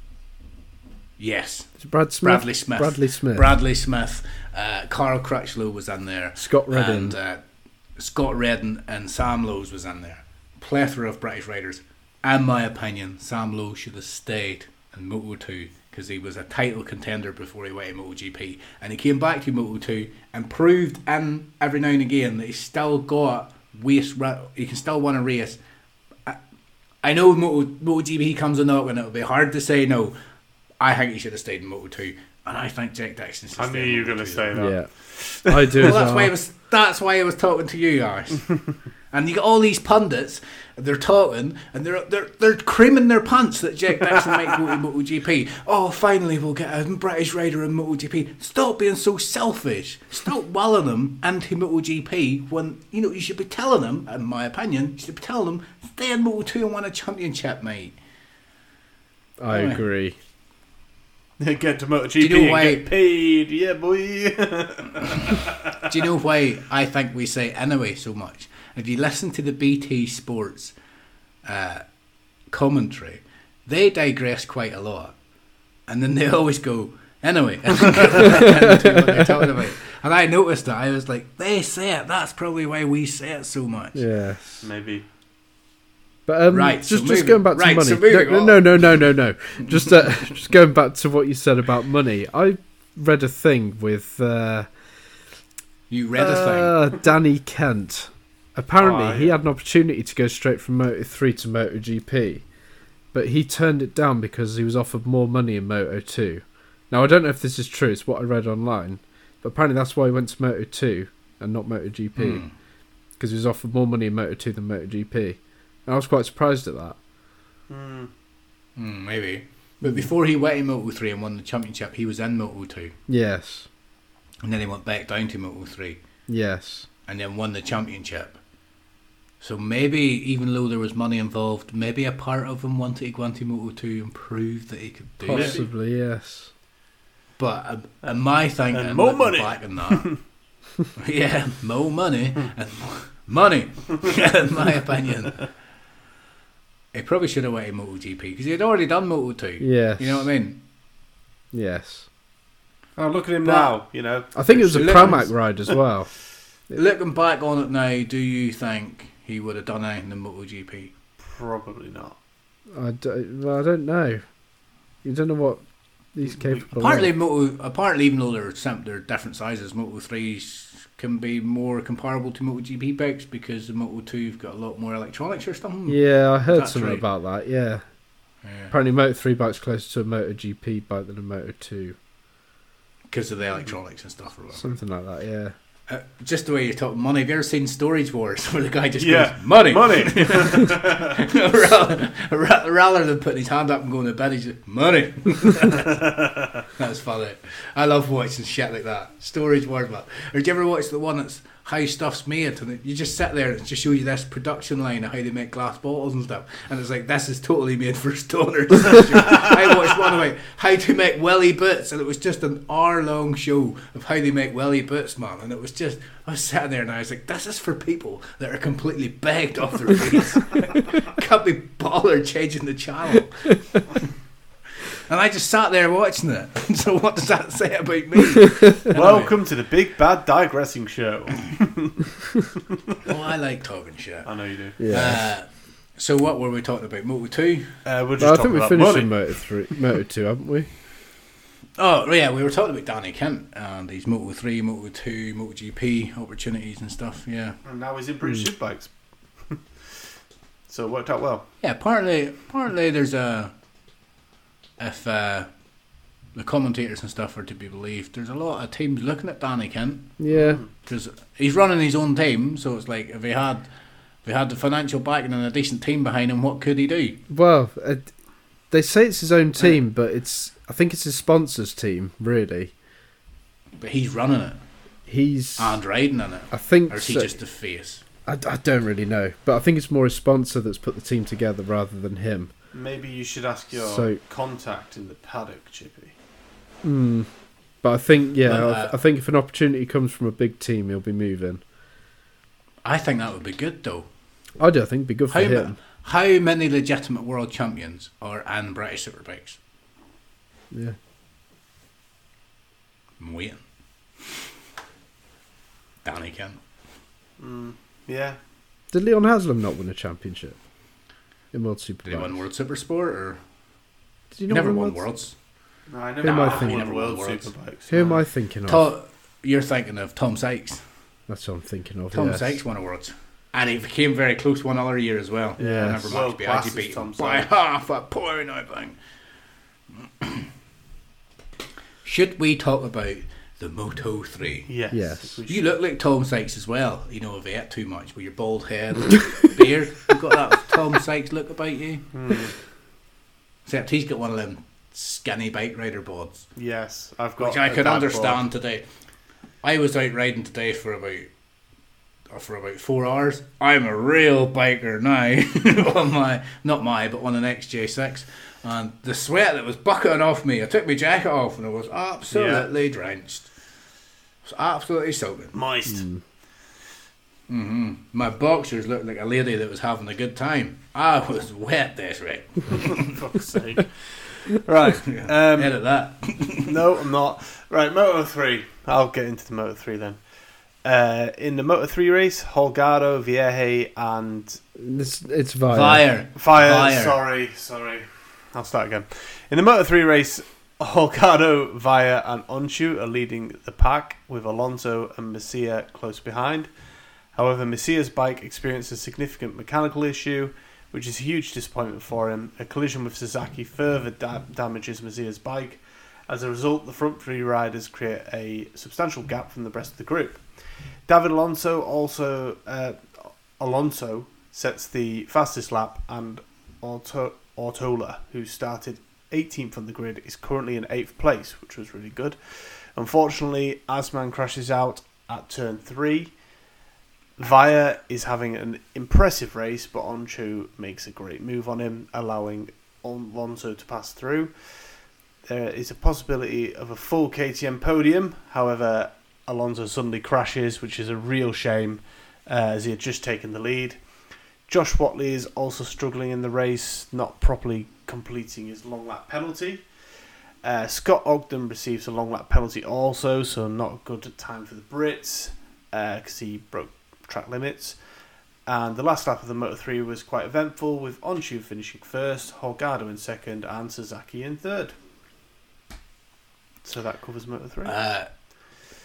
Yes, Is it Brad Smith. Bradley Smith. Bradley Smith. Bradley Smith. Uh, Cal Crutchlow was in there. Scott Redding. And uh, Scott Redding and Sam Lowes was in there. Plethora of British riders. In my opinion, Sam Lowe should have stayed in Moto 2 because he was a title contender before he went to MotoGP. And he came back to Moto 2 and proved in every now and again that he's still got waste. He can still win a race. I, I know Moto, MotoGP comes a knock and it'll be hard to say no. I think he should have stayed in Moto 2. And I think Jack Dixon should I knew you were going to say that. Yeah, I do Well, that's why I was. That's why I was talking to you, Ash. [LAUGHS] and you got all these pundits. They're talking, and they're they're they're creaming their pants that Jack Dixon might go to MotoGP. Oh, finally we'll get a British rider in MotoGP. Stop being so selfish. Stop walling them into MotoGP when you know you should be telling them. In my opinion, you should be telling them stay in Moto Two and win a championship, mate. I Anyway. agree. [LAUGHS] Get to MotoGP you know and why- get paid, yeah, boy. [LAUGHS] Do you know why I think we say anyway so much? If you listen to the BT Sports uh, commentary, they digress quite a lot, and then they [LAUGHS] always go anyway. and then go into what they're talking about. And I noticed that I was like, they say it. That's probably why we say it so much. Yes. Maybe. But um, Right, so just just moving- going back to right, money. so no, no, no, no, no, [LAUGHS] no. just uh, just going back to what you said about money. I read a thing with uh, You read a thing. uh, Danny Kent. Apparently, Oh, he had an opportunity to go straight from Moto three to Moto GP, but he turned it down because he was offered more money in Moto two. Now I don't know if this is true. It's what I read online, but apparently that's why he went to Moto Two and not Moto GP Hmm. because he was offered more money in Moto Two than Moto GP. And I was quite surprised at that. Hmm. Hmm, maybe. But before he went in Moto 3 and won the championship, he was in Moto 2. Yes, And then he went back down to Moto 3 yes, and then won the championship. So maybe, even though there was money involved, maybe a part of him wanted to go into Moto 2 and prove that he could do it. possibly yes. But uh, uh, my thing, And and more money. back on that, [LAUGHS] yeah, more money and money. [LAUGHS] in my opinion, he probably should have waited in MotoGP because he had already done Moto Two. Yeah. You know what I mean? Yes, Oh, look at him But- now. You know. I think it was a Look- Pramac ride as well. [LAUGHS] Looking back on it now, do you think he would have done anything in the MotoGP? Probably not. I don't, well, I don't know. You don't know what he's capable Apparently, of. Moto, apparently, even though they're they're different sizes, Moto threes can be more comparable to MotoGP bikes because the Moto two you've got a lot more electronics or something. Yeah, I heard That's something right. about that. Yeah, Yeah. apparently Moto Three bike's closer to a Moto GP bike than a Moto Two, because of the electronics and stuff. Or whatever. something like that. Yeah. Uh, just the way you're talking money. Have you ever seen Storage Wars [LAUGHS] where the guy just Yeah. goes money, Money. [LAUGHS] [LAUGHS] rather, rather than putting his hand up and going to bed, he's just money. that's funny. I love watching shit like that. Storage Wars, man. Or did you ever watch the one that's how stuff's made? And you just sit there and it just shows you this production line of how they make glass bottles and stuff. And it's like this is totally made for [LAUGHS] stoners. I watched one about how to make welly boots, and it was just an hour long show of how they make welly boots, man. And it was just I was sitting there and I was like, this is for people that are completely begged off their face. [LAUGHS] Can't be bothered changing the channel. And I just sat there watching it. [LAUGHS] So what does that say about me? [LAUGHS] Welcome to the Big Bad Digressing Show. Oh, I like talking shit. I know you do. Yeah. Uh, so what were we talking about? Moto two? Uh, we're just well, I talking think we about finished money. in Moto Three, Moto Two, haven't we? Oh yeah, we were talking about Danny Kent and these Moto three, Moto two, Moto GP opportunities and stuff. Yeah, And now he's in British Hmm. Superbikes. [LAUGHS] so it worked out well. yeah. Partly, partly there's a if uh, the commentators and stuff are to be believed, there's a lot of teams looking at Danny Kent Yeah. because he's running his own team. So it's like if he had if he had the financial backing and a decent team behind him, what could he do? Well, uh, they say it's his own team, but it's I think it's his sponsors' team. Really, But he's running it he's. and riding in it, I think. or is he just the face? I, I don't really know, but I think it's more his sponsor that's put the team together rather than him. Maybe you should ask your So- contact in the paddock, Chippy. Hmm. But I think, yeah, Well, I- uh, I think if an opportunity comes from a big team, he'll be moving. I think that would be good though. I do. I think it'd be good for How, ma- him. how many legitimate world champions are in British Superbikes? Yeah. I'm waiting. Danny Kent. Mm, yeah. Did Leon Haslam not win a championship in World Superbike? Did he win World Super Sport or Did he he never win won Worlds? Worlds? No, I Who never am I thinking? Never World won Worlds. Superbikes. Who am. I thinking of? To- you're thinking of Tom Sykes. That's what I'm thinking of. Tom yes. Sykes won a Worlds. And he came very close one other year as well. Yeah. Whenever World Max class Biaggi beat Tom by Sykes. half a point, I think. [CLEARS THROAT] Should we talk about the Moto 3? Yes. Yes. we You look like Tom Sykes as well. You know, if you ate too much with your bald head and [LAUGHS] beard. You've got that Tom Sykes look about you. Hmm. Except he's got one of them skinny bike rider boards, Yes, I've got. which I a could dad understand today. I was out riding today for about uh, for about four hours. I'm a real biker now [LAUGHS] on my not my but on an XJ6, and the sweat that was bucketing off me. I took my jacket off and I was absolutely drenched. It was absolutely soaking. board. Moist. Hmm. hmm My boxers looked like a lady that was having a good time. I was wet this right. [LAUGHS] Fuck's sake. [LAUGHS] Right. [LAUGHS] Um, Edit that. no, I'm not. Right, Moto 3. I'll get into the Moto 3 then. Uh, in the Moto 3 race, Holgado, Vieje, and It's, it's via. Fire. Fire. Fire. Sorry, sorry. I'll start again. In the Moto 3 race, Holgado, Via, and Öncü are leading the pack, with Alonso and Masia close behind. However, Masia's bike experienced a significant mechanical issue, which is a huge disappointment for him. A collision with Sasaki further da- damages Masia's bike, As a result, the front three riders create a substantial gap from the rest of the group. David Alonso also uh, Alonso sets the fastest lap, and Orto- Ortola, who started 18th on the grid, is currently in eighth place, which was really good. Unfortunately, Asman crashes out at turn three. Via is having an impressive race, but Öncü makes a great move on him, allowing Alonso to pass through. There is a possibility of a full KTM podium. However, Alonso suddenly crashes, which is a real shame uh, as he had just taken the lead. Josh Whatley is also struggling in the race, not properly completing his long lap penalty. Uh, Scott Ogden receives a long lap penalty also, so not a good time for the Brits because he broke track limits. And the last lap of the Moto 3 was quite eventful, with Öncü finishing first, Holgado in second, and Sasaki in third. So that covers Moto 3. Uh,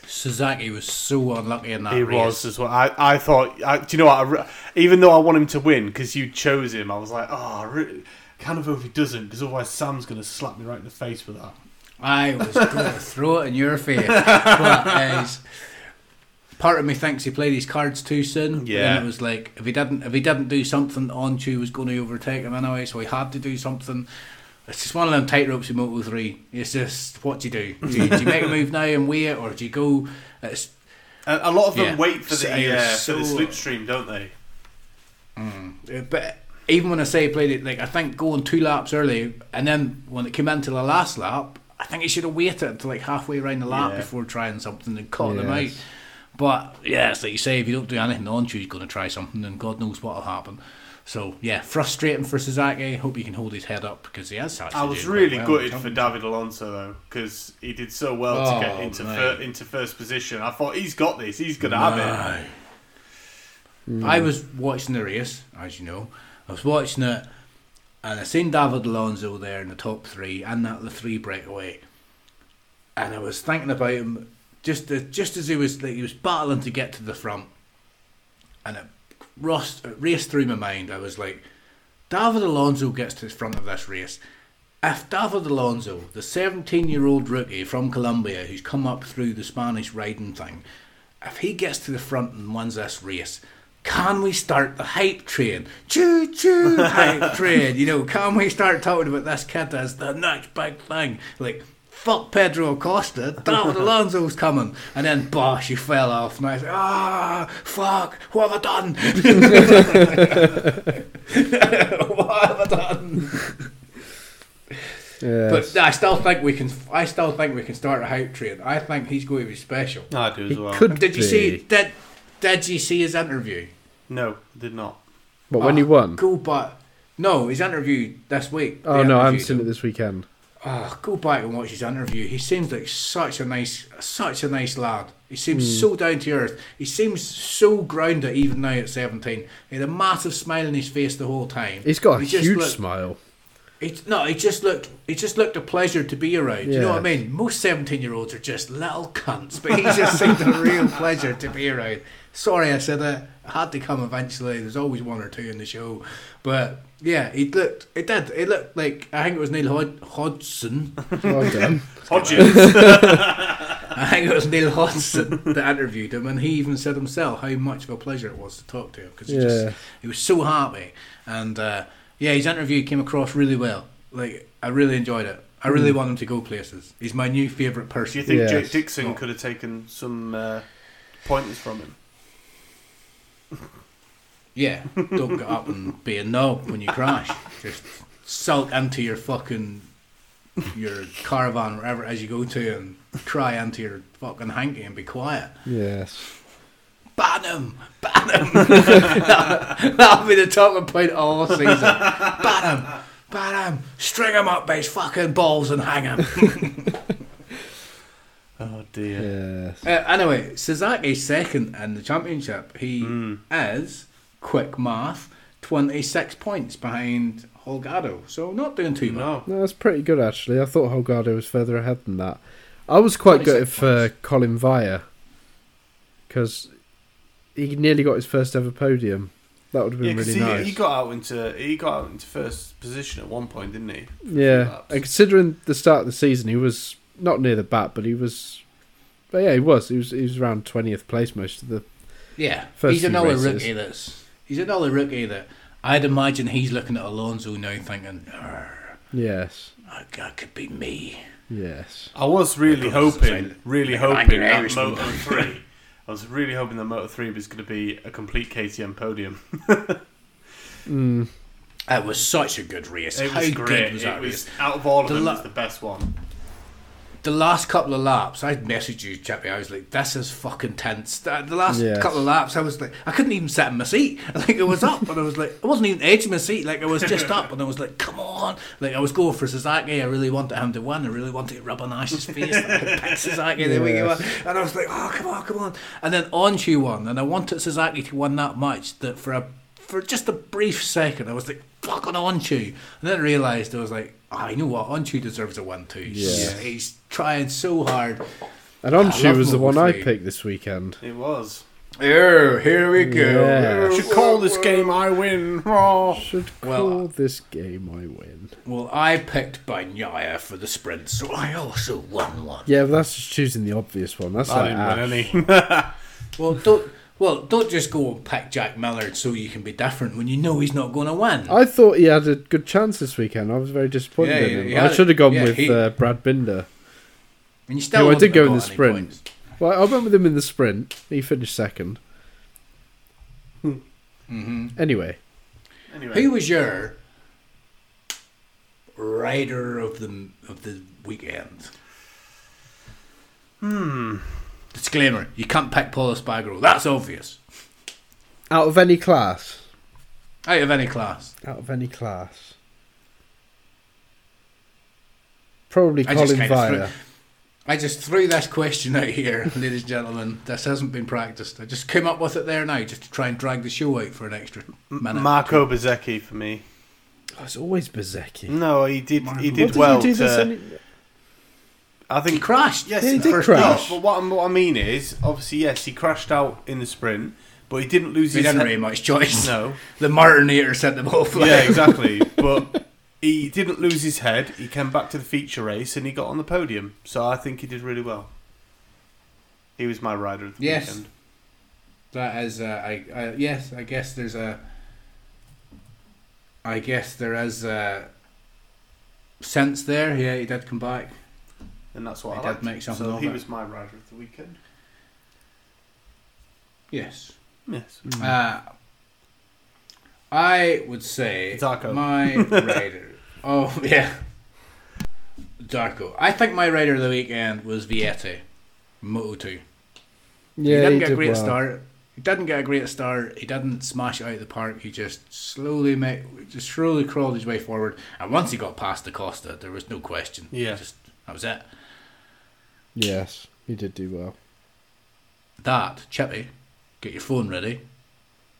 Suzuki was so unlucky in that he race. was as well. I, I thought, I, do you know what? I even though I want him to win because you chose him, I was like, oh, I re- kind of hope he doesn't because otherwise Sam's going to slap me right in the face with that. I was going [LAUGHS] to throw it in your face. [LAUGHS] But uh, part of me thinks he played his cards too soon. Yeah. And it was like if he didn't if he didn't do something, Öncü was going to overtake him anyway, so he had to do something. It's just one of them tightropes in Moto Three. It's just what do you do? Do you, do you make a move now and wait, or do you go? It's A, a lot of them Yeah. wait for the, So it was uh, for the so- slipstream, don't they? Uh, But even when I say he played it, like I think going two laps early, and then when it came into the last lap, I think he should have waited until like halfway around the lap Yeah. before trying something and caught them out. But yeah, it's like you say, if you don't do anything on you, he's going to try something, and God knows what'll happen. So yeah, frustrating for Suzuki. Hope he can hold his head up because he has. I was really well gutted for David Alonso though because he did so well to get Oh, into fir- into first position. I thought he's got this. He's going to have it. No. I was watching the race, as you know. I was watching it, and I seen David Alonso there in the top three, and that the three breakaway. And I was thinking about him just as, just as he was like he was battling to get to the front, and it rust, uh, it raced through my mind. I was like, David Alonso gets to the front of this race. If David Alonso, the 17 year old rookie from Colombia who's come up through the Spanish riding thing, if he gets to the front and wins this race, can we start the hype train? Choo choo hype [LAUGHS] train. You know, can we start talking about this kid as the next big thing? Like, fuck Pedro Acosta, David Alonso's coming. And then, bosh, he fell off. And I was like, ah, fuck, what have I done? [LAUGHS] what have I done? Yes. But I still think we can. I still think we can start a hype train. I think he's going to be special. I do as he well. could Did you be. see? Did Did you see his interview? No, did not. But when he won? cool. But No, his interview this week. Oh no, I haven't seen him. it this weekend. Oh, go back and watch his interview. He seems like such a nice, such a nice lad. He seems Hmm. so down to earth. He seems so grounded even now at seventeen. He had a massive smile on his face the whole time. He's got a He just huge looked- smile. He, no, he just looked. He just looked a pleasure to be around. You know what I mean? Most seventeen-year-olds are just little cunts, but he just seemed a real [LAUGHS] pleasure to be around. Sorry, I said that. I had to come eventually. There's always one or two in the show, but yeah, he looked. It did. It looked like I think it was Neil Hod- Hodgson. Well [LAUGHS] I think it was Neil Hodgson that interviewed him, and he even said himself how much of a pleasure it was to talk to him because he Yeah. just he was so happy, and uh, yeah, his interview came across really well. Like I really enjoyed it. I really want him to go places. He's my new favourite person. do person. you think Yes. Jake Dixon Oh. could have taken some uh, pointers from him? Yeah, don't get up and be a knob when you crash. Just sulk into your fucking your caravan wherever as you go to and cry into your fucking hanky and be quiet. Yes. Ban him! Ban him! that'll, [LAUGHS] that'll be the talking point all season. Ban him! Ban him! String him up by his fucking balls and hang him. [LAUGHS] Oh dear. Yes. uh, anyway, Suzuki's second in the championship. He Mm. is, quick math, 26 points behind Holgado. So not doing too bad. No. No, that's pretty good actually. I thought Holgado was further ahead than that. I was quite 26 gutted for points. Collin Veijer because he nearly got his first ever podium. That would have Yeah, really he, nice. he got out into he got out into first position at one point, didn't he? yeah, and considering the start of the season, he was not near the back, but he was. But yeah, he was. He was. He was around twentieth place most of the. Yeah, First he's few another races. rookie that's he's another rookie that I'd imagine he's looking at Alonso now thinking, Yes. that that could be me. Yes. I was really Of hoping, it's really like hoping that Moto [LAUGHS] 3. I was really hoping that Moto 3 was going to be a complete KTM podium. [LAUGHS] Mm. It was such a good race. It How was great. good was it that was, race? out of all of The them, la- it was the best one. The last couple of laps, I messaged you, Chippy. I was like, "This is fucking tense." The the last Yes. couple of laps, I was like, I couldn't even sit in my seat. [LAUGHS] Like it was up, and I was like, I wasn't even edging my seat. Like I was just [LAUGHS] up, and I was like, "Come on!" Like I was going for Sasaki. I really wanted him to win. I really wanted to rub on Ash's face. Like, [LAUGHS] pick Sasaki. There we go. Yes. And I was like, "Oh, come on, come on!" And then Öncü won, and I wanted Sasaki to win that much that for a for just a brief second, I was like, "Fucking Öncü," and then I realised I was like, ah, oh, "I know what Öncü deserves a win too." Yeah. he's trying so hard. And I Öncü love was the one I picked this weekend. It was. Oh, here we go. Yeah. Should call this game I win. Oh. Should Well, call this game I win. Well, I picked Bagnaia for the sprint, so I also won one. Yeah, but that's just choosing the obvious one. That's I like didn't Ash. win any. [LAUGHS] Well, don't well don't just go and pick Jack Miller so you can be different when you know he's not going to win. I thought he had a good chance this weekend. I was very disappointed Yeah, in him. he I should have gone yeah, with he- uh, Brad Binder. and you still who I did go in the sprint. points. Well, I went with him in the sprint. He finished second. hmm Anyway, Anyway, Who was your rider of the of the weekend? hmm. Disclaimer: You can't pick Pol Espargaro. That's obvious. out of any class, Out of any class, out of any class, probably I Colin kinda threw- Vire. I just threw this question out here, [LAUGHS] ladies and gentlemen. This hasn't been practiced. I just came up with it there now, just to try and drag the show out for an extra minute. Marco Bezzecchi for me. Oh, it's always Bezzecchi. No, he did. Marco. He What did did well. he do this to- I he think crashed. Yes, he did crash. No, but what, what I mean is, obviously, yes, he crashed out in the sprint, but he didn't lose He his didn't really much choice. No, The Martinator sent them all flying. yeah, exactly. [LAUGHS] but he didn't lose his head. He came back to the feature race and he got on the podium. So I think he did really well. He was my rider of the Yes. weekend. That is, uh, I, I yes, I guess there's a. I guess there is a sense there. Yeah, he did come back. And that's what He I did liked. make something so of he it. was my rider of the weekend. Yes. Yes. Uh, I would say Darko. my [LAUGHS] rider. Oh yeah, Darko. I think my rider of the weekend was Vietti, Moto Two. he Yeah, didn't he get a great well. start. He didn't get a great start. He didn't smash it out of the park. He just slowly made, just slowly crawled his way forward. And once he got past the Costa, there was no question. Yeah. just that was it. Yes, he did do well. That Chippy, get your phone ready,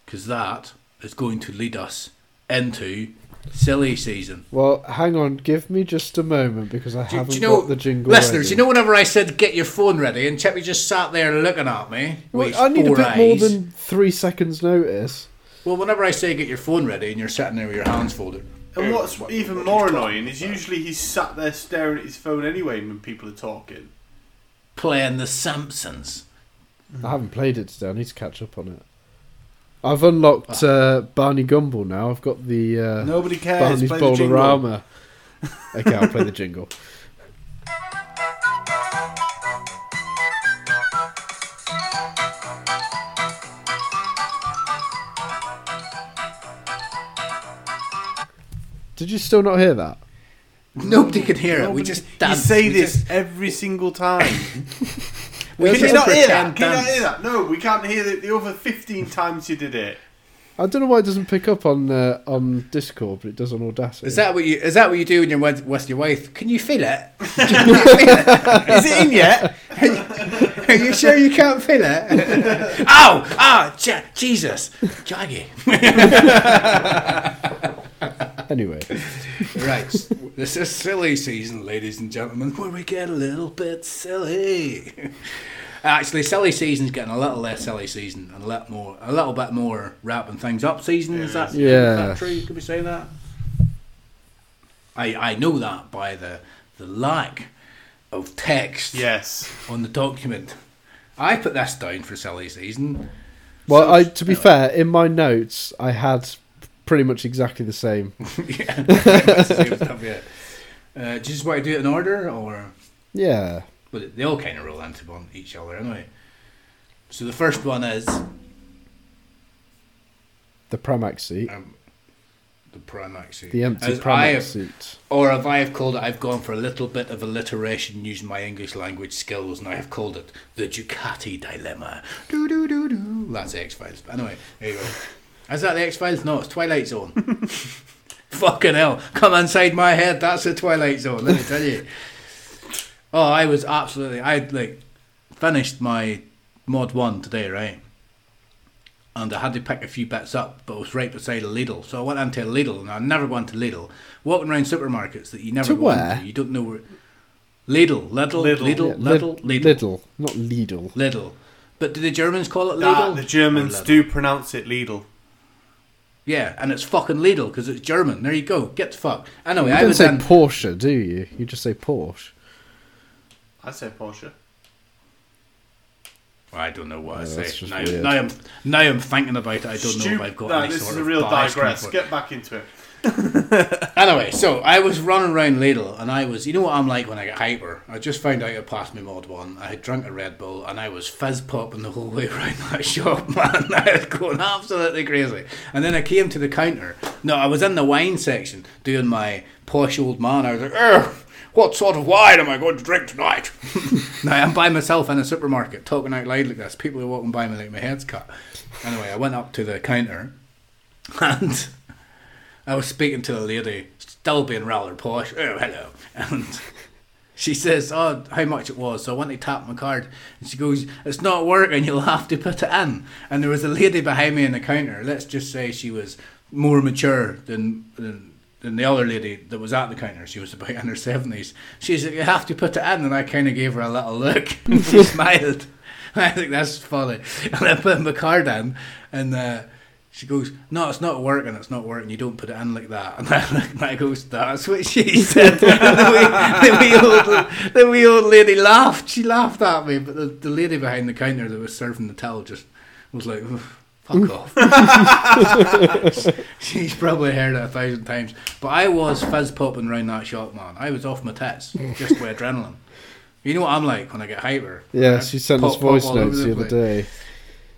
because that is going to lead us into silly season. Well, hang on, give me just a moment because I Do, haven't do you know, got the jingle. listeners? ready. You know, whenever I said get your phone ready, and Chippy just sat there looking at me. Well, with I need a four bit more than three seconds' notice. Well, whenever I say get your phone ready, and you're sitting there with your hands folded. And what's even more annoying is usually he's sat there staring at his phone anyway when people are talking. Playing The Simpsons. I haven't played it today. I need to catch up on it. I've unlocked uh, Barney Gumble now. I've got the uh, Nobody cares. Barney's Play the jingle. Bowl-O-Rama. okay, I'll play the jingle. Did you still not hear that? [LAUGHS] Nobody can hear it. We Nobody- just you say We this just- every single time. [LAUGHS] we can you not hear that? pretend Can you not hear that? No, we can't hear the, the over 15 times you did it. I don't know why it doesn't pick up on uh, on Discord, but it does on Audacity. Is that what you? Is that what you do when you're with, with your wife? Can you feel it? [LAUGHS] You feel it? Is it in yet? Are you sure you can't feel it? Ow! Ah! Je- Jesus! Jaggy. Anyway, Right. [LAUGHS] This is silly season, ladies and gentlemen, where we get a little bit silly. [LAUGHS] Actually, silly season's getting a little less silly season and a little more, a little bit more wrapping things up season. Is that, Yeah. is that true? Could we say that? I I know that by the the lack of text Yes. on the document. I put this down for silly season. Well, So- I to be fair, in my notes I had pretty much exactly the same. [LAUGHS] yeah, the same stuff, yeah. Uh, do you just want to do it in order, or Yeah. But they all kind of roll into one each other anyway. So the first one is The Pramac seat. um, the Primax suit. The empty As I Pramac have- seat. Or if I have called it, I've gone for a little bit of alliteration using my English language skills, and I have called it the Ducati dilemma. Do do do do. That's X Files. But anyway, there you go. Is that the X Files? No, it's Twilight Zone. [LAUGHS] Fucking hell! Come inside my head. That's the Twilight Zone. Let me tell you. [LAUGHS] Oh, I was absolutely. I like finished my mod one today, right? and I had to pick a few bits up, but it was right beside a Lidl. So I went into a Lidl, and I never went to Lidl. Walking around supermarkets that you never To go where? into, you don't know where. Lidl, Lidl, Lidl. Lidl, Yeah, Lidl, Lidl, Lidl, not Lidl. Lidl. But do the Germans call it Lidl? Ah, the Germans Lidl? do pronounce it Lidl. Yeah, and it's fucking Lidl because it's German. There you go. Get the fuck. Anyway, You I don't say in. Porsche, do you? You just say Porsche. I say Porsche. I don't know what I say. Now, now I'm now I'm thinking about it. I don't know if I've got No, any this sort is a real bias coming digress. Get back into it. [LAUGHS] Anyway, so I was running around Lidl and I was, you know what I'm like when I get hyper? I just found out I passed my mod one. I had drunk a Red Bull and I was fizz popping the whole way [LAUGHS] around that shop, man. [LAUGHS] I was going absolutely crazy. And then I came to the counter. No, I was in the wine section doing my posh old man. I was like, what sort of wine am I going to drink tonight? now I'm by myself in a supermarket talking out loud like this. People are walking by me like my head's cut. Anyway, I went up to the counter and I was speaking to a lady, still being rather posh. Oh, hello. And she says, Oh, how much it was. So I went to tap my card. And she goes, It's not working. You'll [LAUGHS] have to put it in. And there was a lady behind me in the counter. Let's just say she was more mature than. than than the other lady that was at the counter, she was about [LAUGHS] in her seventies. She said, "You have to put it in," and I kind of gave her a little look, [LAUGHS] and she smiled. I think that's funny. And I put my card in, and uh, she goes, "No, it's not working. It's not working. You don't put it in like that." And I, and I goes, "That's what she [LAUGHS] said." [LAUGHS] the, wee, the, wee old, the wee old lady laughed. She laughed at me, but the, the lady behind the counter that was serving the till just was like, "Fuck mm. off." [LAUGHS] She's probably heard it a thousand times. But I was fizz popping around that shop, man. I was off my tits just with adrenaline. You know what I'm like when I get hyper. Yeah, she sent pop- us voice notes the other day.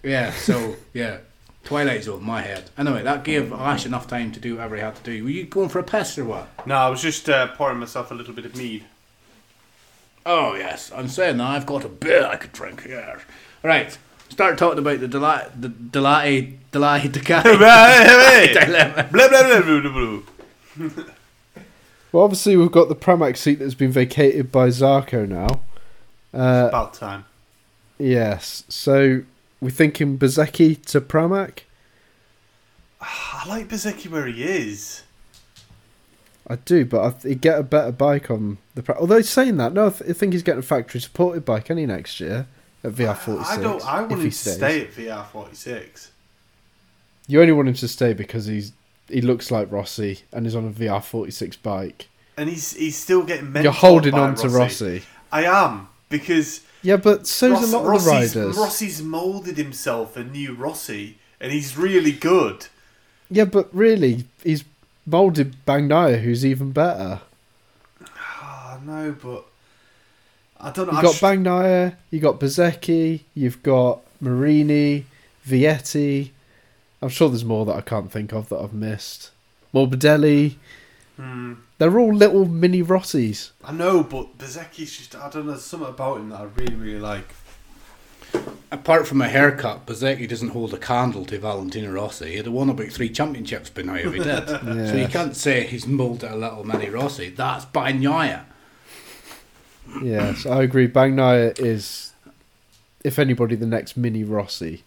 Yeah, so yeah, Twilight Zone, my head. Anyway, that gave Ash enough time to do whatever he had to do. Were you going for a piss or what? No, I was just uh, pouring myself a little bit of mead. Oh yes, I'm saying that I've got a beer I could drink. Yeah, right. Start talking about the Delay, the Delay, Delay Ducati dilemma. Blah, blah, blah, blah, blah, blah. Well, obviously we've got the Pramac seat that's been vacated by Zarco now. Uh, About time. yes, so we're thinking Bezzecchi to Pramac. Ah, I like Bezzecchi where he is. I do, but he'd get a better bike on the. Pra- Although saying that, no, I, th- I think he's getting a factory supported bike any next year at VR forty six. I don't. I want him to stay at VR forty six. You only want him to stay because he's he looks like Rossi and is on a VR forty six bike. And he's he's still getting You're holding on to Rossi. I am because Yeah, but so's Ross- a lot of Rossi's, the riders. Rossi's moulded himself a new Rossi, and he's really good. Yeah, but really, he's moulded Bagnaia, who's even better. Oh no, but I don't know. You got sh- Bagnaia, you got Bezzecchi, you've got Marini, Vietti. I'm sure there's more that I can't think of that I've missed. Morbidelli. Hmm. They're all little mini Rossis. I know, but Bezzecchi's just I don't know. There's something about him that I really really like. Apart from a haircut, Bezzecchi doesn't hold a candle to Valentino Rossi. He'd have won about three championships by now if he did. [LAUGHS] So you can't say he's moulded a little mini Rossi. That's Bagnaia. Yes, I agree. Bagnaia is, if anybody, the next mini Rossi.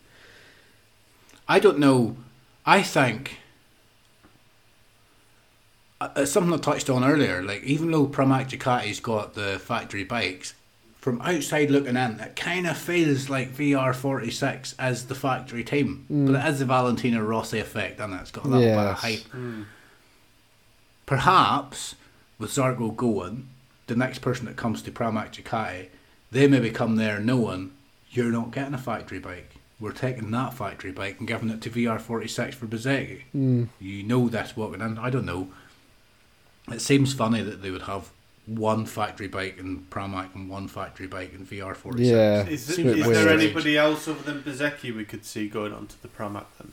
I don't know. I think uh, it's something I touched on earlier. Like even though Pramac Ducati's got the factory bikes, from outside looking in, it kind of feels like VR forty six as the factory team, but it is the Valentino Rossi effect, and it? it's got a little bit of Yes. hype. Perhaps with Zarco going, the next person that comes to Pramac Ducati, they maybe come there knowing you're not getting a factory bike. We're taking that factory bike and giving it to VR46 for Bezzecchi. Mm. You know that's walking in. I don't know. It seems funny that they would have one factory bike in Pramac and one factory bike in VR46. Yeah. Is, It's there, a bit is there weird. anybody else other than Bezzecchi we could see going onto the Pramac then?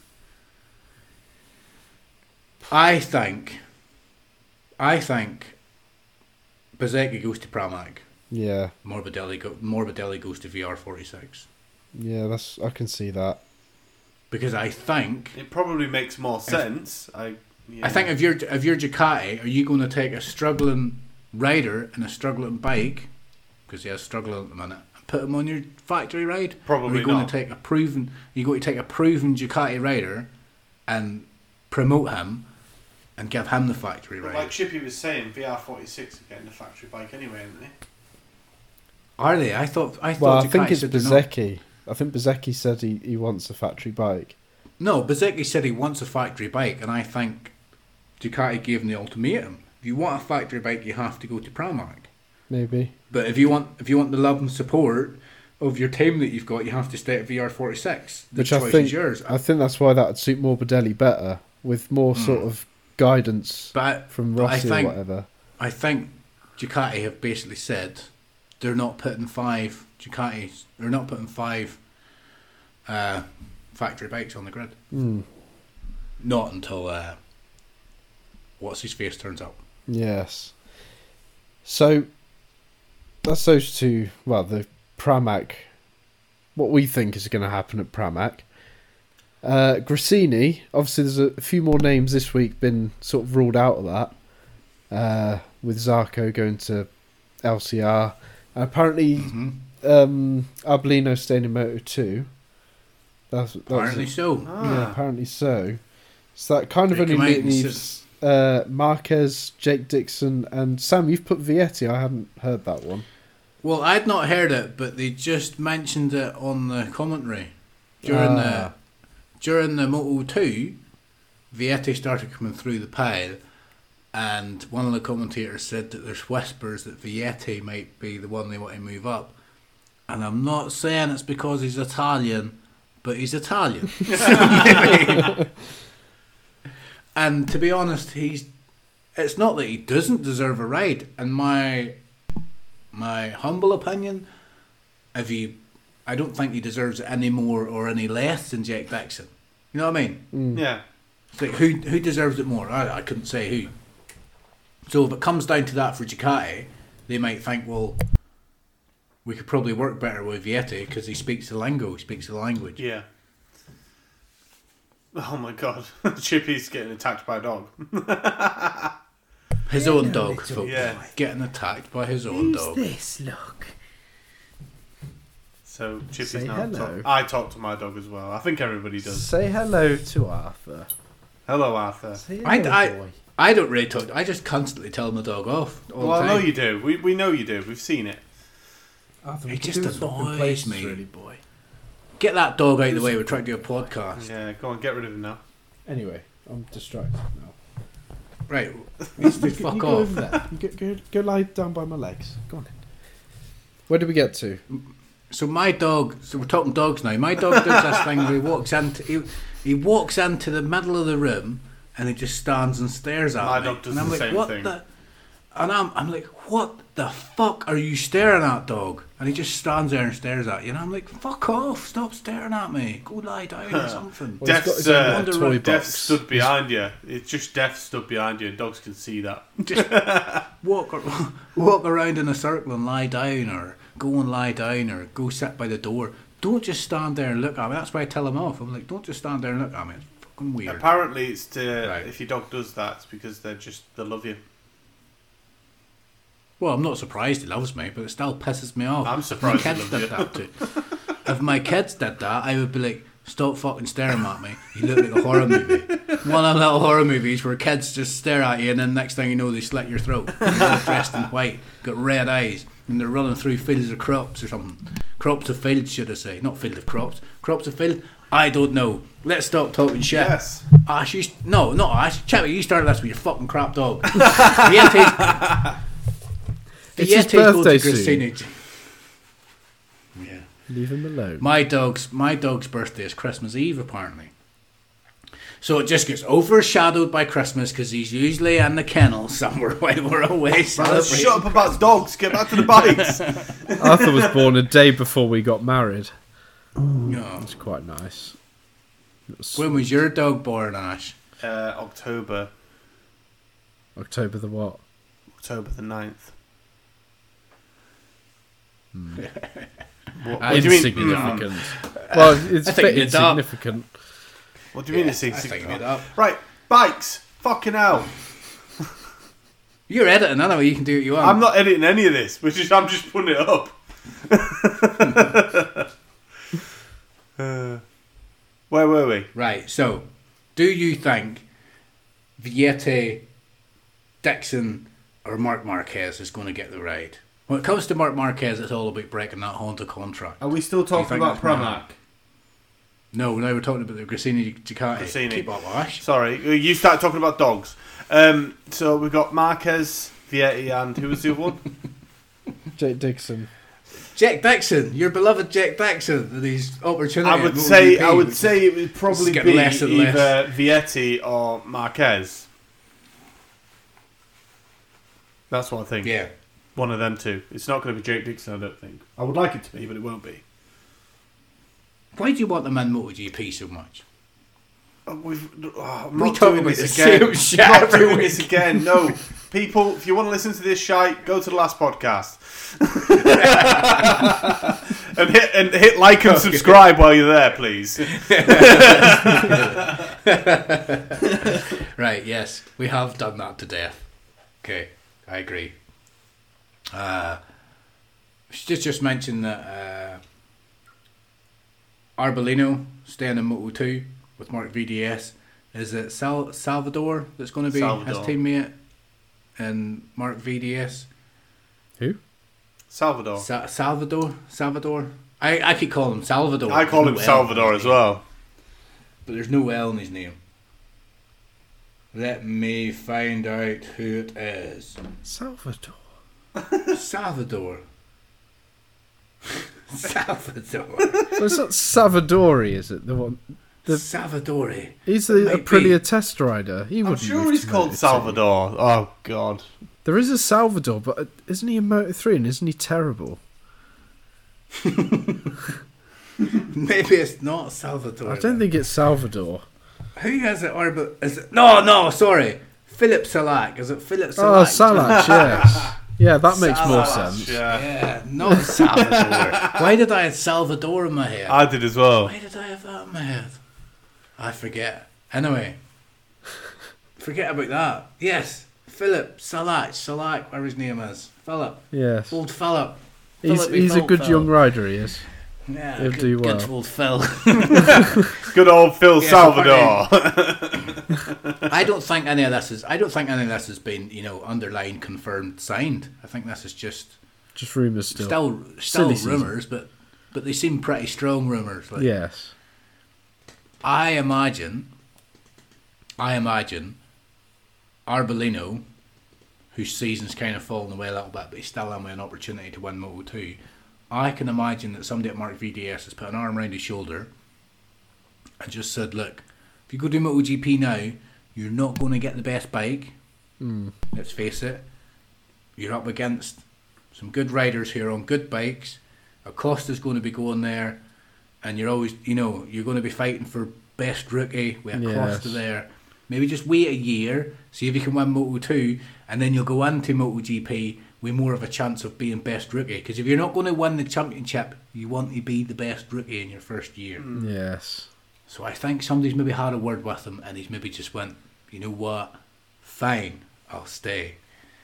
I think, I think, Bezzecchi goes to Pramac. Yeah. Morbidelli, go, Morbidelli goes to VR46 Yeah, that's I can see that. because I think It probably makes more sense. I yeah. I think if you're if you're Ducati, are you going to take a struggling rider and a struggling bike because he has struggling at the minute and put him on your factory ride? or are Probably you going not. to take a proven? You're going to take a proven Ducati rider and promote him and give him the factory ride. like Chippy was saying, VR46 are getting the factory bike anyway, aren't they? are they? I thought I thought Well, I think it's said they're. Bezzecchi. I think Bezzecchi said he, he wants a factory bike. No, Bezzecchi said he wants a factory bike, and I think Ducati gave him the ultimatum. If you want a factory bike, you have to go to Pramac. Maybe. But if you want if you want the love and support of your team that you've got, you have to stay at VR46. The Which I think- is yours. I think that's why that would suit Morbidelli better, with more sort of guidance But from but I Rossi think- or whatever. I think Ducati have basically said they're not putting five Ducatis. They're not putting five uh, factory bikes on the grid. Mm. Not until uh, what's his face turns up. Yes. So that's those two. Well, the Pramac. What we think is going to happen at Pramac. Uh, Gresini. Obviously, there's a few more names this week been sort of ruled out of that. Uh, with Zarco going to LCR. And apparently, Mm-hmm. um, Arbolino staying in Moto Two. That's, that's Apparently so. yeah, Ah. apparently so. So that kind of They only come out leaves uh, Marquez, Jake Dixon, and Sam. You've put Vietti. I hadn't heard that one. Well, I'd not heard it, but they just mentioned it on the commentary during Ah. the during the Moto Two. Vietti started coming through the pile, and one of the commentators said that there's whispers that Vietti might be the one they want to move up. And I'm not saying it's because he's Italian, but he's Italian. [LAUGHS] [LAUGHS] [LAUGHS] and to be honest, he's. It's not that he doesn't deserve a ride. And my my humble opinion, if he, I don't think he deserves it any more or any less than Jack Dixon. You know what I mean? Mm. Yeah. It's like who who deserves it more? I, I couldn't say who. So if it comes down to that for Ducati, they might think, well, we could probably work better with Vietti because he speaks the lingo, he speaks the language. Yeah. Oh my god. [LAUGHS] Chippy's getting attacked by a dog. His own dog, folks. Yeah. Getting attacked by his own dog. this? Look. So Chippy's Say now. hello. Talk- I talk to my dog as well. I think everybody does. Say hello to Arthur. Hello, Arthur. Say I, hello, I, boy. I don't really talk. I just constantly tell my dog off. All Well, the I know you do. We, we know you do. We've seen it. Arthur, He we could just do a swap annoys places, me. really, boy. Get that dog out of the way. We're trying to do a podcast. Yeah, go on, get rid of him now. Anyway, I'm distracted now. Right. Let's just You [LAUGHS] fuck go off. over there. You go, go, go lie down by my legs. Go on. Where did we get to? So my dog. So we're talking dogs now. My dog does this thing where he walks into he, he walks into the middle of the room and he just stands and stares at My me. dog does and I'm the like, same what thing. the? And I'm I'm like, what the fuck are you staring at, dog? And he just stands there and stares at you. And I'm like, fuck off! Stop staring at me. Go lie down or [LAUGHS] something. Well, he's got Def's, his own uh, toy Woman- Def box. stood behind you. It's just Def stood behind you, and dogs can see that. just [LAUGHS] walk ar- walk around in a circle and lie down, or go and lie down, or go sit by the door. Don't just stand there and look at me. That's why I tell him off. I'm like, don't just stand there and look at me. It's fucking weird. Apparently, it's to Right. if your dog does that, it's because they're just they love you. Well, I'm not surprised he loves me, but it still pisses me off. I'm If surprised My he kids loves did that too. if my kids did that, I would be like, "Stop fucking staring at me. You look like a horror movie." One of them little horror movies where kids just stare at you, and then next thing you know, they slit your throat. And They're dressed in white, got red eyes, and they're running through fields of crops or something. Crops of fields, should I say? Not field of crops. Crops of field. I don't know. Let's stop talking shit. Yes. Ash, you, no, not Ash. Chappie, you started this with your fucking crap dog. [LAUGHS] Vietti's, It's his Vietti go to birthday soon. Yeah. Leave him alone. My dog's my dog's birthday is Christmas Eve apparently. So it just gets overshadowed by Christmas because he's usually in the kennel somewhere [LAUGHS] while we're away Right, shut up about dogs. Get back to the bikes. [LAUGHS] Arthur was born a day before we got married. No. It's quite nice. Was When was your dog born, Ash? uh, October, October the what? October the 9th. Hmm. what, what do you mean? Insignificant. Well, it's I a think bit you made that up. insignificant. What do you mean it's I easy? think you made it. Right, bikes. Fucking hell. You're editing anyway. You can do what you want. I'm not editing any of this, which is I'm just putting it up. Uh, [LAUGHS] where were we? Right. So, do you think Vietti, Dixon, or Marc Marquez is going to get the ride? When it comes to Marc Marquez, it's all about breaking that Honda contract. Are we still talking talking about about that's Pramac? No, now we're talking about the Gresini Ducati. Gresini. Keep up, Ash. Sorry, you start talking about dogs. Um, so we've got Marquez, Vietti, and who was the other one? [LAUGHS] Jake Dixon. Jack Dixon, your beloved Jack Dixon, with his opportunity. I would MotoGP, say I would say it would probably be less and less. either Vietti or Marquez. That's what I think. yeah. One of them two. It's not going to be Jake Dixon, I don't think. I would like it to be, but it won't be. Why do you want them in MotoGP so much? Oh, We've, oh, I'm We not talk doing about this the again. shit I'm not every doing week. this again. No, people, if you want to listen to this shite, go to the last podcast [LAUGHS] and hit and hit like and subscribe while you're there, please. [LAUGHS] Right, yes, we have done that to death. Okay, I agree. Uh, just just mention that uh, Arbolino staying in Moto 2 with Marc VDS. Is it Sal- Salvador that's going to be Salvador. his teammate and Marc VDS? Who? Salvador. Sa- Salvador? Salvador? I, I keep calling him Salvador. I call him no Salvador as well. But there's no L in his name. Let me find out who it is. Salvador. Salvador. [LAUGHS] Salvador. Well, it's not Savadori, is it? The one. The- Salvadori. He's the Might Aprilia be. test rider. He I'm wouldn't sure he's called Moto2. Salvador. Oh God. There is a Salvador, but uh, isn't he a Moto 3 and isn't he terrible? [LAUGHS] Maybe it's not Salvador. I don't think it's Salvador. Who is it? Or but is it? No, no. Sorry, Philip Salak. Is it Philip Salak? Oh, Salach, [LAUGHS] yes. Yeah, that makes more Salach, sense. Yeah, Yeah, not Salvador. Why did I have Salvador in my head? I did as well. Why did I have that in my head? I forget. Anyway, forget about that. Yes, Philip Salak, Salak, whatever his name is. Philip, Yes. old Philip. He's, Philip, he's a Phil, good Phil. young rider, he is. Yeah, He'll good, do good old Phil. [LAUGHS] [LAUGHS] Good old Phil Yeah, Salvador. [LAUGHS] I don't think any of this is. I don't think any of this has been, you know, underlined, confirmed, signed. I think this is just Just rumours still. still still Silly season. rumours, but but they seem pretty strong rumours. Like, Yes. I imagine, I imagine, Arbolino, whose season's kind of fallen away a little bit, but he's still having an opportunity to win Moto 2. I can imagine that somebody at Marc VDS has put an arm around his shoulder and just said, Look, if you go do MotoGP now, you're not going to get the best bike. Mm. Let's face it. You're up against some good riders here on good bikes. Acosta's going to be going there, and you're always, you know, you're going to be fighting for best rookie with Acosta Yes. there. Maybe just wait a year, see if you can win Moto 2, and then you'll go into MotoGP with more of a chance of being best rookie. Because if you're not going to win the championship, you want to be the best rookie in your first year. Yes. So I think somebody's maybe had a word with him, and he's maybe just went, you know what, fine, I'll stay.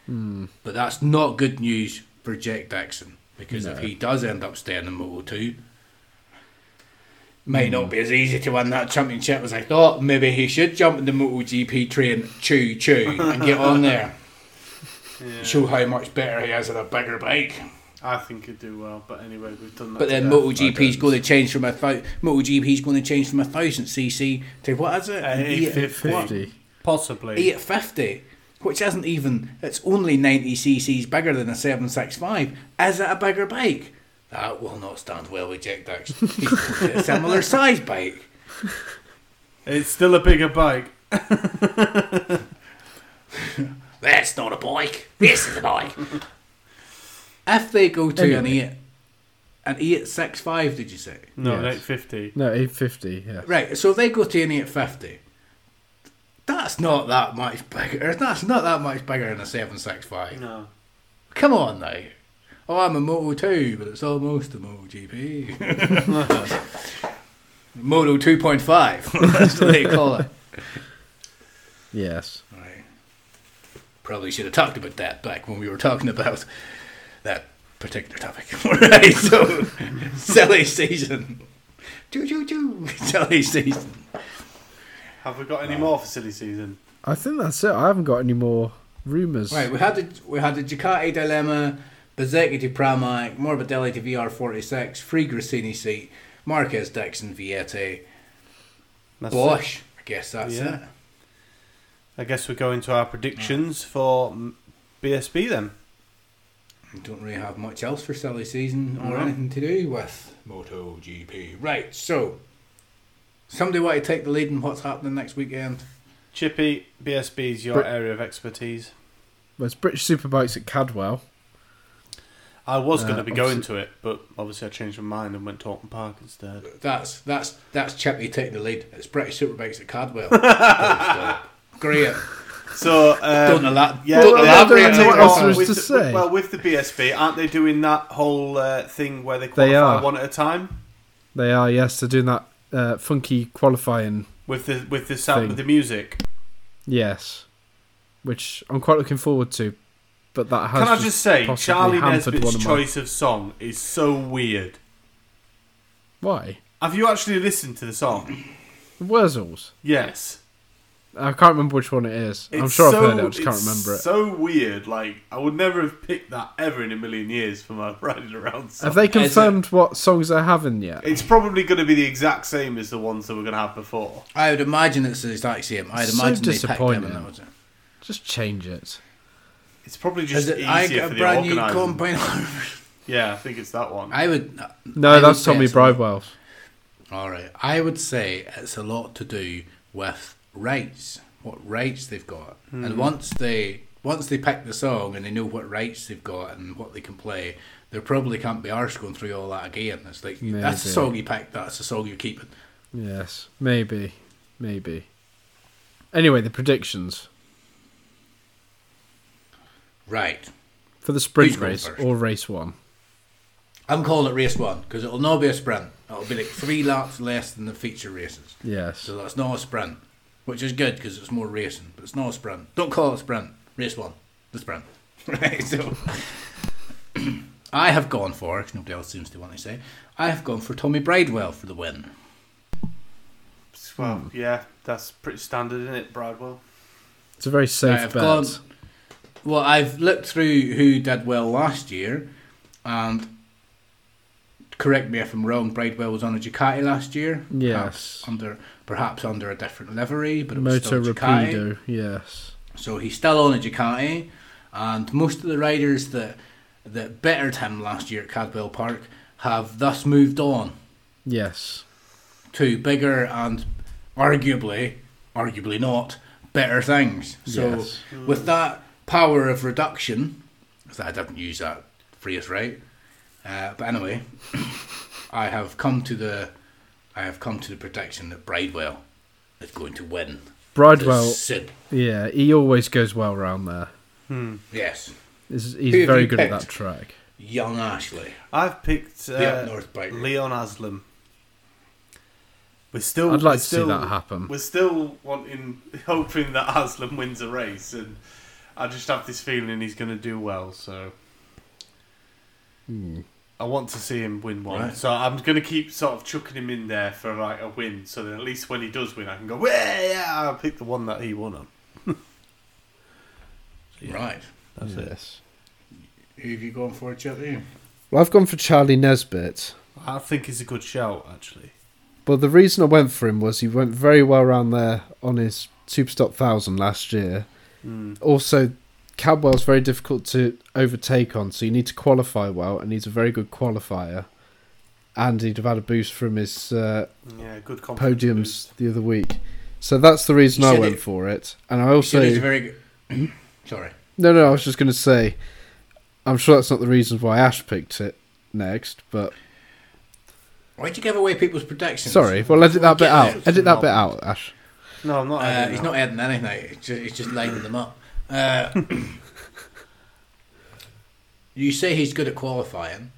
Mm. But that's not good news for Jack Dixon because if he does end up staying in Moto 2, might not be as easy to win that championship as I thought. Maybe he should jump in the MotoGP train, chew, chew, and get on there. [LAUGHS] Yeah. Show how much better he is on a bigger bike. I think he'd do well, but anyway, we've done that. But then to death. MotoGP's going to change from a thou- MotoGP's going to change from a thousand cc to what is it? Uh, Eight- 850. what? 50. possibly. Eight fifty. which isn't even, it's only 90 cc's bigger than a 765, is it a bigger bike? That will not stand well with Jack Dix. He's going to a [LAUGHS] similar size bike. It's still a bigger bike. [LAUGHS] That's not a bike. This is a bike. [LAUGHS] if they go to an Anyway. 8, an 865, did you say? No, an Yes. 850. No, 850, yeah. Right, so if they go to an 850, that's not that much bigger. That's not that much bigger than a 765. No. Come on now. Oh, I'm a Moto 2, but it's almost a Moto GP. Moto 2.5. That's what they call it. Yes. Right. Probably should have talked about that back when we were talking about that particular topic. [LAUGHS] right, so [LAUGHS] silly season. Choo choo choo. [LAUGHS] Silly season. Have we got any more for silly season? I think that's it. I haven't got any more rumours. Right, we had the we had the Ducati dilemma, Bezzecchi to Pramac, Morbidelli to VR46, Free Gresini seat, Marquez Dixon Vietti, That's Bosch. I guess that's Yeah. it. I guess we go into our predictions for mm, BSB then. We don't really have much else for silly season or No. anything to do with MotoGP. Right, so somebody want to take the lead in what's happening next weekend? Chippy, BSB is your Brit- area of expertise. Well, it's British Superbikes at Cadwell. I was Uh, going to be going to it, but obviously I changed my mind and went to Oulton Park instead. That's that's that's Chippy taking the lead. It's British Superbikes at Cadwell. [LAUGHS] Great. So, um, Don't yeah, don't well, elaborate I don't know what else there is with to the, say. Well, with the BSB, aren't they doing that whole uh, thing where they They qualify are. one at a time They are, yes, they're doing that uh, funky qualifying, with the with the sound Thing. with the music? yes, which I'm quite looking forward to. But that has Can I just say, Charlie Nesbitt's of choice of song is so weird. Why? Have you actually listened to the song? Wurzels. Yes. I can't remember which one it is. I'm sure so, I've heard it. I just can't remember it. So weird. Like I would never have picked that ever in a million years for my [LAUGHS] riding around. Song. Have they confirmed what songs they're having yet? It's probably going to be the exact same as the ones that we're going to have before. I would imagine it's the exact same. I'd So imagine they picked him disappointing. and that. Just change it. It's probably just it easier I for got a the brand new organising. combine? [LAUGHS] [LAUGHS] Yeah, I think it's that one. I would. Uh, no, I that's say Tommy it's Bridewell. All right, I would say it's a lot to do with rights, what rights they've got, Hmm. and once they once they pick the song and they know what rights they've got and what they can play, they probably can't be arsed going through all that again. It's like that's the Maybe. song you picked, that's the song you're keeping. Yes, maybe, maybe. Anyway, the predictions Right, for the sprint race first? or race one. I'm calling it race one because it'll not be a sprint. It'll be like three laps less than the feature races. Yes. So that's not a sprint, which is good because it's more racing, but it's not a sprint. Don't call it a sprint. Race one, the sprint. [LAUGHS] Right. So [COUGHS] I have gone for, 'cause nobody else seems to want to say, I have gone for Tommy Bridewell for the win. Well, yeah, that's pretty standard, isn't it, Bradwell? It's a very safe I've bet. gone- Well, I've looked through who did well last year, and correct me if I'm wrong. Bridewell was on a Ducati last year. Yes. under perhaps under a different livery, but it was Moto still Ducati. Rapido, yes. So he's still on a Ducati, and most of the riders that that bettered him last year at Cadwell Park have thus moved on Yes. to bigger and arguably, arguably not, better things. So Yes. with that power of reduction, I didn't use that phrase right, uh, but anyway, [COUGHS] I have come to the I have come to the prediction that Bridewell is going to win. the Bridewell, yeah, he always goes well round there. Hmm. Yes, He's, he's very you good at that track. young Ashley, I've picked the up uh, north biker. Leon Haslam. We're still. I'd like we're to see that happen. We're still wanting, [LAUGHS] hoping that Aslam wins a race, and I just have this feeling he's going to do well. So Hmm. I want to see him win one. Right. So I'm going to keep sort of chucking him in there for like a win, so that at least when he does win, I can go, yeah, yeah, I picked the one that he won on. [LAUGHS] Right. That's it. yes. Who have you gone for, Chetty? Well, I've gone for Charlie Nesbitt. I think he's a good shout, actually. But the reason I went for him was he went very well round there on his Superstock 1000 last year. Mm. Also, Cadwell's very difficult to overtake on, so you need to qualify well, and he's a very good qualifier. And he'd have had a boost from his uh, Yeah, good podiums boost. the other week. So that's the reason You I went it- for it. And I also. he's very good. [COUGHS] Sorry. No, no, I was just going to say, I'm sure that's not the reason why Ash picked it next, but Why'd you give away people's predictions? sorry. Well, edit that bit out. Edit that bit out, Ash. No, I'm not. Uh, adding he's not adding anything. He's just, he's just lining them up. Uh, [COUGHS] you say he's good at qualifying,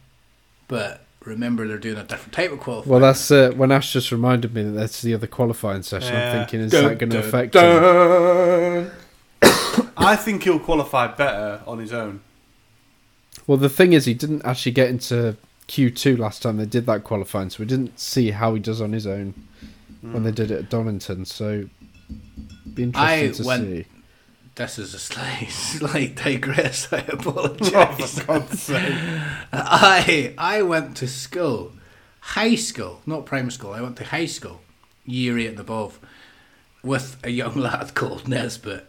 but remember they're doing a different type of qualifying. Well, that's uh, when Ash just reminded me that that's the other qualifying session. Yeah. I'm thinking, is Dun, that going to dun, affect him? [COUGHS] I think he'll qualify better on his own. Well, the thing is, he didn't actually get into Q2 last time they did that qualifying, so we didn't see how he does on his own when they did it at Donington. So, be interesting I to went- see. This is a slight, [LAUGHS] slight digress. I [LAUGHS] apologise. Oh, for God's sake. [LAUGHS] I I went to school, high school, not primary school. I went to high school, year eight and above, with a young lad called Nesbit,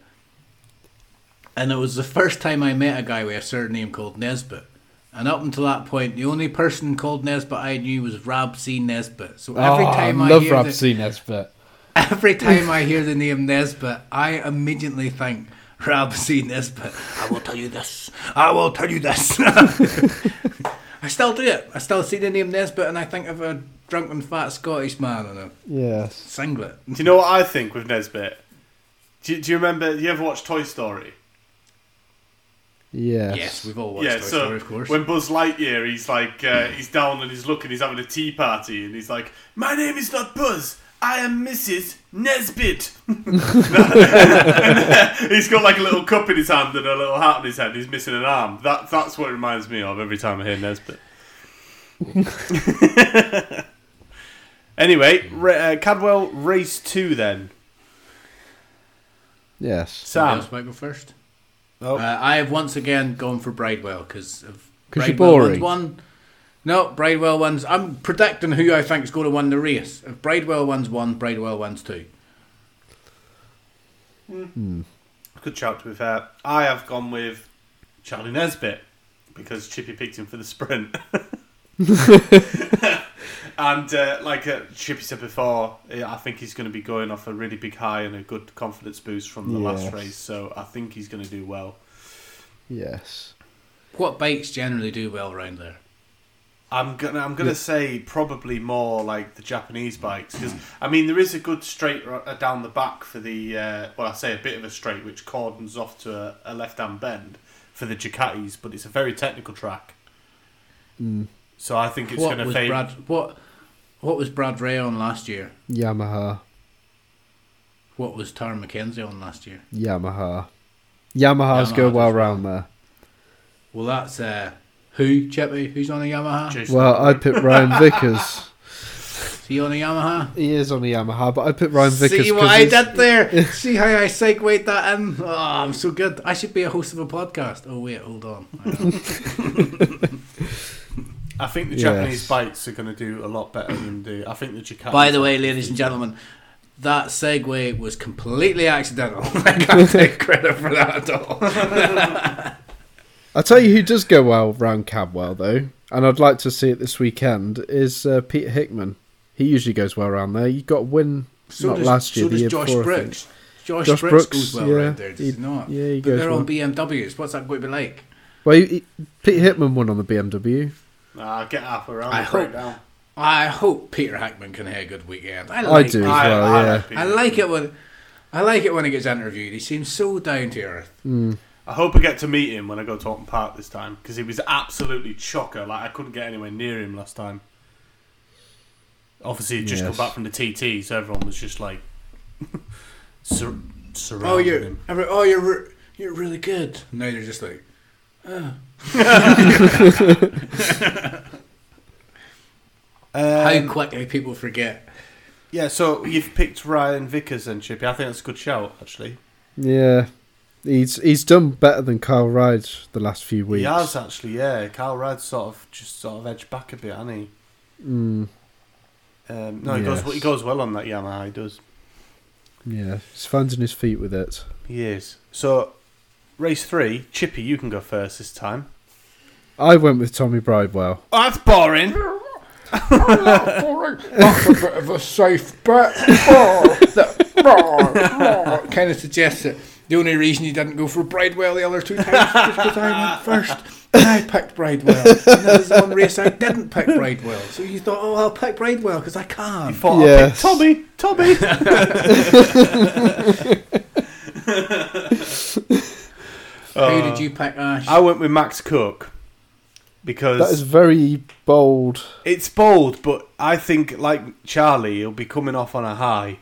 and it was the first time I met a guy with a surname called Nesbit. And up until that point, the only person called Nesbit I knew was Rab C. Nesbitt. So every oh, time I I, love hear Rob the, C. Nesbitt. Every time I hear the name Nesbit, I immediately think Rab C. Nesbitt. I will tell you this. I will tell you this. [LAUGHS] I still do it. I still see the name Nesbit and I think of a drunken fat Scottish man in a Yes. singlet. Do you know what I think with Nesbit? Do you, do you remember? You ever watch Toy Story? Yes. Yes, we've all watched yeah. Toy so Story, of course. when Buzz Lightyear, he's like, uh, he's down and he's looking, he's having a tea party, and he's like, "My name is not Buzz. I am Mrs. Nesbit." [LAUGHS] [LAUGHS] he's got like a little cup in his hand and a little hat on his head. He's missing an arm. That that's what it reminds me of every time I hear Nesbit. [LAUGHS] anyway, uh, Cadwell race two then. Yes. Somebody Sam. else might go first. Oh. Uh, I have once again gone for Bridewell because of 'Cause you're Bridewell boring. one. No, Bridewell wins. I'm predicting who I think is going to win the race. If Bridewell wins one, Bridewell wins two. Good shout, to be fair. I have gone with Charlie Nesbitt because Chippy picked him for the sprint. [LAUGHS] and uh, like uh, Chippy said before, eh, I think he's going to be going off a really big high and a good confidence boost from the last race. So I think he's going to do well. Yes. What bikes generally do well around there? I'm gonna I'm gonna say probably more like the Japanese bikes because I mean there is a good straight uh, down the back for the uh, well I say a bit of a straight which cordons off to a, a left hand bend for the Ducatis but it's a very technical track Mm. so I think it's what going to was favour Brad? What what was Brad Ray on last year? Yamaha. What was Tarran Mackenzie on last year? Yamaha. Yamahas Yamaha go well well. round there. Well, that's uh, who Chippy? Who's on a Yamaha? Jason Well, I picked Ryan [LAUGHS] Vickers. Is he on a Yamaha? He is on a Yamaha, but I picked Ryan Vickers. See what 'cause I he's- did there? [LAUGHS] See how I segued that in? Oh, I'm so good. I should be a host of a podcast. Oh wait, hold on. I [LAUGHS] think the Yes. Japanese bikes are going to do a lot better than the I think the Ducatis By the way, ladies and gentlemen, that segue was completely accidental. I can't take credit for that at all. I'll tell you who does go well round Cadwell though, and I'd like to see it this weekend. Is uh, Peter Hickman? He usually goes well around there. You got a win So not does, last year, so the does year Josh before, Brooks. Josh, Josh Brooks, Brooks, goes well yeah, right there, does he, he- not? yeah, he but goes they're well. on BMWs. What's that going to be like? Well, he, he- Peter Hickman won on the BMW. Ah, get up around I the hope- breakdown. I hope Peter Hickman can have a good weekend. I, I like do as I- well. I yeah. like I like it when I like it when he gets interviewed. He seems so down to earth. Mm. I hope I get to meet him when I go to Oulton Park this time because he was absolutely chocker. Like I couldn't get anywhere near him last time. Obviously, he'd just Yes. come back from the TT, so everyone was just like [LAUGHS] sur- surrounding Oh, you're him. every, oh you're re- you're really good. No, they're just like [LAUGHS] how Um, quickly people forget. yeah, so you've picked Ryan Vickers and Chippy. I think that's a good shout, actually. Yeah, he's he's done better than Kyle Ryde the last few weeks. He has actually, yeah. Kyle Ryde's sort of just sort of edged back a bit, hasn't he? Mm. Um, no, he Yes. goes he goes well on that Yamaha. He does. Yeah, he's finding his feet with it. He is. So, race three, Chippy, you can go first this time. I went with Tommy Bridewell. Oh, that's boring. That's a bit of a safe bet. kind of suggests that the only reason you didn't go for Bridewell the other two times was because I went first. And I picked Bridewell. And that was the one race I didn't pick Bridewell. So you thought, oh, I'll pick Bridewell because I You can. thought, Yes. I'll pick Tommy, Tommy. Who uh, did you pick, Ash? I went with Max Cook because That is very bold. it's bold, but I think like Charlie, he'll be coming off on a high.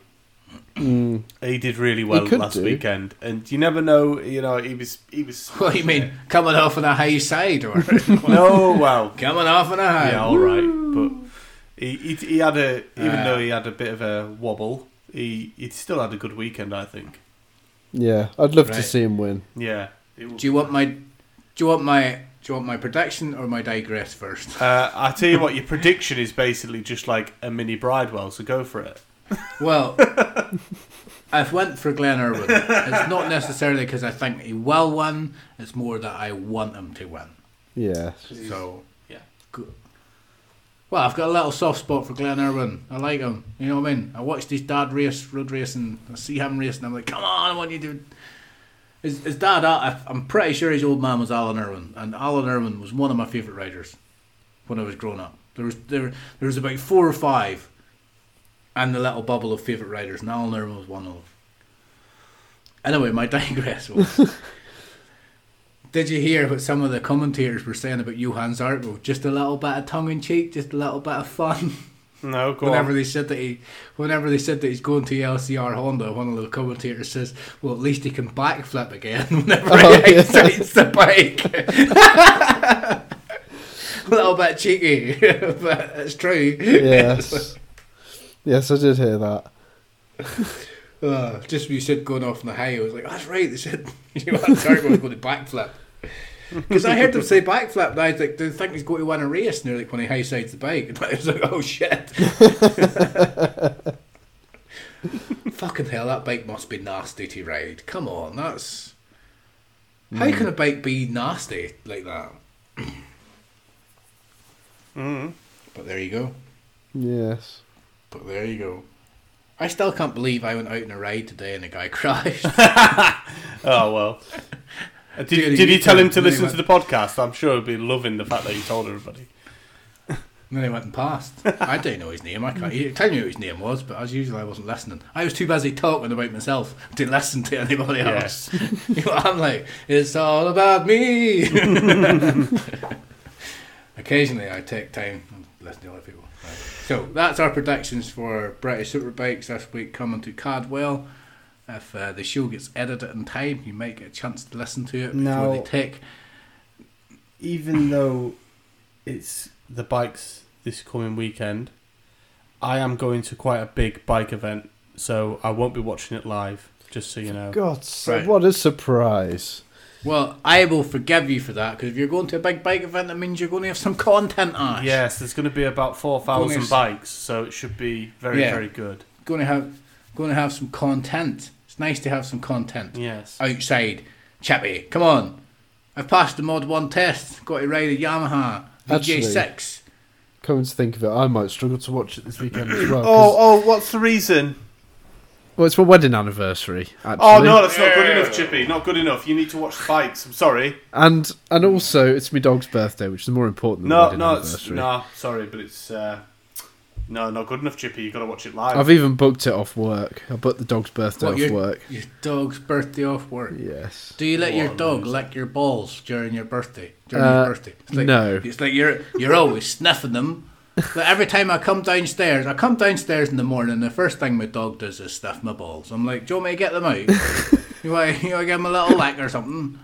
Mm. He did really well last do. weekend, and you never know. You know, he was he was. [LAUGHS] what do you mean? Coming off on a high side? or [LAUGHS] No, well, Coming off on a high. yeah, all right, but he, he he had a even Uh. though he had a bit of a wobble, he he still had a good weekend. I think. Yeah, I'd love to see him win. Yeah. Do you want my... Do you want my... Do you want my prediction or my digress first? uh, I tell you what, your prediction is basically just like a mini Bridewell, so go for it. Well, I've went for Glenn Irwin. It's not necessarily because I think he will win. It's more that I want him to win. Yeah. So Yeah. Good. Well, I've got a little soft spot for Glenn Irwin. I like him. You know what I mean? I watched his dad race road racing. I see him racing. I'm like, come on, I want you to. His, his dad, I, I'm pretty sure his old man was Alan Irwin, and Alan Irwin was one of my favourite riders when I was growing up. There was there there was about four or five, and the little bubble of favourite riders, and Alan Irwin was one of them. Anyway, my [LAUGHS] digress was. Did you hear what some of the commentators were saying about Johann Zarco? Just a little bit of tongue in cheek, just a little bit of fun. [LAUGHS] No, go whenever on. they said that he, whenever they said that he's going to LCR Honda, one of the commentators says, "Well, at least he can backflip again [LAUGHS] whenever Oh, he yeah. excites the bike." a little bit cheeky, but it's true. Yes. Yes, I did hear that. [LAUGHS] Uh, just when you said going off on the high, I was like, that's right. They said [LAUGHS] Johann Zarco was going to backflip. [LAUGHS] Because I heard them say backflip, and I was like, do they think he's going to win a race? And they're like, when he high sides the bike. And I was like, oh shit. Fucking hell, that bike must be nasty to ride. Come on, that's. How can a bike be nasty like that? Mm. But there you go. Yes. But there you go. I still can't believe I went out on a ride today and a guy [LAUGHS] crashed. [LAUGHS] Oh well. [LAUGHS] Did, Dude, did you you tell him to listen believe to the podcast? I'm sure he'd be loving the fact that you told everybody. And then he went and passed. I didn't know his name. I can't. He told me what his name was, but as usual, I wasn't listening. I was too busy talking about myself to listen to anybody else. you know, I'm like, it's all about me. Occasionally, I take time and listen to other people. Right. So that's our predictions for British Superbikes this week coming to Cadwell. If uh, the show gets edited in time, you might get a chance to listen to it before Now- they take. Even though it's the bikes this coming weekend, I am going to quite a big bike event, so I won't be watching it live. Just so you know. God, so Right. what a surprise. Well, I will forgive you for that because if you're going to a big bike event, that means you're going to have some [LAUGHS] content, Ash. Yes, there's going to be about four Going bikes, so it should be very Yeah. very good. going to have going to have some content. It's nice to have some content Yes. outside. Chappy, come on! I've passed the Mod One test. Got to ride a Yamaha Actually- XJ6. Come to think of it, I might struggle to watch it this weekend as well. Oh oh, what's the reason? Well, it's my wedding anniversary. Actually. Oh no, that's not good enough, Chippy. Not good enough. You need to watch the bikes. I'm sorry. And and also, it's my dog's birthday, which is more important than No, wedding no, it's, anniversary. no. Sorry, but it's uh, no, not good enough, Chippy. You've got to watch it live. I've even booked it off work. I booked the dog's birthday What, off your- work. Your dog's birthday off work. Yes. Do you let your What a dog lick your balls during your birthday? During Uh, your birthday? It's like, no. It's like you're you're always [LAUGHS] sniffing them. But every time I come downstairs, I come downstairs in the morning. The first thing my dog does is sniff my balls. I'm like, "Do you want me to get them out? [LAUGHS] you want you want to give him a little lick or something?"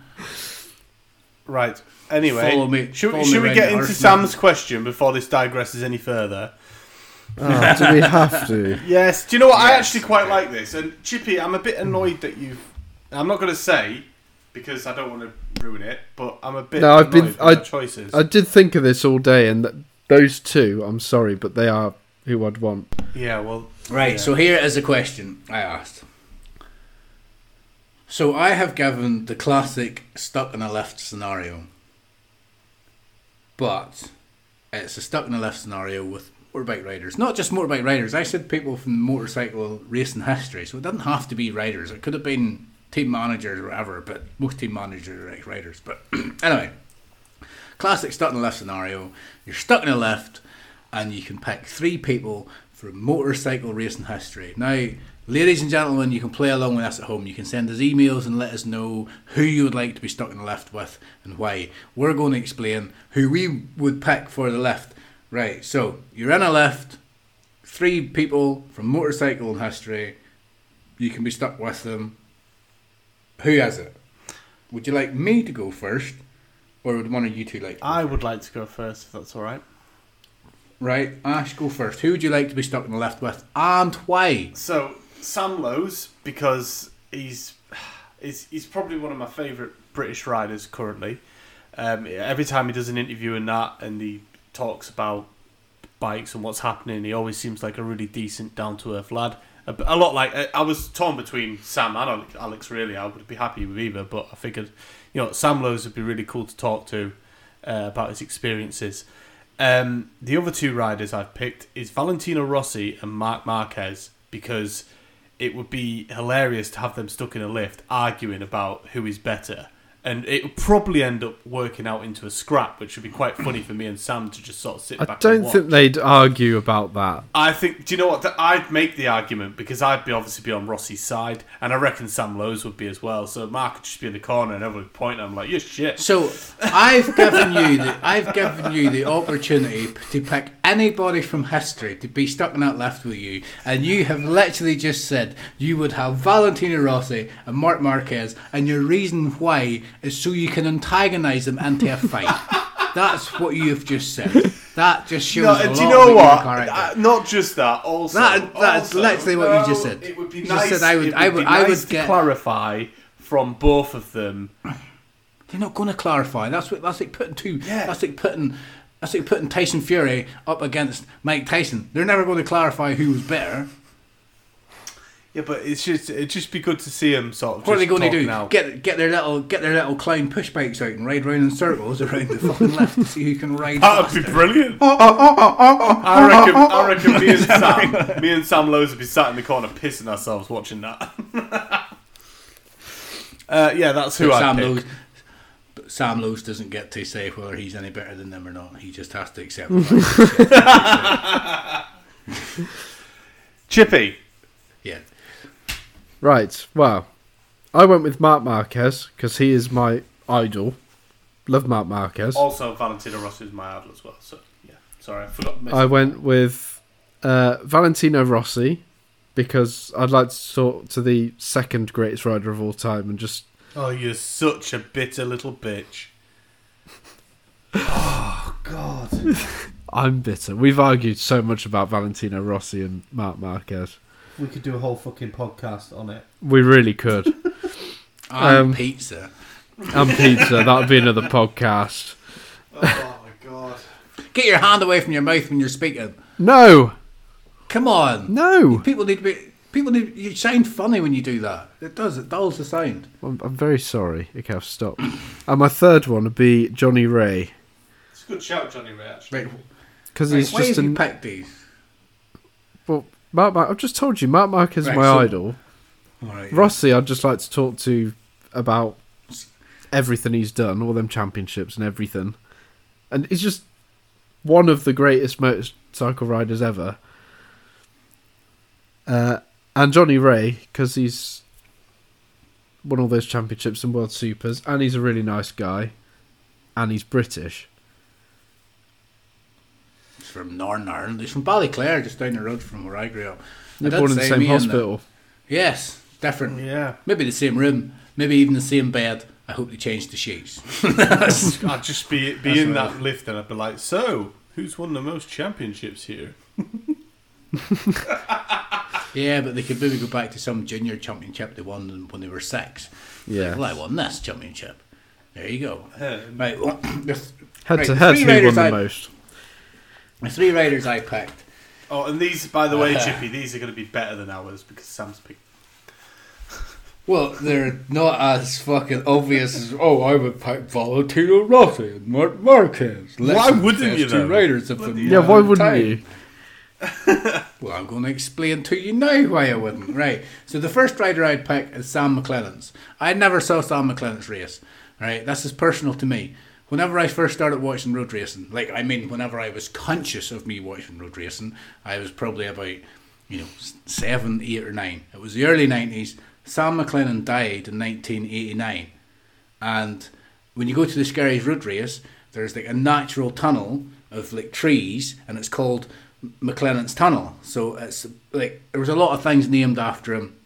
Right. Anyway, Follow me- should, follow should me we get into horse Sam's question before this digresses any further? Oh, do we have to? [LAUGHS] Yes. Do you know what? I actually quite like this. And Chippy, I'm a bit annoyed that you've. I'm not going to say because I don't want to ruin it, but I'm a bit. No, I've been- I- your choices. I did think of this all day, and th- those two, I'm sorry, but they are who I'd want. yeah. Well. Right. yeah. So here is a question I asked. So I have given the classic stuck in a lift scenario, but it's a stuck in a lift scenario with motorbike riders. Not just motorbike riders. I said people from motorcycle racing history, so it doesn't have to be riders. It could have been team managers or whatever, but most team managers are like riders. But [CLEARS THROAT] anyway, classic stuck in a lift scenario. You're stuck in a lift, and you can pick three people from motorcycle racing history. Now, ladies and gentlemen, you can play along with us at home. You can send us emails and let us know who you would like to be stuck in the lift with and why. We're going to explain who we would pick for the lift. Right, so you're in a lift, three people from motorcycle history. You can be stuck with them. Who has it? Would you like me to go first, or would one of you two like? To go I would like to go first, if that's all right. Right, Ash, go first. Who would you like to be stuck in the lift with, and why? So Sam Lowes because he's he's, he's probably one of my favourite British riders currently. Um, every time he does an interview and that, and he talks about bikes and what's happening, he always seems like a really decent, down to earth lad. A, a lot like I- I was torn between Sam and Alex- Alex. Really, I would be happy with either, but I figured you know Sam Lowes would be really cool to talk to uh, about his experiences. Um, the other two riders I've picked is Valentino Rossi and Marc Marquez because it would be hilarious to have them stuck in a lift arguing about who is better. And it'll probably end up working out into a scrap, which would be quite funny for me and Sam to just sort of sit I back and don't watch. think they'd argue about that. I think. Do you know what? That I'd make the argument because I'd be obviously be on Rossi's side, and I reckon Sam Lowes would be as well. So Marc would just be in the corner, and everyone would point at him like, "You're shit." So I've given you the I've given you the opportunity to pick anybody from history to be stuck in that left with you, and you have literally just said you would have Valentino Rossi and Marc Marquez, and your reason why is so you can antagonise them into a fight. That's what you have just said. That just shows No, a do you know what? your character. Uh, not just that. Also, That- that's also, literally what you just said. It would be You nice. just said I would- I would- be I would get- clarify from both of them. They're not going to clarify. That's what that's like putting two. Yeah. That's like putting. That's like putting Tyson Fury up against Mike Tyson. They're never going to clarify who was better. Yeah, but it's just it'd just be good to see them sort of. What are they going to do? Now. Get get their little get their little clown push bikes out and ride around in circles around the fucking left to see who can ride That would be brilliant. [LAUGHS] I reckon. I reckon me and [LAUGHS] Sam, [LAUGHS] me and Sam Lowes would be sat in the corner pissing ourselves watching that. uh, yeah, that's who But I Sam pick. Lowes, but Sam Lowes doesn't get to say whether he's any better than them or not. He just has to accept. Chippy. yeah. Right. Well, I went with Marc Marquez because he is my idol. Love Marc Marquez. Also, Valentino Rossi is my idol as well. So yeah, sorry, I forgot. I went with uh, Valentino Rossi because I'd like to talk to the second greatest rider of all time and just Oh, you're such a bitter little bitch. [SIGHS] oh God. [LAUGHS] I'm bitter. We've argued so much about Valentino Rossi and Marc Marquez. We could do a whole fucking podcast on it. We really could. [LAUGHS] And Um, pizza. and pizza. That would be another podcast. [LAUGHS] Oh my God. Get your hand away from your mouth when you're speaking. No, Come on. no. People need to be. People need. You sound funny when you do that. It does. It dulls the sound. I'm, I'm very sorry. Okay, I'll stop. And my third one would be Johnny Rea It's a good shout, Johnny Rea. Actually. Right. because right, he's why just have you an. picked these? Mark, Mark, I've just told you, Marc Marquez is Right, my so- idol. All right. Rossi, I'd just like to talk to about everything he's done, all them championships and everything. And he's just one of the greatest motorcycle riders ever. Uh, and Johnny Rea, because he's won all those championships and World Supers, and he's a really nice guy, and he's British. He's from Northern Ireland. He's from Ballyclare, just down the road from where I grew up. They're born in the same me and the- hospital. Yes, different. Yeah. Maybe the same room. Maybe even the same bed. I hope they change the sheets. [LAUGHS] I'd just be be That's in right. that lift and I'd be like, so who's won the most championships here? [LAUGHS] yeah, but they could maybe go back to some junior championship they won when they were six. Yeah. Well, I won this championship. There you go. Um, Right. Well, [COUGHS] the, Head Right, to head, who won riders the I- most? The three riders I picked. Oh, and these, by the way, Uh, Chippy, these are going to be better than ours because Sam's picked. Well, they're not as fucking obvious as oh, I would pick Valentino Rossi and Marc Marquez. Why wouldn't you, Two though? riders of the Bloody Yeah, why wouldn't time. you? [LAUGHS] Well, I'm going to explain to you now why I wouldn't. Right. So the first rider I'd pick is Sam McClements. I never saw Sam McClements race. Right. This is personal to me. Whenever I first started watching road racing, like I mean, whenever I was conscious of me watching road racing, I was probably about, you know, seven, eight, or nine. It was the early nineties. Sam McClements died in 1989, and when you go to the Skerries road race, there's like a natural tunnel of like trees, and it's called McLennan's Tunnel. So it's like there was a lot of things named after him.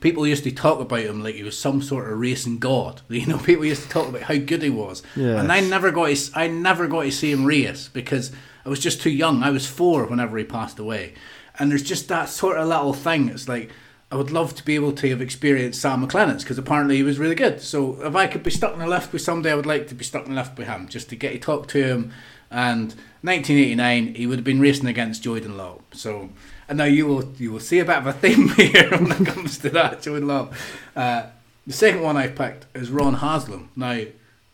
People used to talk about him like he was some sort of racing god. [LAUGHS] You know, people used to talk about how good he was, Yes. and I never got to, I never got to see him race because I was just too young. I was four whenever he passed away, and there's just that sort of little thing. It's like I would love to be able to have experienced Sam McClements because apparently he was really good. So if I could be stuck in the left with somebody, I would like to be stuck in the left with him just to get to talk to him. And 1989, he would have been racing against Joey Dunlop. So and now you will you will see a bit of a theme [LAUGHS] here when it comes to that Joey Dunlop. Uh, the second one I've picked is Ron Haslam. Now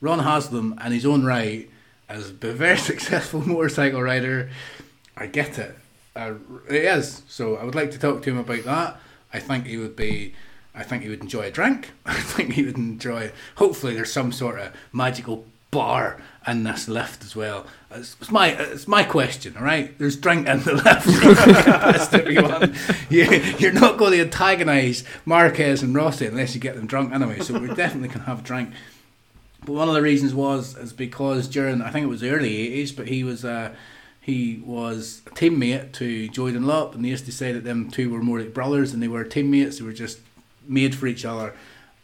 Ron Haslam, in his own right, been a very [LAUGHS] successful motorcycle rider. I get it. Uh, it is. So I would like to talk to him about that. I think he would be. I think he would enjoy a drink. [LAUGHS] I think he would enjoy. Hopefully, there's some sort of magical bar in this lift as well. It's, my it's my question. All right, there's drink in the [LAUGHS] left. [LAUGHS] You, you're not going to antagonise Marquez and Rossi unless you get them drunk anyway. So we definitely can have a drink. But one of the reasons was is because during I think it was the early eighties, but he was uh, he was a teammate to Joey Dunlop, and they used to say that them two were more like brothers than they were teammates. They were just made for each other.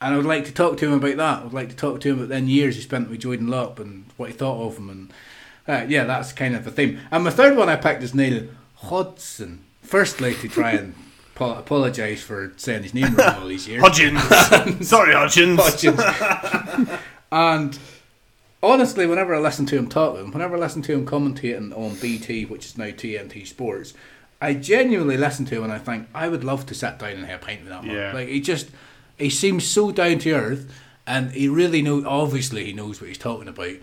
And I would like to talk to him about that. I would like to talk to him about then years he spent with Joey Dunlop and what he thought of him. And uh, yeah, that's kind of the theme. And my third one I picked is Neil Hodgson. Firstly, to try and [LAUGHS] apo- apologise for saying his name wrong all these years. Hodgins. [LAUGHS] Sorry, Hodgins. Hodgins. [LAUGHS] and honestly, whenever I listen to him talk, whenever I listen to him commentating on BT, which is now TNT Sports, I genuinely listen to him and I think I would love to sit down and have a pint with that man. Yeah. Like he just, he seems so down to earth, and he really know. Obviously, he knows what he's talking about,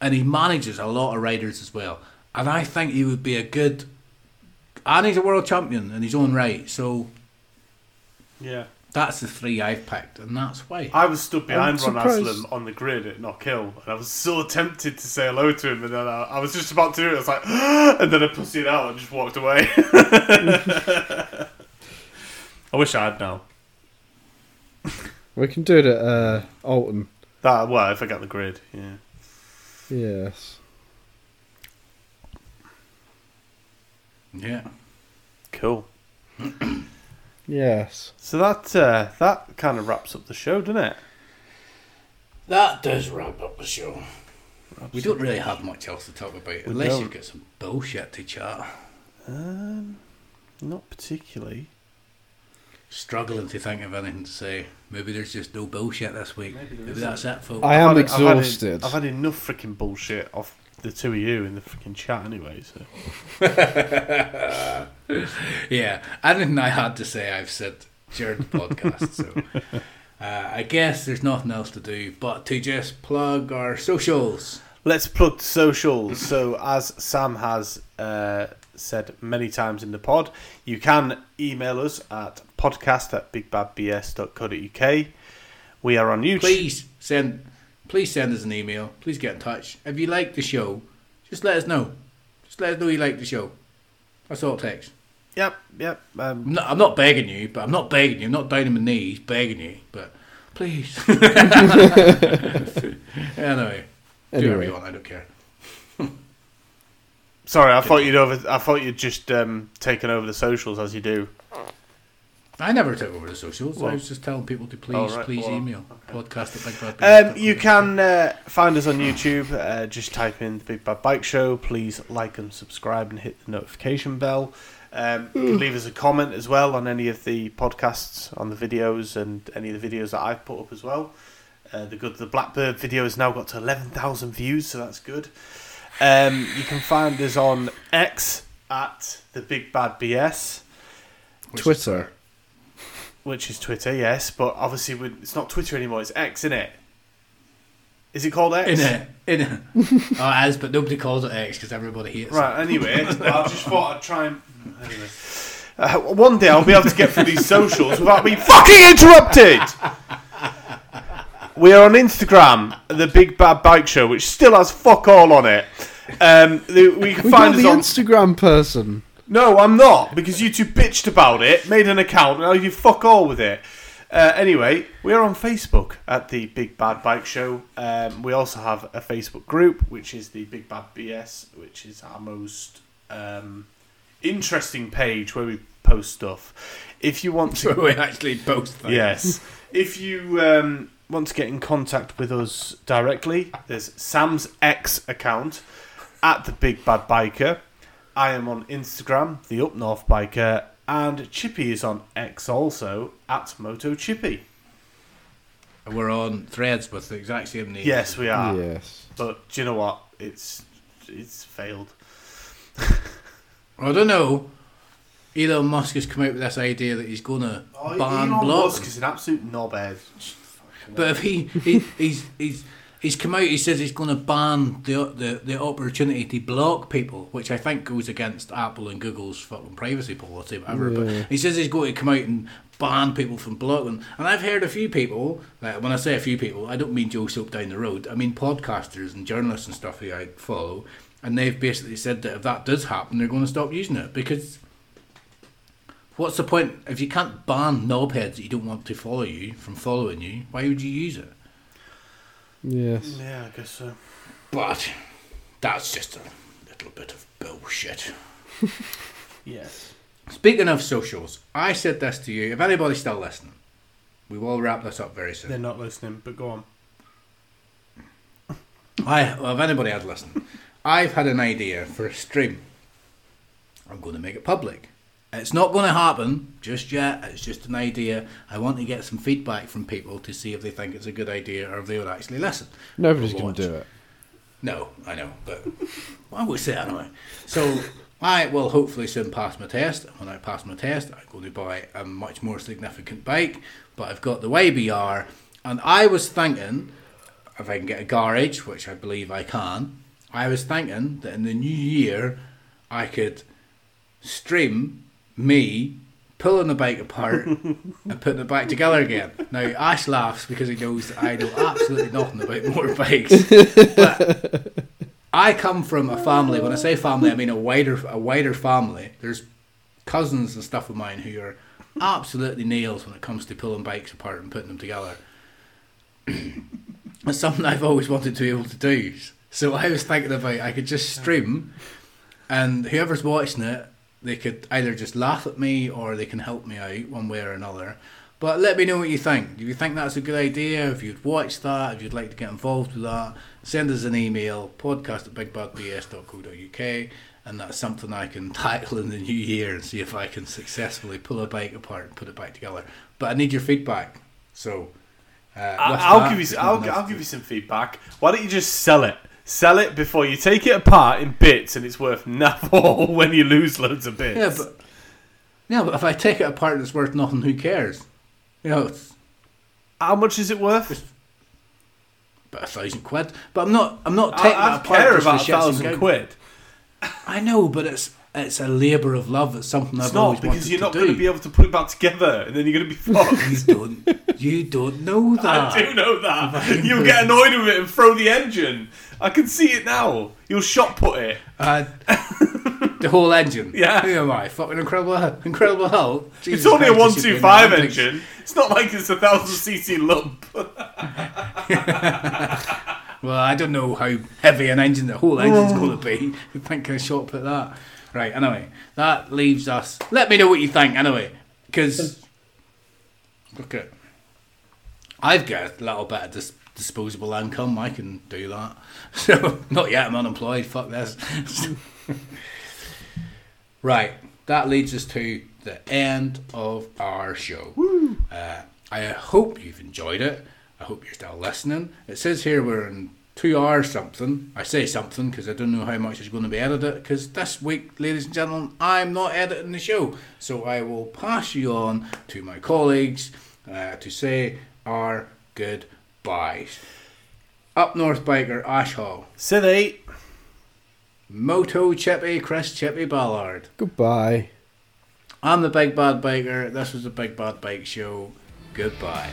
and he manages a lot of riders as well. And I think he would be a good, and he's a world champion in his own right. So Yeah. that's the three I've picked, and that's why. I was stood behind Ron Haslam on the grid at Knockhill, and I was so tempted to say hello to him, and then I, I was just about to do it. I was like, [GASPS] and then I pussied out and just walked away. [LAUGHS] I wish I had now. We can do it at uh, Oulton. That well, if I get the grid, yeah. Yes. Yeah. Cool. [CLEARS THROAT] Yes. So that uh, that kind of wraps up the show, doesn't it? That does wrap up the show. We don't really have much else to talk about unless don't. you've got some bullshit to chat. Um, not particularly. Struggling to think of anything to say. Maybe there's just no bullshit this week. Maybe, that's it, folks. I am I've had- I've had- exhausted. I've had enough freaking bullshit off the two of you in the freaking chat anyway. So [LAUGHS] yeah, anything I had to say, I've said during the podcast. so [LAUGHS] uh, I guess there's nothing else to do but to just plug our socials. let's plug the socials. So as Sam has uh, said many times in the pod, you can email us at podcast at bigbadbs.co.uk. We are on YouTube. Please send, please send us an email. Please get in touch. If you like the show, just let us know. Just let us know you like the show. That's all it takes. Yep, yep. Um, I'm not, I'm not begging you, but I'm not begging you. I'm not down on my knees begging you, but please. [LAUGHS] [LAUGHS] anyway, do whatever you want. I don't care. sorry, I thought you'd over. I thought you'd just um, taken over the socials as you do. I never took over the socials. Well- I was just telling people to please, Oh, right, please well, email podcast at Big Bad B. Um, you can uh, find us on YouTube. Uh, just type in the Big Bad Bike Show. Please like and subscribe and hit the notification bell. Um, you can leave us a comment as well on any of the podcasts, on the videos, and any of the videos that I've put up as well. Uh, the good, the Blackbird video has now got to eleven thousand views, so that's good. Um, you can find us on X at the Big Bad BS. Twitter. Which is Twitter, yes, but obviously it's not Twitter anymore. It's X, isn't it? Is it called X? In it, in it. [LAUGHS] oh, it is, but nobody calls it X because everybody hates it. Right. Anyway, [LAUGHS] I just thought I'd try and. Anyway. Uh, one day I'll be able to get through these socials without being fucking interrupted. We are on Instagram, the Big Bad Bike Show, which still has fuck all on it. Um, we can We find us the on. Instagram person. No, I'm not because you two bitched about it, made an account, and now you fuck all with it. Uh, anyway, we are on Facebook at the Big Bad Bike Show. Um, we also have a Facebook group, which is the Big Bad BS, which is our most um, interesting page where we post stuff. If you want to [LAUGHS] we actually post things. Yes. if you um, want to get in contact with us directly, there's Sam's X account at the Big Bad Biker. I am on Instagram, the Up North Biker, and Chippy is on X also at Moto Chippy. And We're on threads with the exact same name. Yes, we are. Yes. But do you know what? It's it's failed. [LAUGHS] I don't know. Elon Musk has come out with this idea that he's going to oh, ban Elon blogs. Musk is an absolute knobhead. But if he, he he's he's he's come out, he says he's going to ban the, the the opportunity to block people, which I think goes against Apple and Google's fucking privacy policy, whatever. Yeah. But he says he's going to come out and ban people from blocking. And I've heard a few people. Like, when I say a few people, I don't mean Joe Soap down the road. I mean podcasters and journalists and stuff who I follow, and they've basically said that if that does happen, they're going to stop using it because. What's the point if you can't ban knobheads that you don't want to follow you from following you? Why would you use it? Yes. Yeah, I guess so. But that's just a little bit of bullshit. [LAUGHS] Yes. Speaking of socials, I said this to you. If anybody's still listening, we will wrap this up very soon. They're not listening, but go on. [LAUGHS] I, well, if anybody had listened, I've had an idea for a stream. I'm going to make it public. It's not going to happen just yet. It's just an idea. I want to get some feedback from people to see if they think it's a good idea or if they would actually listen. Nobody's going to do it. No, I know, but [LAUGHS] I would say anyway. So I will hopefully soon pass my test. When I pass my test, I'm going to buy a much more significant bike. But I've got the YBR, and I was thinking if I can get a garage, which I believe I can. I was thinking that in the new year, I could stream me pulling the bike apart [LAUGHS] and putting it back together again. Now Ash laughs because he knows that I know absolutely nothing about motorbikes. But I come from a family. When I say family, I mean a wider a wider family. There's cousins and stuff of mine who are absolutely nails when it comes to pulling bikes apart and putting them together. [CLEARS THROAT] it's something I've always wanted to be able to do. So I was thinking about I could just stream, and whoever's watching it, they could either just laugh at me or they can help me out one way or another. But let me know what you think. Do you think that's a good idea? If you'd watch that, if you'd like to get involved with that, send us an email, podcast at bigbadbs.co.uk, and that's something I can [LAUGHS] tackle in the new year and see if I can successfully pull a bike apart and put it back together. But I need your feedback. So, uh, I'll that, give you. I'll, I'll give you some feedback. Why don't you just sell it? Sell it before you take it apart in bits, and it's worth nothing [LAUGHS] when you lose loads of bits. Yeah, but yeah, but if I take it apart and it's worth nothing, who cares? You know, how much is it worth? about a thousand quid. But I'm not. I'm not taking I apart care for about a thousand quid. I know, but it's it's a labour of love. It's something It's I've always not because you're not going to be able to put it back together, and then you're going to be [LAUGHS] fucked. You don't. You don't know [LAUGHS] that. I do know that. You'll get annoyed with it and throw the engine. I can see it now. You'll shot put it. Uh, [LAUGHS] the whole engine. Yeah. Who am I? Fucking incredible, Incredible Hulk. It's only a Christ, one should be two five engine. It's not like it's a thousand cc lump. [LAUGHS] Well, I don't know how heavy an engine the whole engine's going to be. You think I shot put that? Right. Anyway, that leaves us. Let me know what you think. Anyway, because look at, I've got a little bit of dis- disposable income. I can do that. [LAUGHS] So not yet. I'm unemployed. Fuck this. [LAUGHS] right. That leads us to the end of our show. Uh, I hope you've enjoyed it. I hope you're still listening. It says here we're in two hours something. I say something because I don't know how much is going to be edited. Because this week, ladies and gentlemen, I'm not editing the show, so I will pass you on to my colleagues uh, to say our goodbyes. Up North Biker Ash Hall, City. Moto Chippy Chris Chippy Ballard. Goodbye. I'm the Big Bad Biker. This was the Big Bad Bike Show. Goodbye.